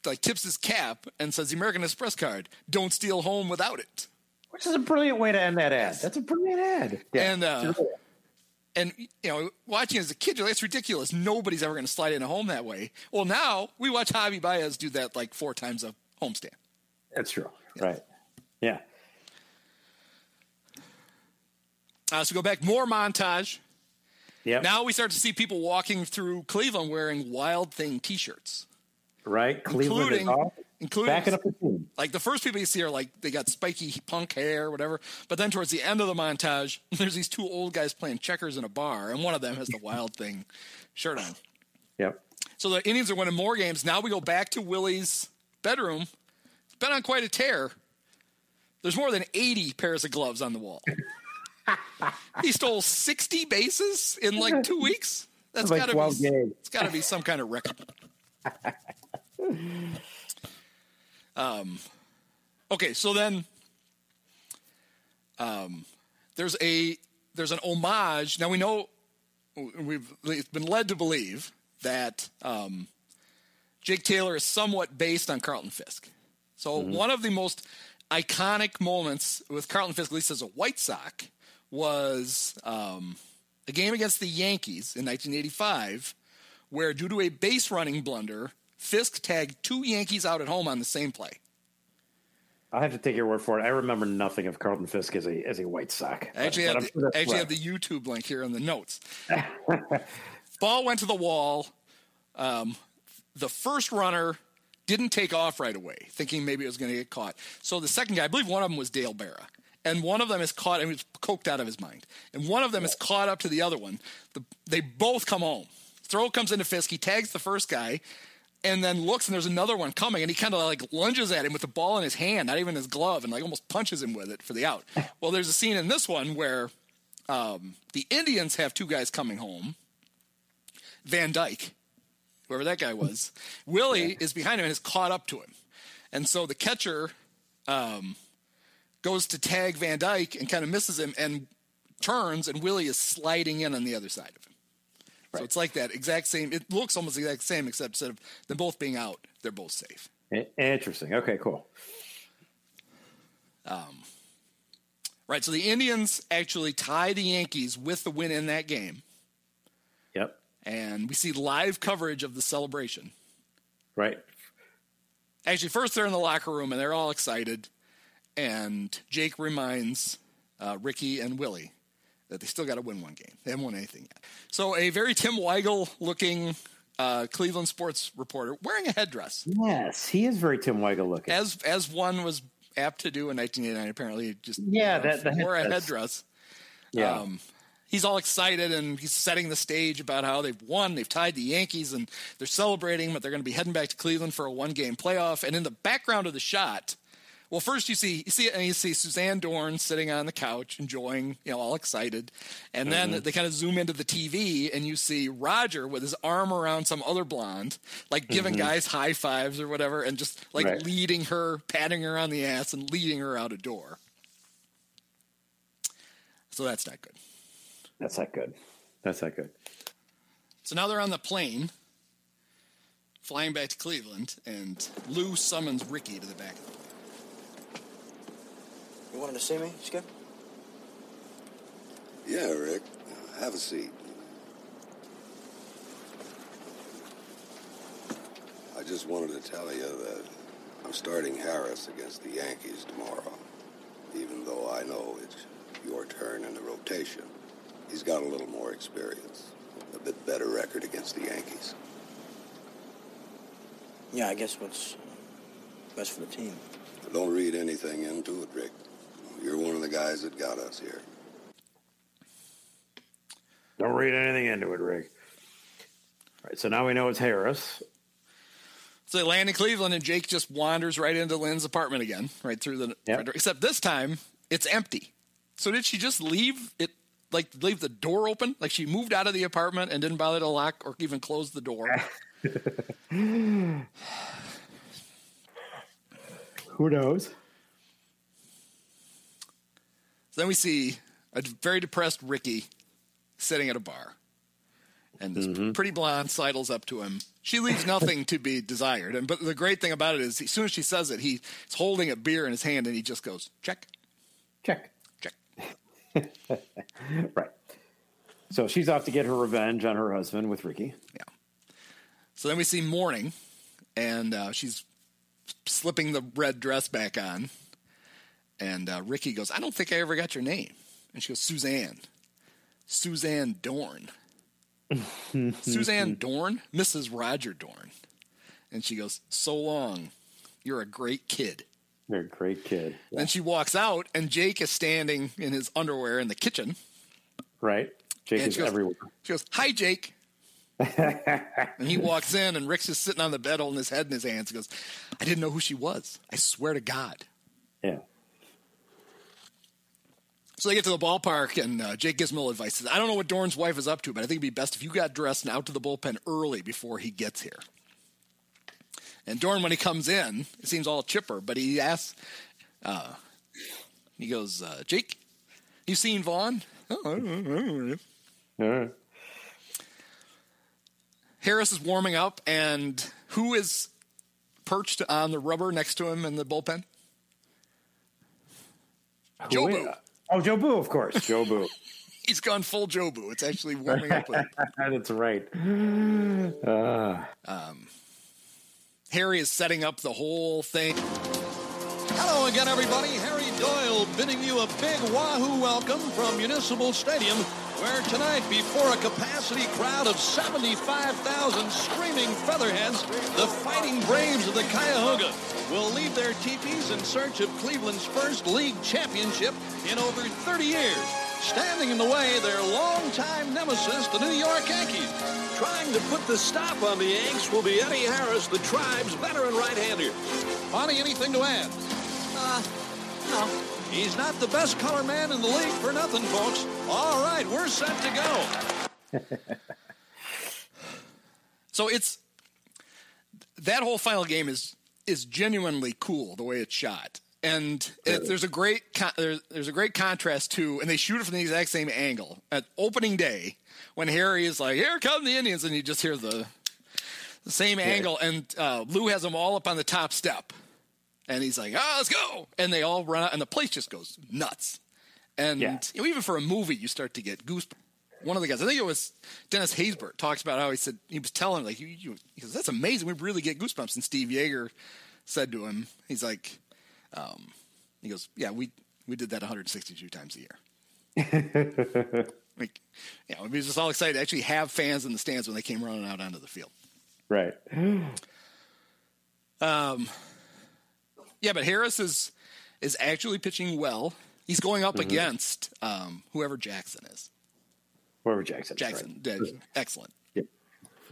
like tips his cap, and says, "The American Express card. Don't steal home without it." Which is a brilliant way to end that ad. That's a brilliant ad. Yeah. And uh, and you know, watching as a kid, you're like, it's ridiculous. Nobody's ever going to slide in a home that way. Well, now we watch Javi Baez do that like four times a homestand. That's true. Right. Yeah. Uh, so go back, more montage. Yep. Now we start to see people walking through Cleveland wearing Wild Thing T-shirts. Right. Cleveland including, including Backing up the team. Like the first people you see are like they got spiky punk hair, whatever. But then towards the end of the montage, (laughs) there's these two old guys playing checkers in a bar, and one of them has the Wild Thing shirt on. Yep. So the Indians are winning more games. Now we go back to Willie's bedroom. It's been on quite a tear. There's more than 80 pairs of gloves on the wall. (laughs) he stole 60 bases in like two weeks. That's Like got to 12 be. games. It's got to be some kind of record. (laughs) Um, okay, so then um, there's a there's an homage. Now we know we've it's been led to believe that um, Jake Taylor is somewhat based on Carlton Fisk. So Mm-hmm. one of the most iconic moments with Carlton Fisk, at least as a White Sox, was um, a game against the Yankees in 1985, where due to a base running blunder, Fisk tagged two Yankees out at home on the same play. I'll have to take your word for it. I remember nothing of Carlton Fisk as a as a White Sox. I actually, But have the, sure actually have the YouTube link here in the notes. (laughs) Ball went to the wall. Um, the first runner didn't take off right away, thinking maybe it was going to get caught. So the second guy, I believe one of them was Dale Berra. And one of them is caught, and he was coked out of his mind. And one of them is caught up to the other one. The, they both come home. Throw comes into Fisk. He tags the first guy, and then looks, and there's another one coming, and he kind of like lunges at him with the ball in his hand, not even his glove, and like almost punches him with it for the out. (laughs) well, there's a scene in this one where um, the Indians have two guys coming home. Van Dyke, whoever that guy was, (laughs) Willie is behind him and is caught up to him, and so the catcher um, goes to tag Van Dyke and kind of misses him and turns, and Willie is sliding in on the other side of him. So it's like that exact same. It looks almost the exact same, except instead of them both being out, they're both safe. Interesting. Okay, cool. Um, right. So the Indians actually tie the Yankees with the win in that game. Yep. And we see live coverage of the celebration. Right. Actually, first they're in the locker room and they're all excited. And Jake reminds uh, Ricky and Willie that they still got to win one game. They haven't won anything yet. So a very Tim Weigel looking uh, Cleveland sports reporter wearing a headdress, Yes, he is very Tim Weigel looking. as as one was apt to do in 1989. Apparently, just Yeah, uh, that- the wore a headdress. headdress. Yeah. Um, he's all excited and he's setting the stage about how they've won. They've tied the Yankees and they're celebrating, but they're going to be heading back to Cleveland for a one game playoff. And in the background of the shot, well, first you see you see and you see Suzanne Dorn sitting on the couch enjoying, you know, all excited, and then Mhm. they kind of zoom into the TV and you see Roger with his arm around some other blonde, like giving Mhm. guys high fives or whatever, and just like Right. leading her, patting her on the ass, and leading her out a door. So that's not good. That's not good. That's not good. So now they're on the plane, flying back to Cleveland, and Lou summons Ricky to the back of the plane. You wanted to see me, Skip? Yeah, Rick. Have a seat. I just wanted to tell you that I'm starting Harris against the Yankees tomorrow, even though I know it's your turn in the rotation. He's got a little more experience, a bit better record against the Yankees. Yeah, I guess what's best for the team. Don't read anything into it, Rick. You're one of the guys that got us here. Don't read anything into it, Rick. All right, so now we know it's Harris. So they land in Cleveland, and Jake just wanders right into Lynn's apartment again, right through the. Yep. front door. Except this time, it's empty. So did she just leave it, like leave the door open? Like she moved out of the apartment and didn't bother to lock or even close the door? (laughs) Who knows? So then we see a very depressed Ricky sitting at a bar. And this Mm-hmm. pretty blonde sidles up to him. She leaves nothing to be desired. And but the great thing about it is, as soon as she says it, he's holding a beer in his hand, and he just goes, "Check, check, check." (laughs) right. So she's off to get her revenge on her husband with Ricky. Yeah. So then we see morning, and uh, she's slipping the red dress back on. And uh, Ricky goes, I don't think I ever got your name. And she goes, Suzanne. Suzanne Dorn. (laughs) Suzanne Dorn? Mrs. Roger Dorn. And she goes, So long. You're a great kid. You're a great kid. Then she walks out, and Jake is standing in his underwear in the kitchen. Right? Jake is goes- everywhere. She goes, Hi, Jake. (laughs) and he walks in, and Rick's just sitting on the bed holding his head in his hands. He goes, I didn't know who she was. I swear to God. Yeah. So they get to the ballpark, and uh, Jake gives him a little advice. He says, I don't know what Dorn's wife is up to, but I think it'd be best if you got dressed and out to the bullpen early before he gets here. And Dorn, when he comes in, it seems all chipper, but he asks, uh, he goes, uh, Jake, you seen Vaughn? (laughs) "Oh. All right. Harris is warming up, and who is perched on the rubber next to him in the bullpen? Joe Who Boo. is- Oh, Jobu, of course. (laughs) Jobu. (laughs) He's gone full Joe Boo. It's actually warming up. with- (laughs) That's right. Uh, (sighs) Um, Harry is setting up the whole thing. Hello again, everybody. Harry Doyle bidding you a big Wahoo welcome from Municipal Stadium where tonight, before a capacity crowd of 75,000 screaming featherheads, the fighting braves of the Cuyahoga will leave their teepees in search of Cleveland's first league championship in over 30 years. Standing in the way, their longtime nemesis, the New York Yankees. Trying to put the stop on the Yanks will be Eddie Harris, the tribe's veteran right-hander. Bonnie, anything to add? Uh, no. He's not the best color man in the league for nothing, folks. All right, we're set to go. (laughs) So it's that whole final game is is genuinely cool the way it's shot, and it, there's a great con- there's, there's a great contrast to, and they shoot it from the exact same angle at opening day when Harry is like, "Here come the Indians," and you just hear the the same angle, and uh, Lou has them all up on the top step, and he's like, "Ah, let's go!" And they all run out, and the place just goes nuts. And Yeah. you know, even for a movie, you start to get goosebumps. One of the guys, I think it was Dennis Haysbert, talks about how he said he was telling like, you, you, he goes, "That's amazing. We really get goosebumps." And Steve Yeager said to him, he's like, um, he goes, "Yeah, we we did that 162 times a year." (laughs) like, you know, he was just all excited to actually have fans in the stands when they came running out onto the field. Right. (gasps) Um, yeah, but Harris is is actually pitching well. He's going up Mhm. against um, whoever Jackson is. Whoever Jackson. Jackson, right. excellent.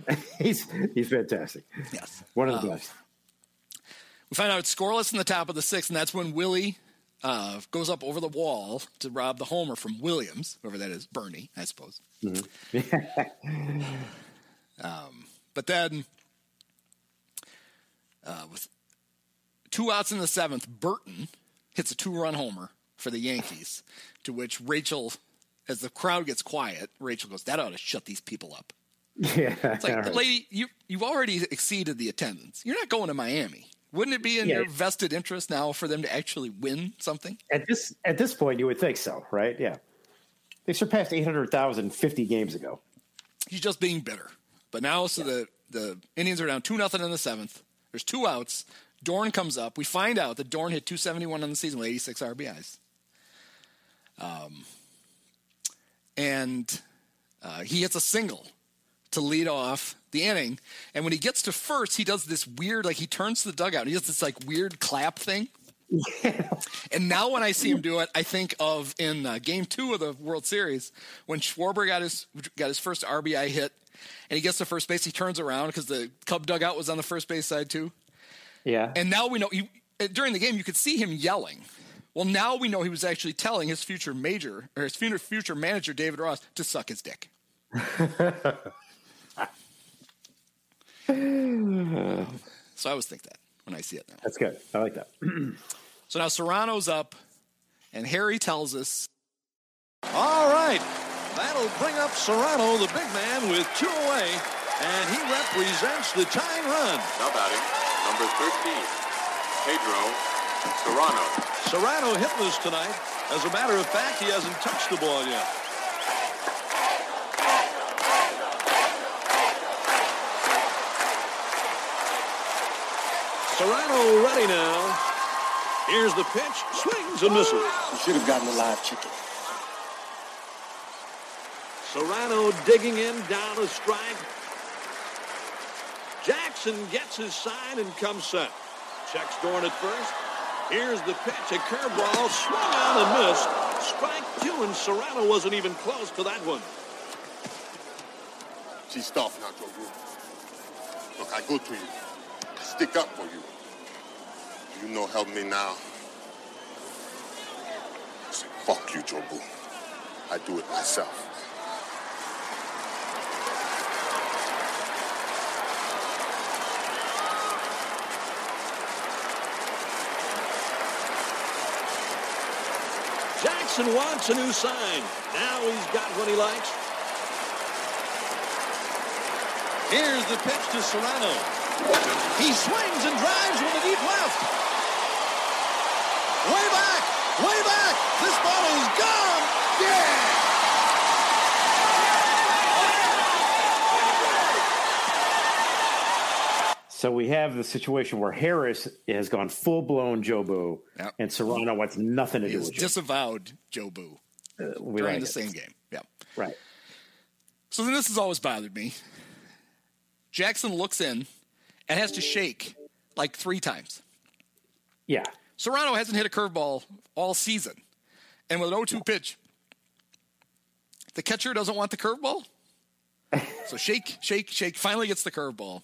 (laughs) he's he's fantastic. Yes, One of the Um, best. We find out it's scoreless in the top of the sixth, and that's when Willie uh, goes up over the wall to rob the homer from Williams, whoever that is, Bernie, I suppose. (laughs) Um, but then, uh, with two outs in the seventh, Burton hits a two-run homer for the Yankees. To which Rachel, as the crowd gets quiet, Rachel goes, "That ought to shut these people up." (laughs) Yeah. It's like, right. lady, you you've already exceeded the attendance. You're not going to Miami. Wouldn't it be in Yeah. your vested interest now for them to actually win something? At this at this point, you would think so, right? Yeah. They surpassed 800,000 50 games ago. He's just being bitter. But now, so the the Indians are down two nothing in the seventh. There's two outs. Dorn comes up. We find out that Dorn hit 271 on the season with 86 RBIs. Um, and uh, he hits a single to lead off the inning. And when he gets to first, he does this weird, like he turns to the dugout. And he does this like weird clap thing. And now when I see him do it, I think of in uh, Game Two of the World Series when Schwarber got his got his first RBI hit, and he gets to first base. He turns around because the Cub dugout was on the first base side too. Yeah. And now we know he, uh, during the game you could see him yelling. Well, now we know he was actually telling his future major or his future future manager David Ross to suck his dick. (laughs) So I always think that when I see it now. That's good. I like that. (clears throat) So now Cerrano's up, and Harry tells us All right. That'll bring up Cerrano, the big man, with two away, and he represents the tying run. Now batting, number 13, Pedro Cerrano. Cerrano hitless tonight. As a matter of fact, he hasn't touched the ball yet. Cerrano ready now. Here's the pitch. Swings and misses. You should have gotten a live chicken. Cerrano digging in down a strike. Jackson gets his sign and comes set. Checks Dorn at first. Here's the pitch. A curveball swung on and missed. Strike two, and Cerrano wasn't even close to that one. She's tough now, Jobu. Look, I go to you. I stick up for you. You know help me now. I say, fuck you, Jobu. I do it myself. Wants a new sign. Now he's got what he likes. Here's the pitch to Cerrano. He swings and drives with a deep left. Way back, way back. This ball is gone. Yeah. So we have the situation where Harris has gone full blown Jobu, and Cerrano wants nothing to he do with it. disavowed Jobu uh, we during like the it. same game. Yeah. Right. So then this has always bothered me. Jackson looks in and has to shake like three times. Yeah. Cerrano hasn't hit a curveball all season. And with an 0 2 pitch, the catcher doesn't want the curveball. (laughs) so shake, shake, shake, finally gets the curveball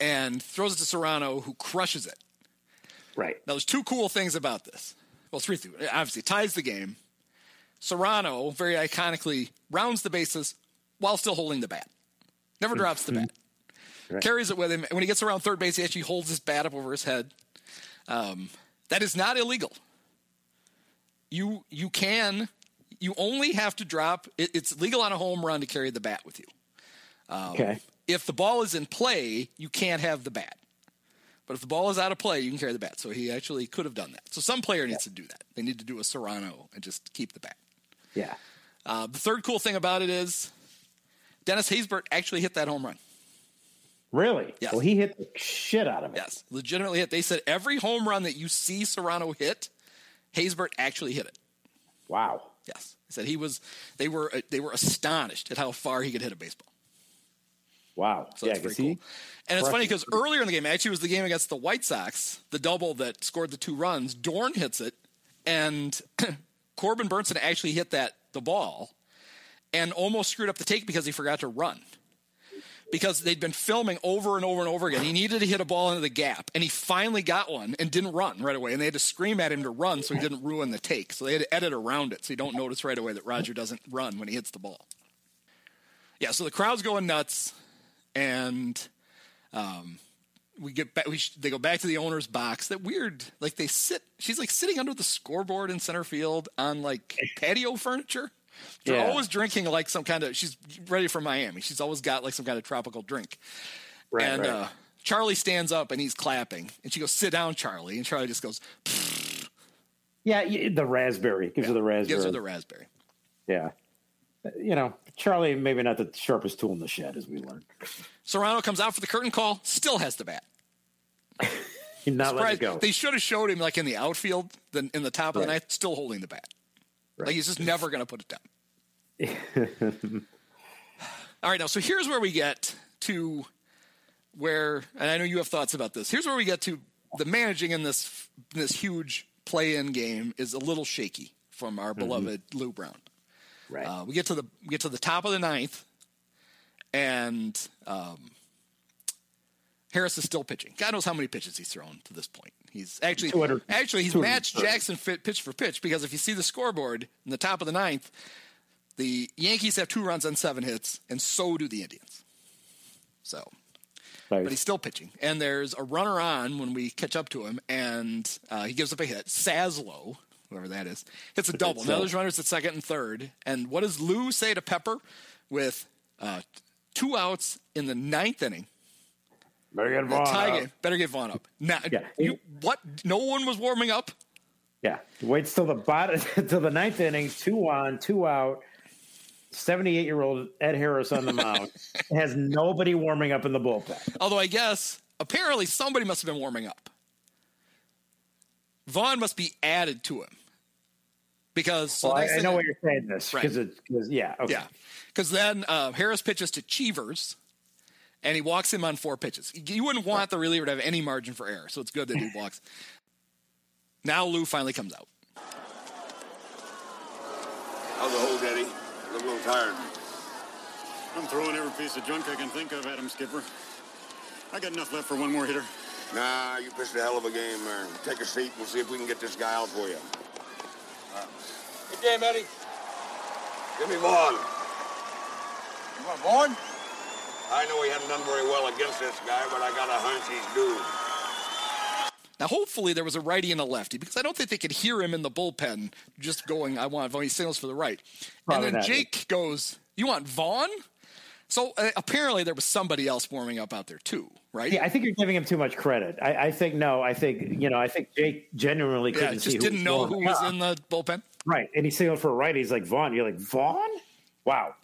and throws it to Cerrano, who crushes it. Right. Now, there's two cool things about this. Well, three things. Obviously, ties the game. Cerrano very iconically rounds the bases while still holding the bat. Never drops the bat. Right. Carries it with him. And when he gets around third base, he actually holds his bat up over his head. Um, that is not illegal. You you can you only have to drop. It, it's legal on a home run to carry the bat with you. Um, Okay. If the ball is in play, you can't have the bat. But if the ball is out of play, you can carry the bat. So he actually could have done that. So some player needs to do that. They need to do a Cerrano and just keep the bat. Yeah. Uh, the third cool thing about it is Dennis Haysbert actually hit that home run. Really? Yes. Well, he hit the shit out of it. Yes, legitimately hit. They said every home run that you see Cerrano hit, Haysbert actually hit it. Wow. Yes, he said he was. They were they were astonished at how far he could hit a baseball. Wow. So yeah, that's pretty cool. And it's funny because earlier in the game, actually, it was the game against the White Sox, the double that scored the two runs. Dorn hits it, and (clears throat) Corbin Bernsen actually hit that the ball, and almost screwed up the take because he forgot to run. Because they'd been filming over and over and over again. He needed to hit a ball into the gap, and he finally got one and didn't run right away. And they had to scream at him to run so he didn't ruin the take. So they had to edit around it so you don't notice right away that Roger doesn't run when he hits the ball. Yeah, so the crowd's going nuts, and um, we get back. We sh- they go back to the owner's box. That weird, like they sit. She's like sitting under the scoreboard in center field on like patio furniture. They're Yeah. always drinking like some kind of. She's ready for Miami. She's always got like some kind of tropical drink. Right, and right. Uh, Charlie stands up and he's clapping, and she goes, "Sit down, Charlie." And Charlie just goes, Yeah, the raspberry gives her the raspberry. gives her the raspberry. yeah. You know, Charlie maybe not the sharpest tool in the shed, as we learned. Cerrano comes out for the curtain call, still has the bat. (laughs) He's not letting go. They should have showed him like in the outfield, then in the top of the Right. ninth, still holding the bat. Like he's just never going to put it down. (laughs) All right, now so here's where we get to where, and I know you have thoughts about this. Here's where we get to the managing in this this huge play-in game is a little shaky from our mm-hmm. beloved Lou Brown. Right. Uh, we get to the we get to the top of the ninth, and um, Harris is still pitching. God knows how many pitches he's thrown to this point. He's actually actually he's matched Jackson fit pitch for pitch because if you see the scoreboard in the top of the ninth, the Yankees have two runs on seven hits, and so do the Indians. So, Right. but he's still pitching, and there's a runner on when we catch up to him, and uh, he gives up a hit. Saslow, whoever that is, hits a double. Now there's runners at second and third, and what does Lou say to Pepper with uh, two outs in the ninth inning? Better get The Vaughn tie out. game. Better get Vaughn up. Now, Yeah. you what? No one was warming up. Yeah. Waits till the bottom (laughs) till the ninth inning, two on, two out. Seventy-eight year old Ed Harris on the mound (laughs) has nobody warming up in the bullpen. Although I guess apparently somebody must have been warming up. Vaughn must be added to him because so well, I, I thing know what you're saying. This Right. because it's because yeah, okay. Yeah, because then uh, Harris pitches to Cheevers, and he walks him on four pitches. You wouldn't want the reliever to have any margin for error, so it's good that he (laughs) walks. Now Lou finally comes out. How's the hold, Eddie? You look a little tired. I'm throwing every piece of junk I can think of at him, Skipper. I got enough left for one more hitter. Nah, you pitched a hell of a game, man. Take a seat. We'll see if we can get this guy out for you. Good game, Eddie. Give me Vaughn. You want Vaughn? I know he hadn't done very well against this guy, but I got a hunch he's due. Now, hopefully, there was a righty and a lefty because I don't think they could hear him in the bullpen just going, I want Vaughn. He signals for the right. Probably and then not. Jake goes, You want Vaughn? So uh, apparently, there was somebody else warming up out there, too, right? Yeah, I think you're giving him too much credit. I, I think no. I think you know. I think Jake genuinely couldn't see just who didn't was know who was up. in the bullpen. Right, and he signaled for a right. He's like Vaughn. You're like Vaughn. Wow.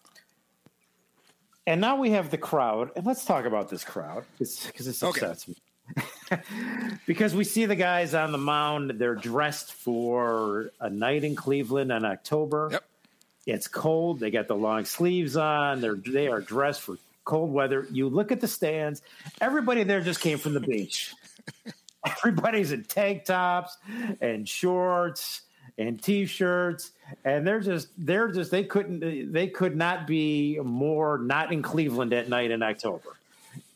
And now we have the crowd, and let's talk about this crowd because this Okay. upsets me. (laughs) because we see the guys on the mound; they're dressed for a night in Cleveland in October. Yep. It's cold. They got the long sleeves on. They're they are dressed for cold weather. You look at the stands. Everybody there just came from the beach. (laughs) Everybody's in tank tops and shorts and t-shirts and they're just they're just they couldn't they could not be more not in Cleveland at night in October. (laughs)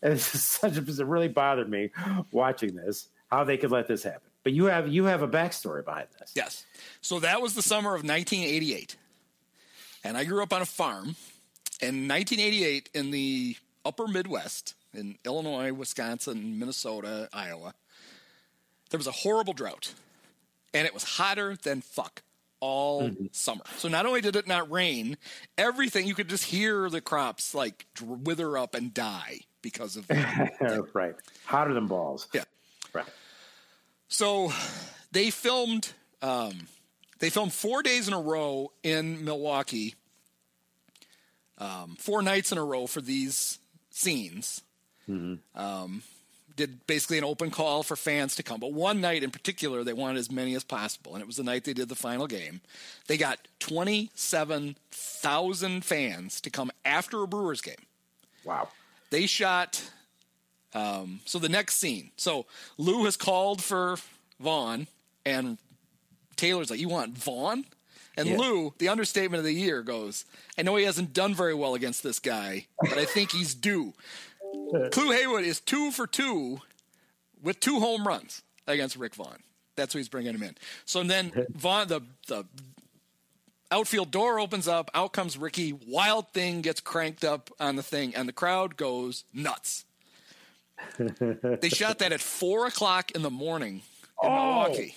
It's such a it really bothered me watching this how they could let this happen. But you have you have a backstory behind this. Yes. So that was the summer of 1988. And I grew up on a farm. In 1988, in the upper Midwest, in Illinois, Wisconsin, Minnesota, Iowa, there was a horrible drought. And it was hotter than fuck all summer. So not only did it not rain, everything, you could just hear the crops like wither up and die because of (laughs) right. Hotter than balls. Yeah. Right. So they filmed um, they filmed four days in a row in Milwaukee, um, four nights in a row for these scenes. Um, did basically an open call for fans to come, but one night in particular they wanted as many as possible, and it was the night they did the final game. They got twenty seven thousand fans to come after a Brewers game. Wow. They shot. Um, so the next scene. So Lou has called for Vaughn, and Taylor's like, "You want Vaughn?" And Yeah. Lou, the understatement of the year, goes, "I know he hasn't done very well against this guy, but I think he's due." (laughs) Clu Haywood is two for two with two home runs against Rick Vaughn. That's who he's bringing him in. So then (laughs) Vaughn, the the outfield door opens up. Out comes Ricky. Wild thing gets cranked up on the thing, and the crowd goes nuts. (laughs) They shot that at four o'clock in the morning in Oh. Milwaukee,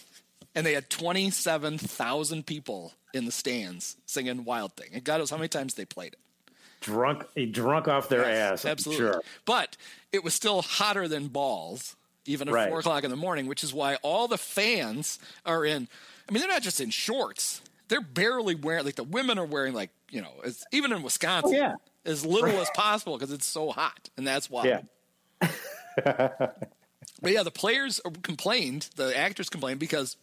and they had twenty-seven thousand people in the stands singing "Wild Thing." And God knows how many times they played it. Drunk drunk off their Yes, ass. Absolutely. Sure. But it was still hotter than balls, even at Right. four o'clock in the morning, which is why all the fans are in. I mean, they're not just in shorts; they're barely wearing. Like the women are wearing, like you know, as, even in Wisconsin, Oh, yeah. as little as possible because it's so hot, and that's why. Yeah. But yeah, the players complained, the actors complained because it's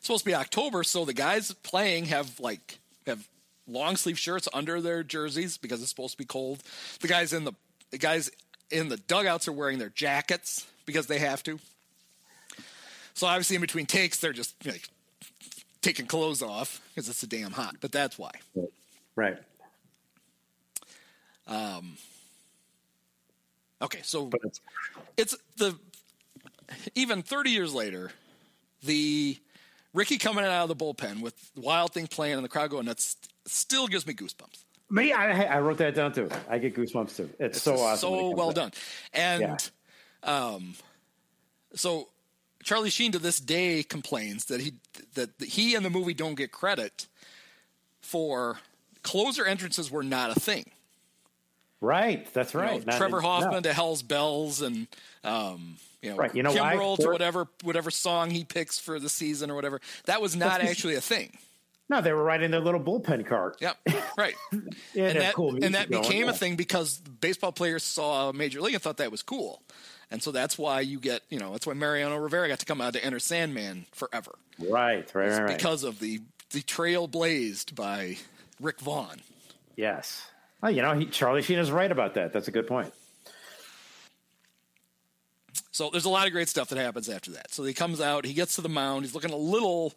supposed to be October, so the guys playing have like have long sleeve shirts under their jerseys because it's supposed to be cold. The guys in the the guys in the dugouts are wearing their jackets because they have to. So obviously, in between takes, they're just like taking clothes off because it's so damn hot. But that's why. Right. Um, okay, so it's the even 30 years later, the Ricky coming out of the bullpen with Wild Thing playing and the crowd going nuts still gives me goosebumps. Me, I, I wrote that down too. I get goosebumps too. It's, so awesome. so well out. done. And um, so Charlie Sheen to this day complains that he that he and the movie don't get credit for closer entrances were not a thing. Right. That's You know, right. Trevor Hoffman no. to Hell's Bells and um, you know, Right, you know why? Kimbrel to whatever whatever song he picks for the season or whatever. That was not actually a thing. No, they were riding their little bullpen cart. Yep, right. (laughs) And that, cool and that became yeah. a thing because baseball players saw Major League and thought that was cool. And so that's why you get, you know, that's why Mariano Rivera got to come out to enter Sandman forever. Right, right, It's right, right. Because of the the trail blazed by Rick Vaughn. Yes. Well, you know, he, Charlie Sheen is right about that. That's a good point. So there's a lot of great stuff that happens after that. So he comes out, he gets to the mound, he's looking a little,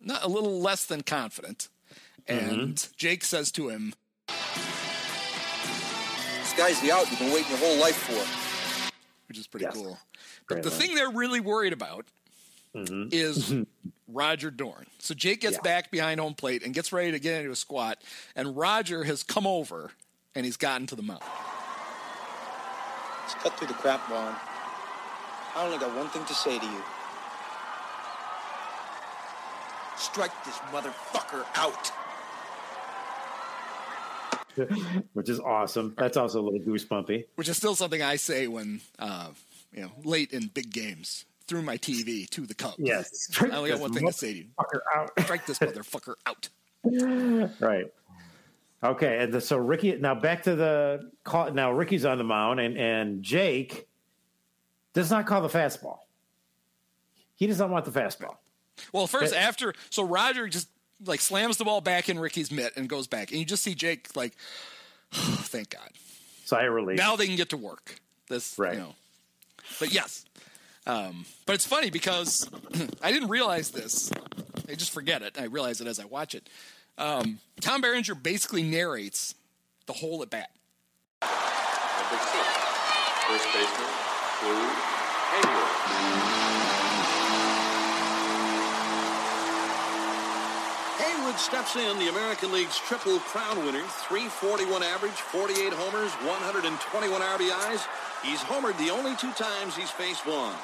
not a little less than confident, and Mm-hmm. Jake says to him, This guy's the out you've been waiting your whole life for. which is pretty Yes. cool. But Great the line. thing they're really worried about Mm-hmm. is (laughs) Roger Dorn. So Jake gets Yeah. back behind home plate and gets ready to get into a squat, and Roger has come over and he's gotten to the mound. Let's cut through the crap, Vaughn. I only got one thing to say to you. Strike this motherfucker out. (laughs) Which is awesome. That's also a little goosebumpy. Which is still something I say when, uh, you know, late in big games through my TV to the Cubs. Yes. I only got one thing to say to you. out. Strike this motherfucker out. (laughs) right. Okay, and the, so Ricky. Now back to the call. Now Ricky's on the mound, and and Jake does not call the fastball. He doesn't want the fastball. Well, first But- after, so Roger just like slams the ball back in Ricky's mitt and goes back, and you just see Jake like, (sighs) thank God. So I relief. Now they can get to work. This, Right. You know. But yes, um, but it's funny because (clears throat) I didn't realize this. I just forget it. I realize it as I watch it. Um, Tom Berenger basically narrates the whole at bat. Number six, first baseman, Lou Hayward. Haywood steps in, the American League's Triple Crown winner, 341 average, 48 homers, 121 RBIs. He's homered the only two times he's faced one.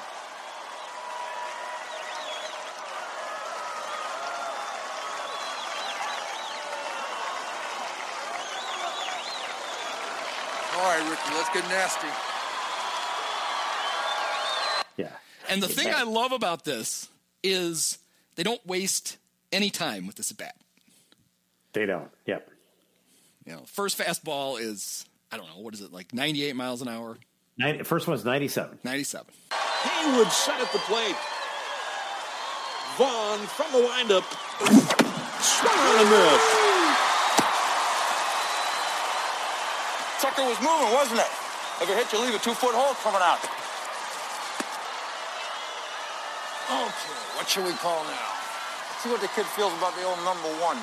All right, Ricky, let's get nasty. Yeah. And the thing I love about this is they don't waste any time with this at bat. They don't. Yep. You know, first fastball is I don't know what is it like 98 miles an hour, 90, first one's 97. 97. Haywood set at the plate. Vaughn from the windup. Swung on a miss. Tucker was moving, wasn't it? If it hit you, leave a two-foot hole coming out. Okay, what should we call now? Let's see what the kid feels about the old number one.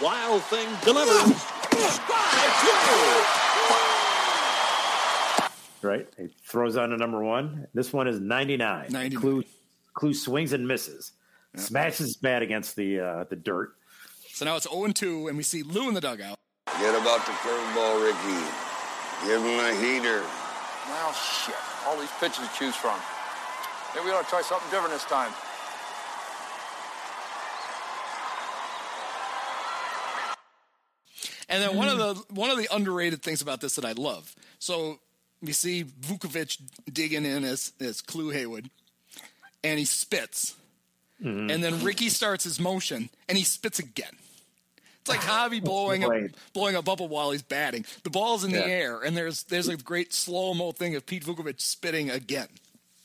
Wild thing delivered. Right. He throws on to number one. This one is 99. 99. Clu, Clu swings and misses. Smashes his bat against the uh, the dirt. So now it's 0 and 2, and we see Lou in the dugout. Get about the curveball, Ricky. Give him a heater. Well, shit. All these pitches to choose from. Maybe we ought to try something different this time. And then one of the one of the underrated things about this that I love. So we see Vuckovich digging in as as Clu Haywood, and he spits, Mm-hmm. and then Ricky starts his motion, and he spits again. It's like (laughs) Javi blowing a, blowing a bubble while he's batting. The ball's in the air, and there's there's a great slow mo thing of Pete Vuckovich spitting again.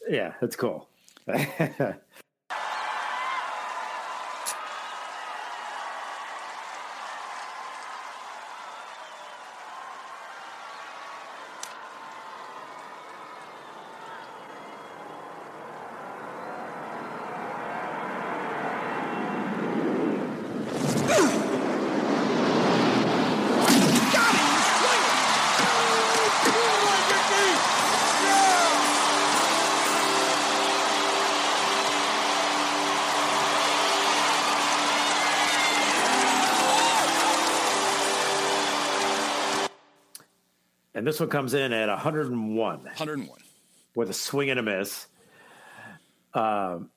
Yeah, that's cool. (laughs) and this one comes in at 101 101. with a swing and a miss. Um,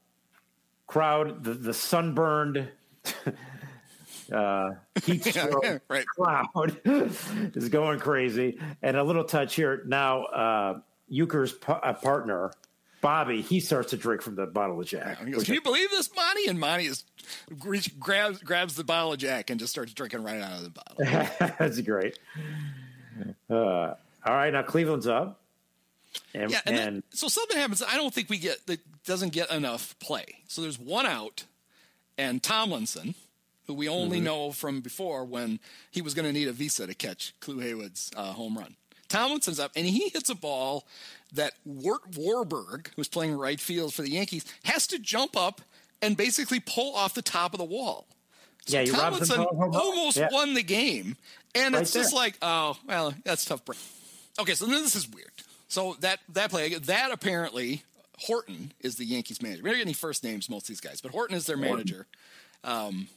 crowd, the, the sunburned (laughs) uh, heat (laughs) stroke (laughs) right. crowd is going crazy. And a little touch here now. Uh, Uecker's uh, partner, Bobby, he starts to drink from the bottle of Jack. He goes, "Can you believe this, Monty?" And Monty is grabs grabs the bottle of Jack and just starts drinking right out of the bottle. That's great. Uh, all right, now Cleveland's up. And, Yeah, and, and then, so something happens. I don't think we get that doesn't get enough play. So there's one out, and Tomlinson, who we only Mhm. know from before when he was going to need a visa to catch Clu Haywood's uh, home run. Tomlinson's up, and he hits a ball that Wart Warburg, who's playing right field for the Yankees, has to jump up and basically pull off the top of the wall. So Yeah, Tomlinson him from home run. almost Yeah. won the game, and Right it's just like, oh well, that's tough. break. Okay, so then this is weird. So that that play that apparently Horton is the Yankees manager. We don't get any first names most of these guys, but Horton is their Horton. manager. Um,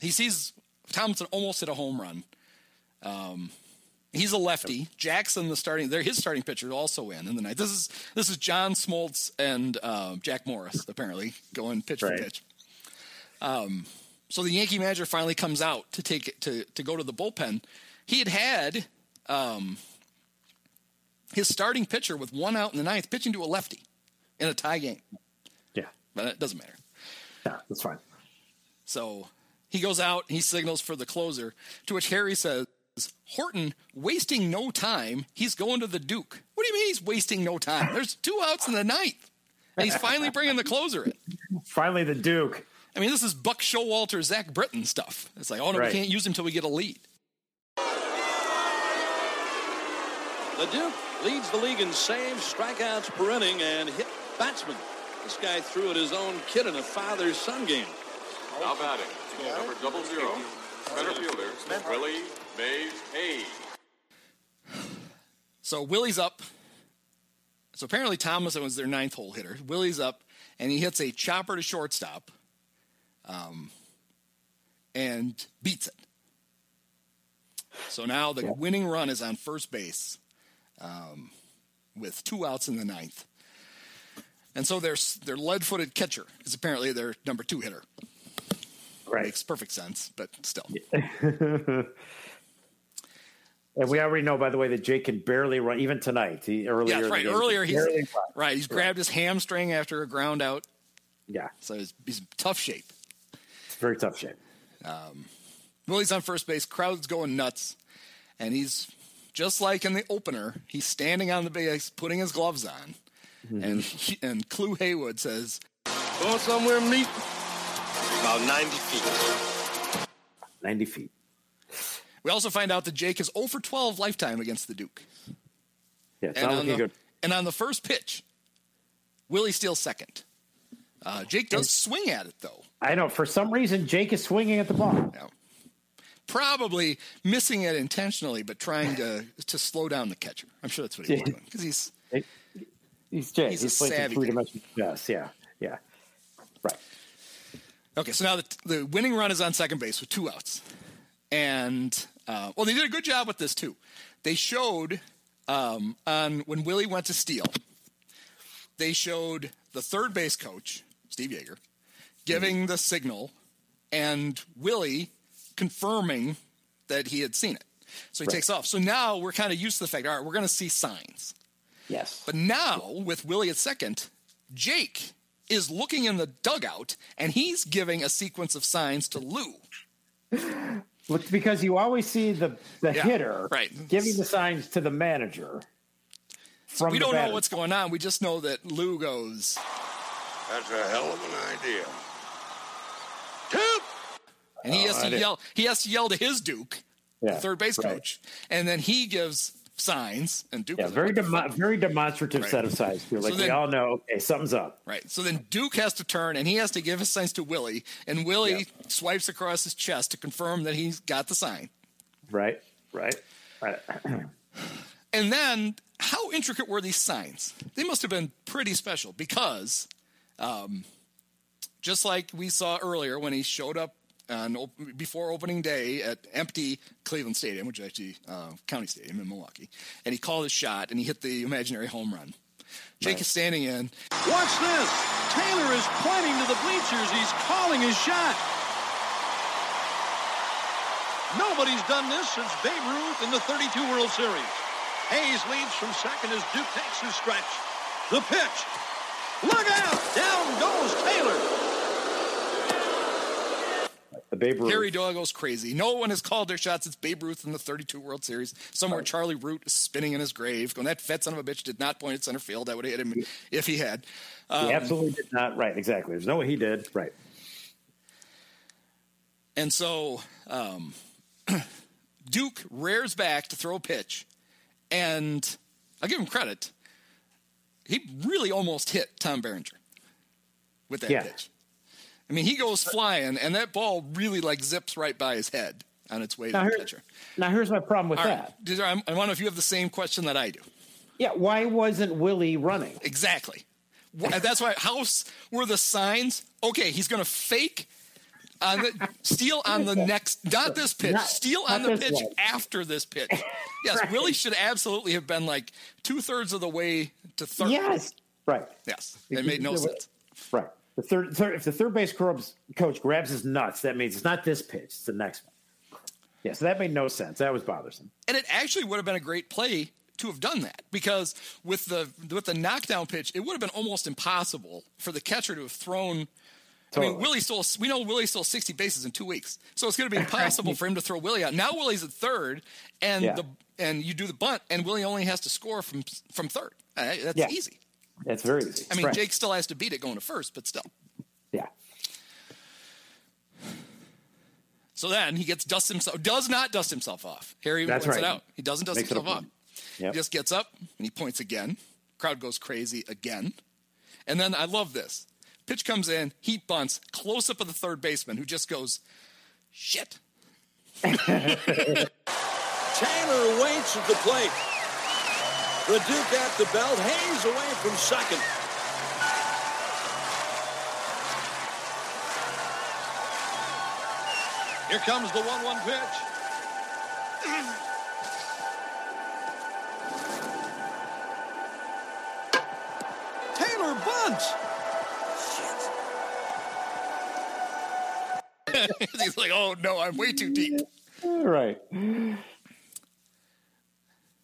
he sees Tomlinson almost hit a home run. Um, he's a lefty. Jackson, the starting, they're his starting pitcher, also in in the night. This is this is John Smoltz and uh, Jack Morris apparently going pitch Right. for pitch. Um, so the Yankee manager finally comes out to take it to to go to the bullpen. He had had um, his starting pitcher with one out in the ninth pitching to a lefty in a tie game. Yeah. but it doesn't matter. yeah, that's fine. So he goes out, he signals for the closer, to which Harry says, Horton wasting no time. He's going to the Duke. What do you mean he's wasting no time? There's two outs in the ninth. And he's finally bringing the closer in. (laughs) Finally, the Duke. I mean, this is Buck Showalter, Zach Britton stuff. It's like, oh no, Right. we can't use him until we get a lead. The Duke leads the league in saves, strikeouts per inning, and hit batsmen. This guy threw at his own kid in a father-son game. Now batting, number double zero, center fielder, Willie Mays Hayes. So Willie's up. So apparently Thomas was their ninth hole hitter. Willie's up, and he hits a chopper to shortstop, um, and beats it. So now the winning run is on first base, um, with two outs in the ninth. And so their their lead-footed catcher is apparently their number two hitter. Right. Makes perfect sense, but still. (laughs) And we already know, by the way, that Jake can barely run, even tonight. He earlier, Yeah, right. Earlier, he's right. He's grabbed his hamstring after a ground out. Yeah, so he's, he's in tough shape. It's very tough shape. Um, Willie's on first base. Crowd's going nuts, and he's just like in the opener. He's standing on the base, putting his gloves on, Mm-hmm. and he, and Clu Haywood says, Going somewhere meet about 90 feet. 90 feet. We also find out that Jake is 0 for 12 lifetime against the Duke. Yeah, it's and, not on looking the, good. and on the first pitch, Willie steals second. Uh, Jake does swing at it though, I know. For some reason, Jake is swinging at the ball. probably missing it intentionally, but trying to to slow down the catcher. I'm sure that's what he was doing because he's He's Jake. He's He's, a playing savvy three dimensional chess. Yeah, yeah. Right. Okay, so now the, the winning run is on second base with two outs. And, uh, well, they did a good job with this, too. They showed um, on when Willie went to steal, they showed the third base coach, Steve Yeager, giving mm-hmm. the signal and Willie confirming that he had seen it. So he Right. takes off. So now we're kind of used to the fact, all right, we're going to see signs. Yes. But now, with Willie at second, Jake is looking in the dugout and he's giving a sequence of signs to Lou. (laughs) Because you always see the, the Yeah, hitter right. giving the signs to the manager. So we don't know what's going on. We just know that Lou goes, That's a hell of an idea. and he Oh, has I to yell. He has to yell to his Duke, Yeah, the third base right. coach, and then he gives signs, and Duke. Yeah, very "What demo- very demonstrative Right. set of signs. So like then- we all know. Okay, something's up. Right. So then Duke has to turn and he has to give his signs to Willie, and Willie swipes across his chest to confirm that he's got the sign. Right. Right. Right. And then, how intricate were these signs? They must have been pretty special because, um, just like we saw earlier when he showed up on op- before opening day at empty Cleveland Stadium, which is actually uh, County Stadium in Milwaukee, and he called his shot and he hit the imaginary home run. Jake is standing in. Watch this. Taylor is pointing to the bleachers. He's calling his shot. Nobody's done this since Babe Ruth in the 32 World Series. Hayes leads from second as Duke takes his stretch. The pitch. Look out! Down goes Taylor. The Babe Ruth. Harry Doyle goes crazy. No one has called their shots since Babe Ruth in the 32 World Series. Somewhere Charlie Root is spinning in his grave, going, that fat son of a bitch did not point at center field. I would have hit him if he had. Um, he absolutely did not. Right. Exactly. There's no way he did. Right. And so um, (clears throat) Duke rears back to throw a pitch, and I'll give him credit. He really almost hit Tom Berenger with that Yeah. pitch. I mean, he goes flying, and that ball really like zips right by his head on its way Now, to the catcher. Now here's my problem with All that. right. I wonder if you have the same question that I do. Yeah. Why wasn't Willie running? Exactly. That's why. How were the signs? Okay, he's going to fake on the steal on the next, not this pitch, Not- steal on the pitch one. after this pitch. (laughs) Yes, Right. Willie should absolutely have been like two thirds of the way to third. Yes. Right. Yes, it made no sense. Right. The third, third if the third base coach, coach grabs his nuts, that means it's not this pitch; it's the next one. Yeah. So that made no sense. That was bothersome. And it actually would have been a great play to have done that because with the with the knockdown pitch, it would have been almost impossible for the catcher to have thrown. I mean, Willie stole. We know Willie stole sixty bases in two weeks, so it's going to be (laughs) impossible for him to throw Willie out. Now Willie's at third, and Yeah. the and you do the bunt, and Willie only has to score from from third. That's Yeah. easy. That's very easy. I mean, Right. Jake still has to beat it going to first, but still. Yeah. So then he gets dust himself, does not dust himself off. Harry That's points it out. He doesn't dust Makes himself off. Yep. He just gets up and he points again. Crowd goes crazy again. And then I love this. Pitch comes in, he bunts, close up of the third baseman who just goes, shit. (laughs) Taylor waits at the plate. The Duke at the belt. Hayes away from second. Here comes the 1 1 pitch. Taylor bunts. (laughs) He's like, oh no, I'm way too deep. Right.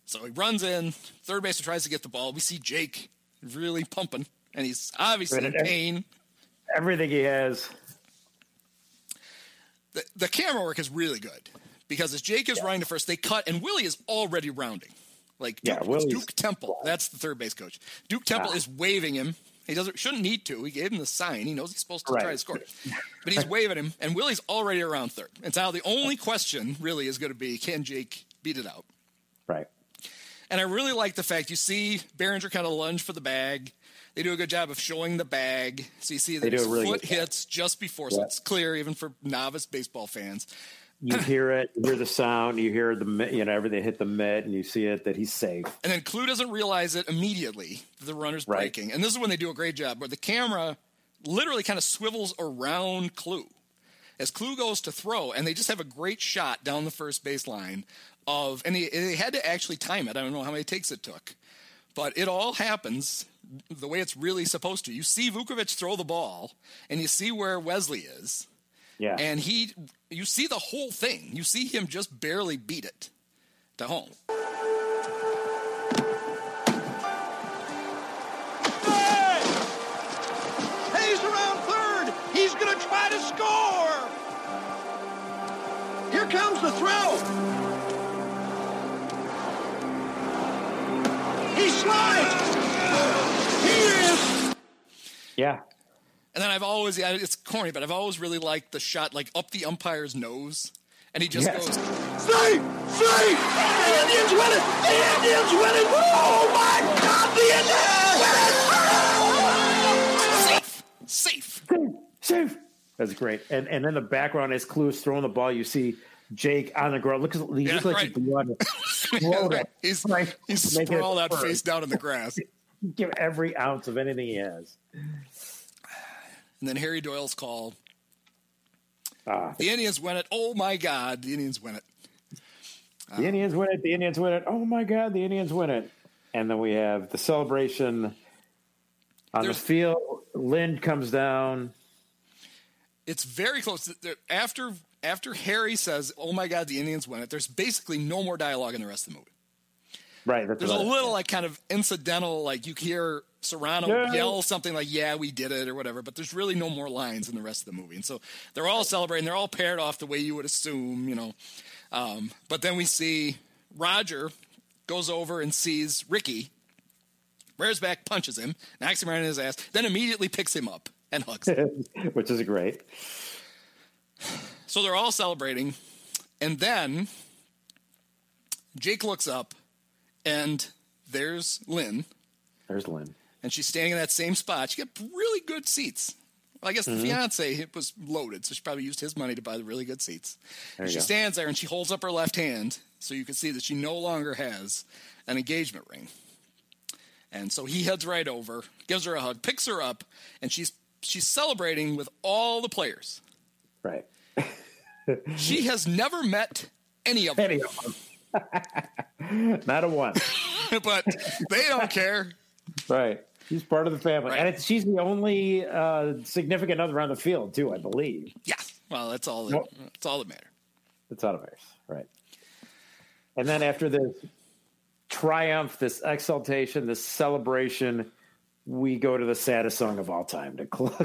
So he runs in. Third baseman tries to get the ball. We see Jake really pumping, and he's obviously in pain. Everything he has. The, the camera work is really good because as Jake is running to first, they cut, and Willie is already rounding. Like Duke, Yeah, Duke Temple, that's the third base coach. Duke Temple Ah. is waving him. He doesn't shouldn't need to. He gave him the sign. He knows he's supposed to try to score, (laughs) but he's waving him, and Willie's already around third. And now the only question really is going to be, can Jake beat it out? Right. And I really like the fact you see Berenger kind of lunge for the bag. They do a good job of showing the bag. So you see that his really foot hits just before, so it's clear even for novice baseball fans. You hear it, you hear the sound, you hear the you know everything hit the mitt, and you see it that he's safe. And then Clu doesn't realize it immediately that the runner's Right. breaking. And this is when they do a great job where the camera literally kind of swivels around Clu as Clu goes to throw, and they just have a great shot down the first baseline of, and they, they had to actually time it. I don't know how many takes it took, but it all happens the way it's really supposed to. You see Vuckovich throw the ball, and you see where Wesley is, Yeah. and he, you see the whole thing. You see him just barely beat it to home. Hayes around third. He's going to try to score. Here comes the throw. He slides. He is. Yeah. And then I've always, it's corny, but I've always really liked the shot like up the umpire's nose, and he just Yes. goes, Safe! Safe! The Indians win it! The Indians win it! Oh my God! The Indians! safe, safe. Safe. That's great. And and in the background, as Clu is throwing the ball, you see Jake on the ground. Look, he Yeah, looks like (laughs) right. he's blood exploded. he's Right. he's Making it sprawled out burn. face down in the grass. (laughs) Give every ounce of anything he has. And then Harry Doyle's call. Ah, The Indians win it. Oh my God, the Indians win it. the Indians win it. The Indians win it. Oh my God, the Indians win it. And then we have the celebration on the field. Lind comes down. It's very close. After after Harry says, "Oh my God, the Indians win it," there's basically no more dialogue in the rest of the movie. Right. There's a little like kind of incidental, like you hear Cerrano Yeah. yell something like "Yeah, we did it" or whatever, but there's really no more lines in the rest of the movie, and so they're all celebrating. They're all paired off the way you would assume, you know. Um, but then we see Roger goes over and sees Ricky, rears back, punches him, knocks him right in his ass, then immediately picks him up and hugs him. (laughs) which is great. So they're all celebrating. And then Jake looks up and there's Lynn. There's Lynn. And she's standing in that same spot. She got really good seats. Well, I guess Mhm. the fiance it was loaded, so she probably used his money to buy the really good seats. She go. stands there and she holds up her left hand so you can see that she no longer has an engagement ring. And so he heads right over, gives her a hug, picks her up, and she's she's celebrating with all the players. Right. She has never met any of (laughs) them. Any of them. (laughs) Not a one. (laughs) but they don't care. Right. She's part of the family. And it's, she's the only uh, significant other on the field, too, I believe. Yeah. Well, that's all. That, Well- that's all that matters. It's out of ours. Right. And then after this triumph, this exaltation, this celebration, we go to the saddest song of all time to close. (laughs)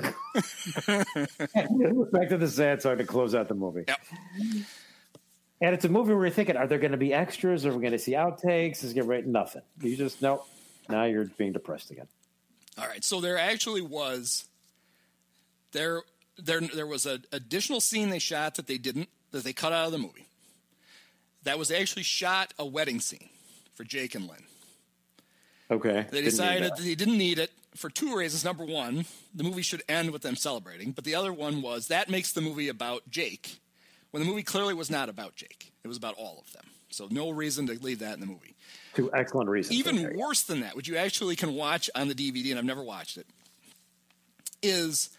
Back to the sad song to close out the movie. Yep. And it's a movie where you're thinking, are there going to be extras? Are we going to see outtakes? Is it right? Nothing. You just nope. Now you're being depressed again. All right, so there actually was there there there was an additional scene they shot that they didn't that they cut out of the movie. That was actually shot a wedding scene for Jake and Lynn. Okay. They decided that. that they didn't need it for two reasons. Number one, the movie should end with them celebrating, but the other one was that makes the movie about Jake when the movie clearly was not about Jake. It was about all of them. So no reason to leave that in the movie. Two excellent reasons. Even worse than that, which you actually can watch on the DVD, and I've never watched it, is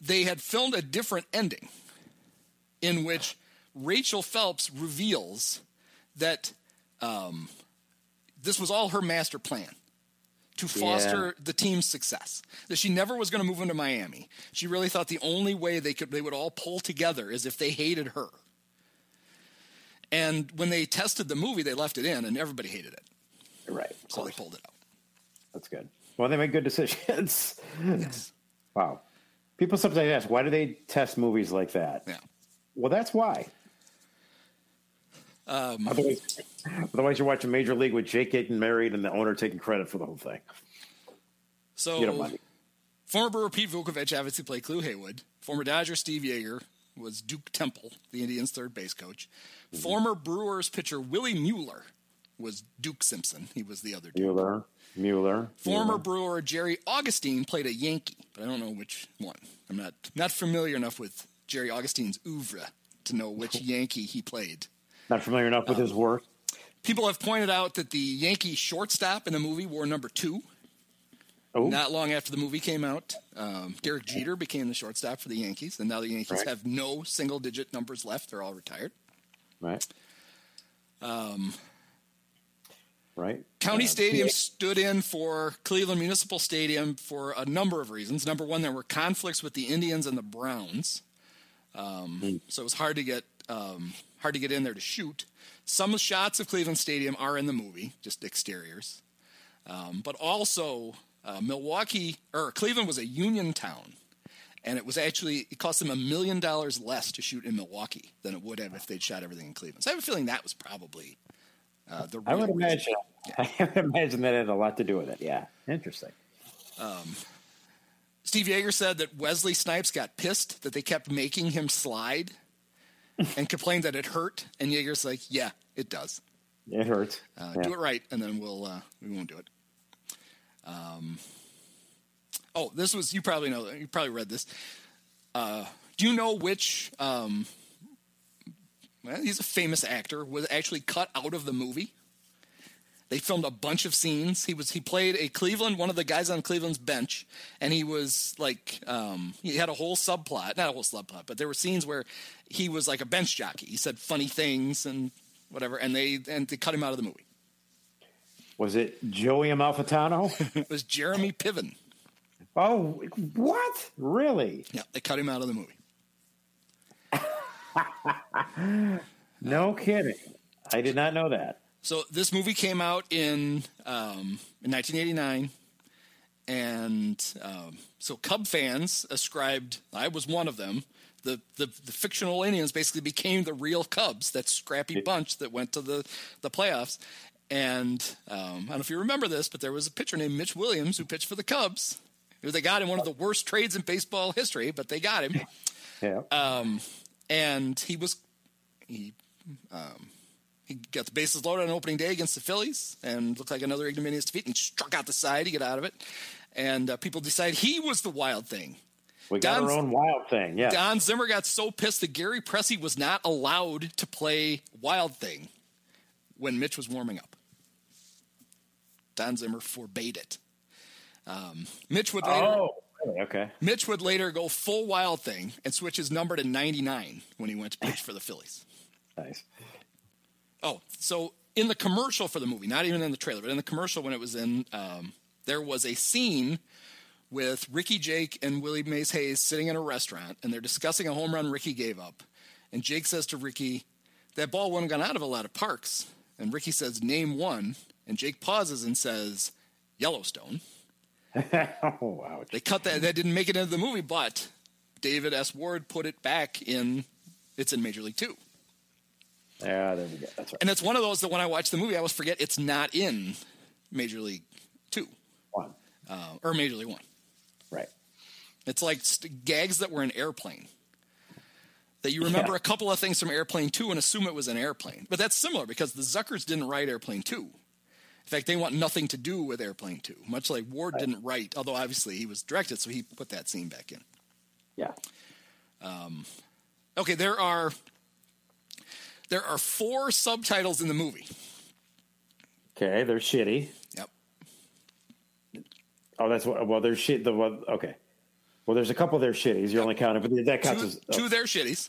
they had filmed a different ending in which Rachel Phelps reveals that um, this was all her master plan to foster the team's success. That she never was going to move into Miami. She really thought the only way they could they would all pull together is if they hated her. And when they tested the movie, they left it in, and everybody hated it. Right. So they pulled it out. That's good. Well, they make good decisions. (laughs) Wow. People sometimes ask, why do they test movies like that? Yeah. Well, that's why. Um, Otherwise, otherwise, you're watching Major League with Jake getting married and the owner taking credit for the whole thing. So, former Brewer Pete Vuckovich obviously played Clu Haywood. Former Dodger Steve Yeager was Duke Temple, the Indians' third base coach. Mm-hmm. Former Brewers pitcher Willie Mueller was Duke Simpson. He was the other Duke. Mueller, Mueller. Former Mueller. Brewer Jerry Augustine played a Yankee, but I don't know which one. I'm not not familiar enough with Jerry Augustine's oeuvre to know which (laughs) Yankee he played. Not familiar enough with his work. People have pointed out that the Yankee shortstop in the movie wore number two. Oh. Not long after the movie came out, um, Derek Jeter became the shortstop for the Yankees, and now the Yankees Right. have no single-digit numbers left. They're all retired. Right. Um, Right. County Uh, Stadium PA stood in for Cleveland Municipal Stadium for a number of reasons. Number one, there were conflicts with the Indians and the Browns, um, so it was hard to get um, hard to get in there to shoot. Some shots of Cleveland Stadium are in the movie, just exteriors, um, but also uh, Milwaukee or Cleveland was a union town, and it was actually it cost them a million dollars less to shoot in Milwaukee than it would have if they'd shot everything in Cleveland. So I have a feeling that was probably uh, the. I would reason. imagine. (laughs) I would imagine that had a lot to do with it. Yeah. Interesting. Um, Steve Yeager said that Wesley Snipes got pissed that they kept making him slide and complained that it hurt. And Yeager's like, "Yeah, it does. It hurts. Uh, Yeah. Do it right, and then we'll uh, we won't do it." Um, oh, this was you probably know you probably read this. Uh, do you know which? Um, well, he's a famous actor. Was actually cut out of the movie. They filmed a bunch of scenes. He was he played a Cleveland one of the guys on Cleveland's bench, and he was like um, he had a whole subplot, not a whole subplot, but there were scenes where he was like a bench jockey. He said funny things and whatever, and they and they cut him out of the movie. Was it Joey Amalfitano? (laughs) it was Jeremy Piven. Oh, what? Really? Yeah, they cut him out of the movie. (laughs) No kidding. I did not know that. So this movie came out in um, in 1989, and um, so Cub fans ascribed. I was one of them. The, the the fictional Indians basically became the real Cubs. That scrappy bunch that went to the the playoffs. And um, I don't know if you remember this, but there was a pitcher named Mitch Williams who pitched for the Cubs. They got him one of the worst trades in baseball history, but they got him. (laughs) Yeah. Um, and he was he um, he got the bases loaded on opening day against the Phillies and looked like another ignominious defeat and struck out the side to get out of it. And uh, people decided he was the wild thing. We got Don's- our own wild thing. Yeah. Don Zimmer got so pissed that Gary Pressy was not allowed to play Wild Thing when Mitch was warming up. Don Zimmer forbade it. Um, Mitch would later. Oh, okay. Mitch would later go full Wild Thing and switch his number to 99 when he went to pitch for the Phillies. (laughs) Nice. Oh, so in the commercial for the movie, not even in the trailer, but in the commercial when it was in, um, there was a scene with Ricky Jake and Willie Mays Hayes sitting in a restaurant, and they're discussing a home run Ricky gave up. And Jake says to Ricky, "That ball wouldn't have gone out of a lot of parks." And Ricky says, "Name one." And Jake pauses and says, "Yellowstone." (laughs) oh, wow. They cut that. That didn't make it into the movie, but David S. Ward put it back in. It's in Major League Two. Yeah, there we go. That's right. And it's one of those that when I watch the movie, I always forget it's not in Major League Two. One. uh, or Major League One. Right. It's like st- gags that were in Airplane. That you remember Yeah. a couple of things from Airplane 2 and assume it was an airplane. But that's similar because the Zuckers didn't write Airplane 2. In fact, they want nothing to do with Airplane 2, much like Ward didn't write, although obviously he was directed, so he put that scene back in. Yeah. Um, okay, there are there are four subtitles in the movie. Okay, they're shitty. Yep. Oh, that's what. Well, they're shit. The one. Okay. Well, there's a couple of their shitties. You're only counting, but that counts Two, as. two they're shitties.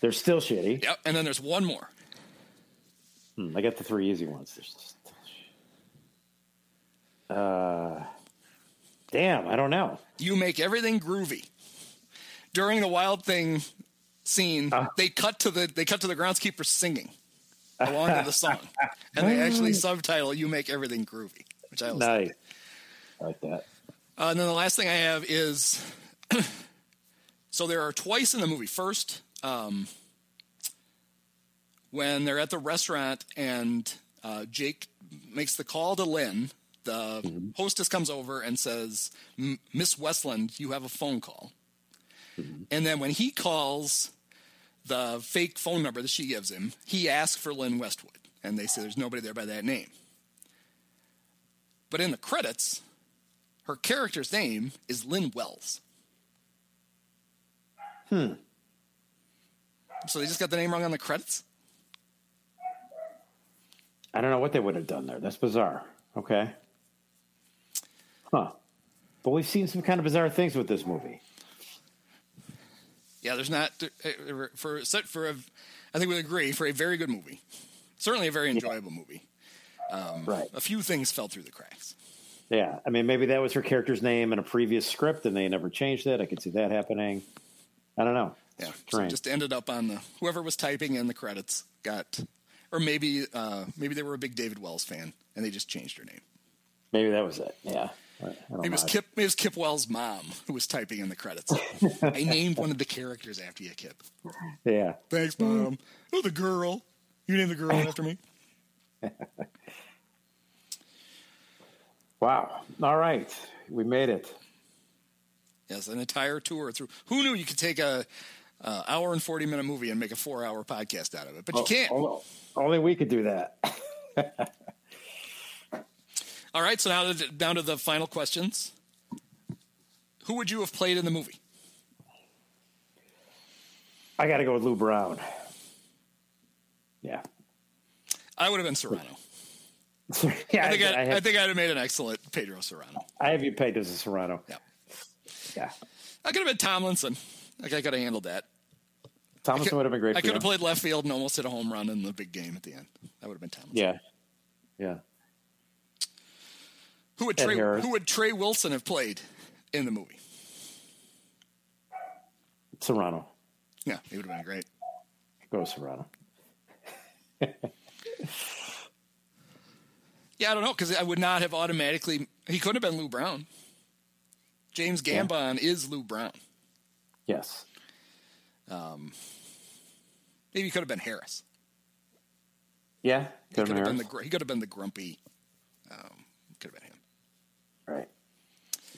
They're still shitty. Yep, and then there's one more. Hmm, I got the three easy ones. They're. Uh, damn, I don't know. You make everything groovy. During the Wild Thing scene, Uh. they cut to the they cut to the groundskeeper singing along to the song, (laughs) and they actually subtitle "You make everything groovy," which I Nice. I like that. Uh, and then the last thing I have is (coughs) so there are twice in the movie. First, um, when they're at the restaurant and uh, Jake makes the call to Lynn, the hostess comes over and says, Miss Westland, you have a phone call. And then when he calls the fake phone number that she gives him, he asks for Lynn Westwood. And they say there's nobody there by that name. But in the credits, her character's name is Lynn Wells. Hmm. So they just got the name wrong on the credits? I don't know what they would have done there. That's bizarre. Okay. Huh. But we've seen some kind of bizarre things with this movie. Yeah, there's not uh, for for a, I think we agree for a very good movie, certainly a very enjoyable movie. Um, Right. A few things fell through the cracks. Yeah. I mean, maybe that was her character's name in a previous script and they never changed it. I could see that happening. I don't know. Yeah, so just ended up on the whoever was typing in the credits got, or maybe uh, maybe they were a big David Wells fan and they just changed her name. Maybe that was it. Yeah. It was. Kip. It was Kip Wells' mom who was typing in the credits. (laughs) I named one of the characters after you, Kip. Yeah. Thanks, mom. Oh, the girl. You named the girl after me. (laughs) Wow. All right. We made it. Yes, an entire tour through. Who knew you could take a, hour and forty minute movie and make a four hour podcast out of it? But you Oh, can't. oh, Only we could do that. (laughs) All right, so now to- down to the final questions. Who would you have played in the movie? I got to go with Lou Brown. Yeah. I would have been Cerrano. (laughs) yeah, I think I'd, I, I, have, think I'd have made an excellent Pedro Cerrano. I have you pegged as a Cerrano. Yeah. Yeah. I could have been Tomlinson. Like I could have handled that. Thomason would have been great. I for could have played left field and almost hit a home run in the big game at the end. That would have been Tomlinson. Yeah. Yeah. Who would Trey, who would Trey Wilson have played in the movie? Cerrano. Yeah, he would have been great. Go Cerrano. (laughs) Yeah, I don't know because I would not have automatically. He could have been Lou Brown. James Yeah. Gammon is Lou Brown. Yes. Um, maybe he could have been Harris. Yeah. He Could could have been the he could have been the grumpy. Um, could have been him. Right.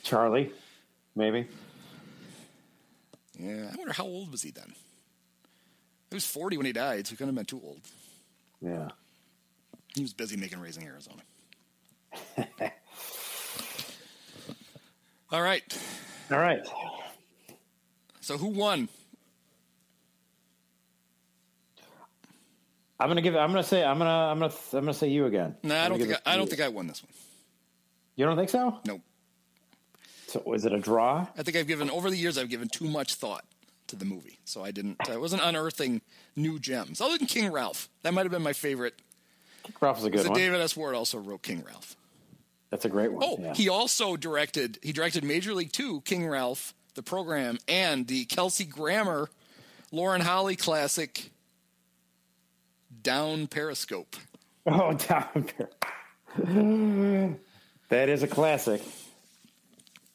Charlie, maybe. Yeah, I wonder how old was he then. He was forty when he died, so he couldn't have been too old. Yeah. He was busy making Raising Arizona. (laughs) All right. All right. So who won? I'm gonna give. I'm gonna say. I'm gonna. I'm gonna. I'm gonna say you again. No, I don't think I, I don't think. I won this one. You don't think so? Nope. So was it a draw? I think I've given over the years I've given too much thought to the movie, so I didn't. Uh, I wasn't unearthing new gems. Other than King Ralph, that might have been my favorite. Ralph was a good one. David S. Ward also wrote King Ralph. That's a great one. Oh, yeah. he also directed. He directed Major League Two, King Ralph, the program, and the Kelsey Grammer, Lauren Holly classic, Down Periscope. Oh, (laughs) down there. that is a classic.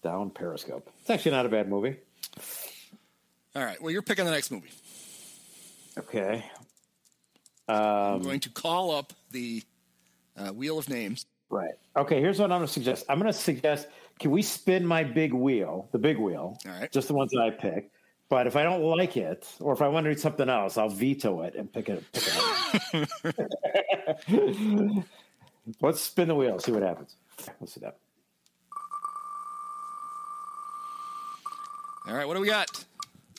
Down Periscope. It's actually not a bad movie. All right. Well, you're picking the next movie. Okay. I'm Um, going to call up the uh, Wheel of Names. Right. Okay. Here's what I'm going to suggest. I'm going to suggest. Can we spin my big wheel, the big wheel, All right. just the ones that I pick? But if I don't like it, or if I want to do something else, I'll veto it and pick it. Pick it up. (laughs) Let's spin the wheel. See what happens. Let's see that. All right, what do we got?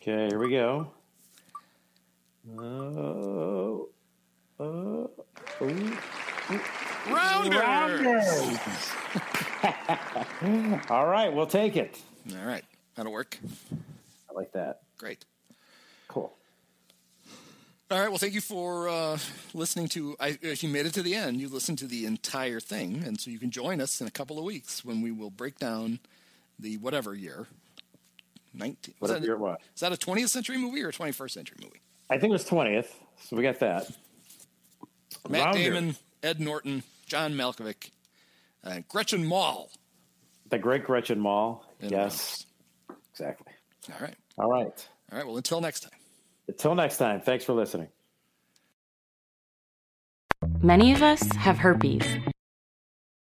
Okay, here we go. Oh, oh, oh. Rounders. (laughs) All right, we'll take it. All right, that'll work. I like that. Great. Cool. All right. Well, thank you for uh, listening to. I, if you made it to the end, you listened to the entire thing, and so you can join us in a couple of weeks when we will break down the whatever year. Nineteen. was Whatever year it was. Is that a 20th century movie or a 21st century movie? I think it was 20th, so we got that. Matt Rounder. Damon, Ed Norton, John Malkovich, uh, Gretchen Mol. The Great Gretchen Mol. And yes. Exactly. All right. All right. All right. Well, until next time. Until next time, thanks for listening. Many of us have herpes.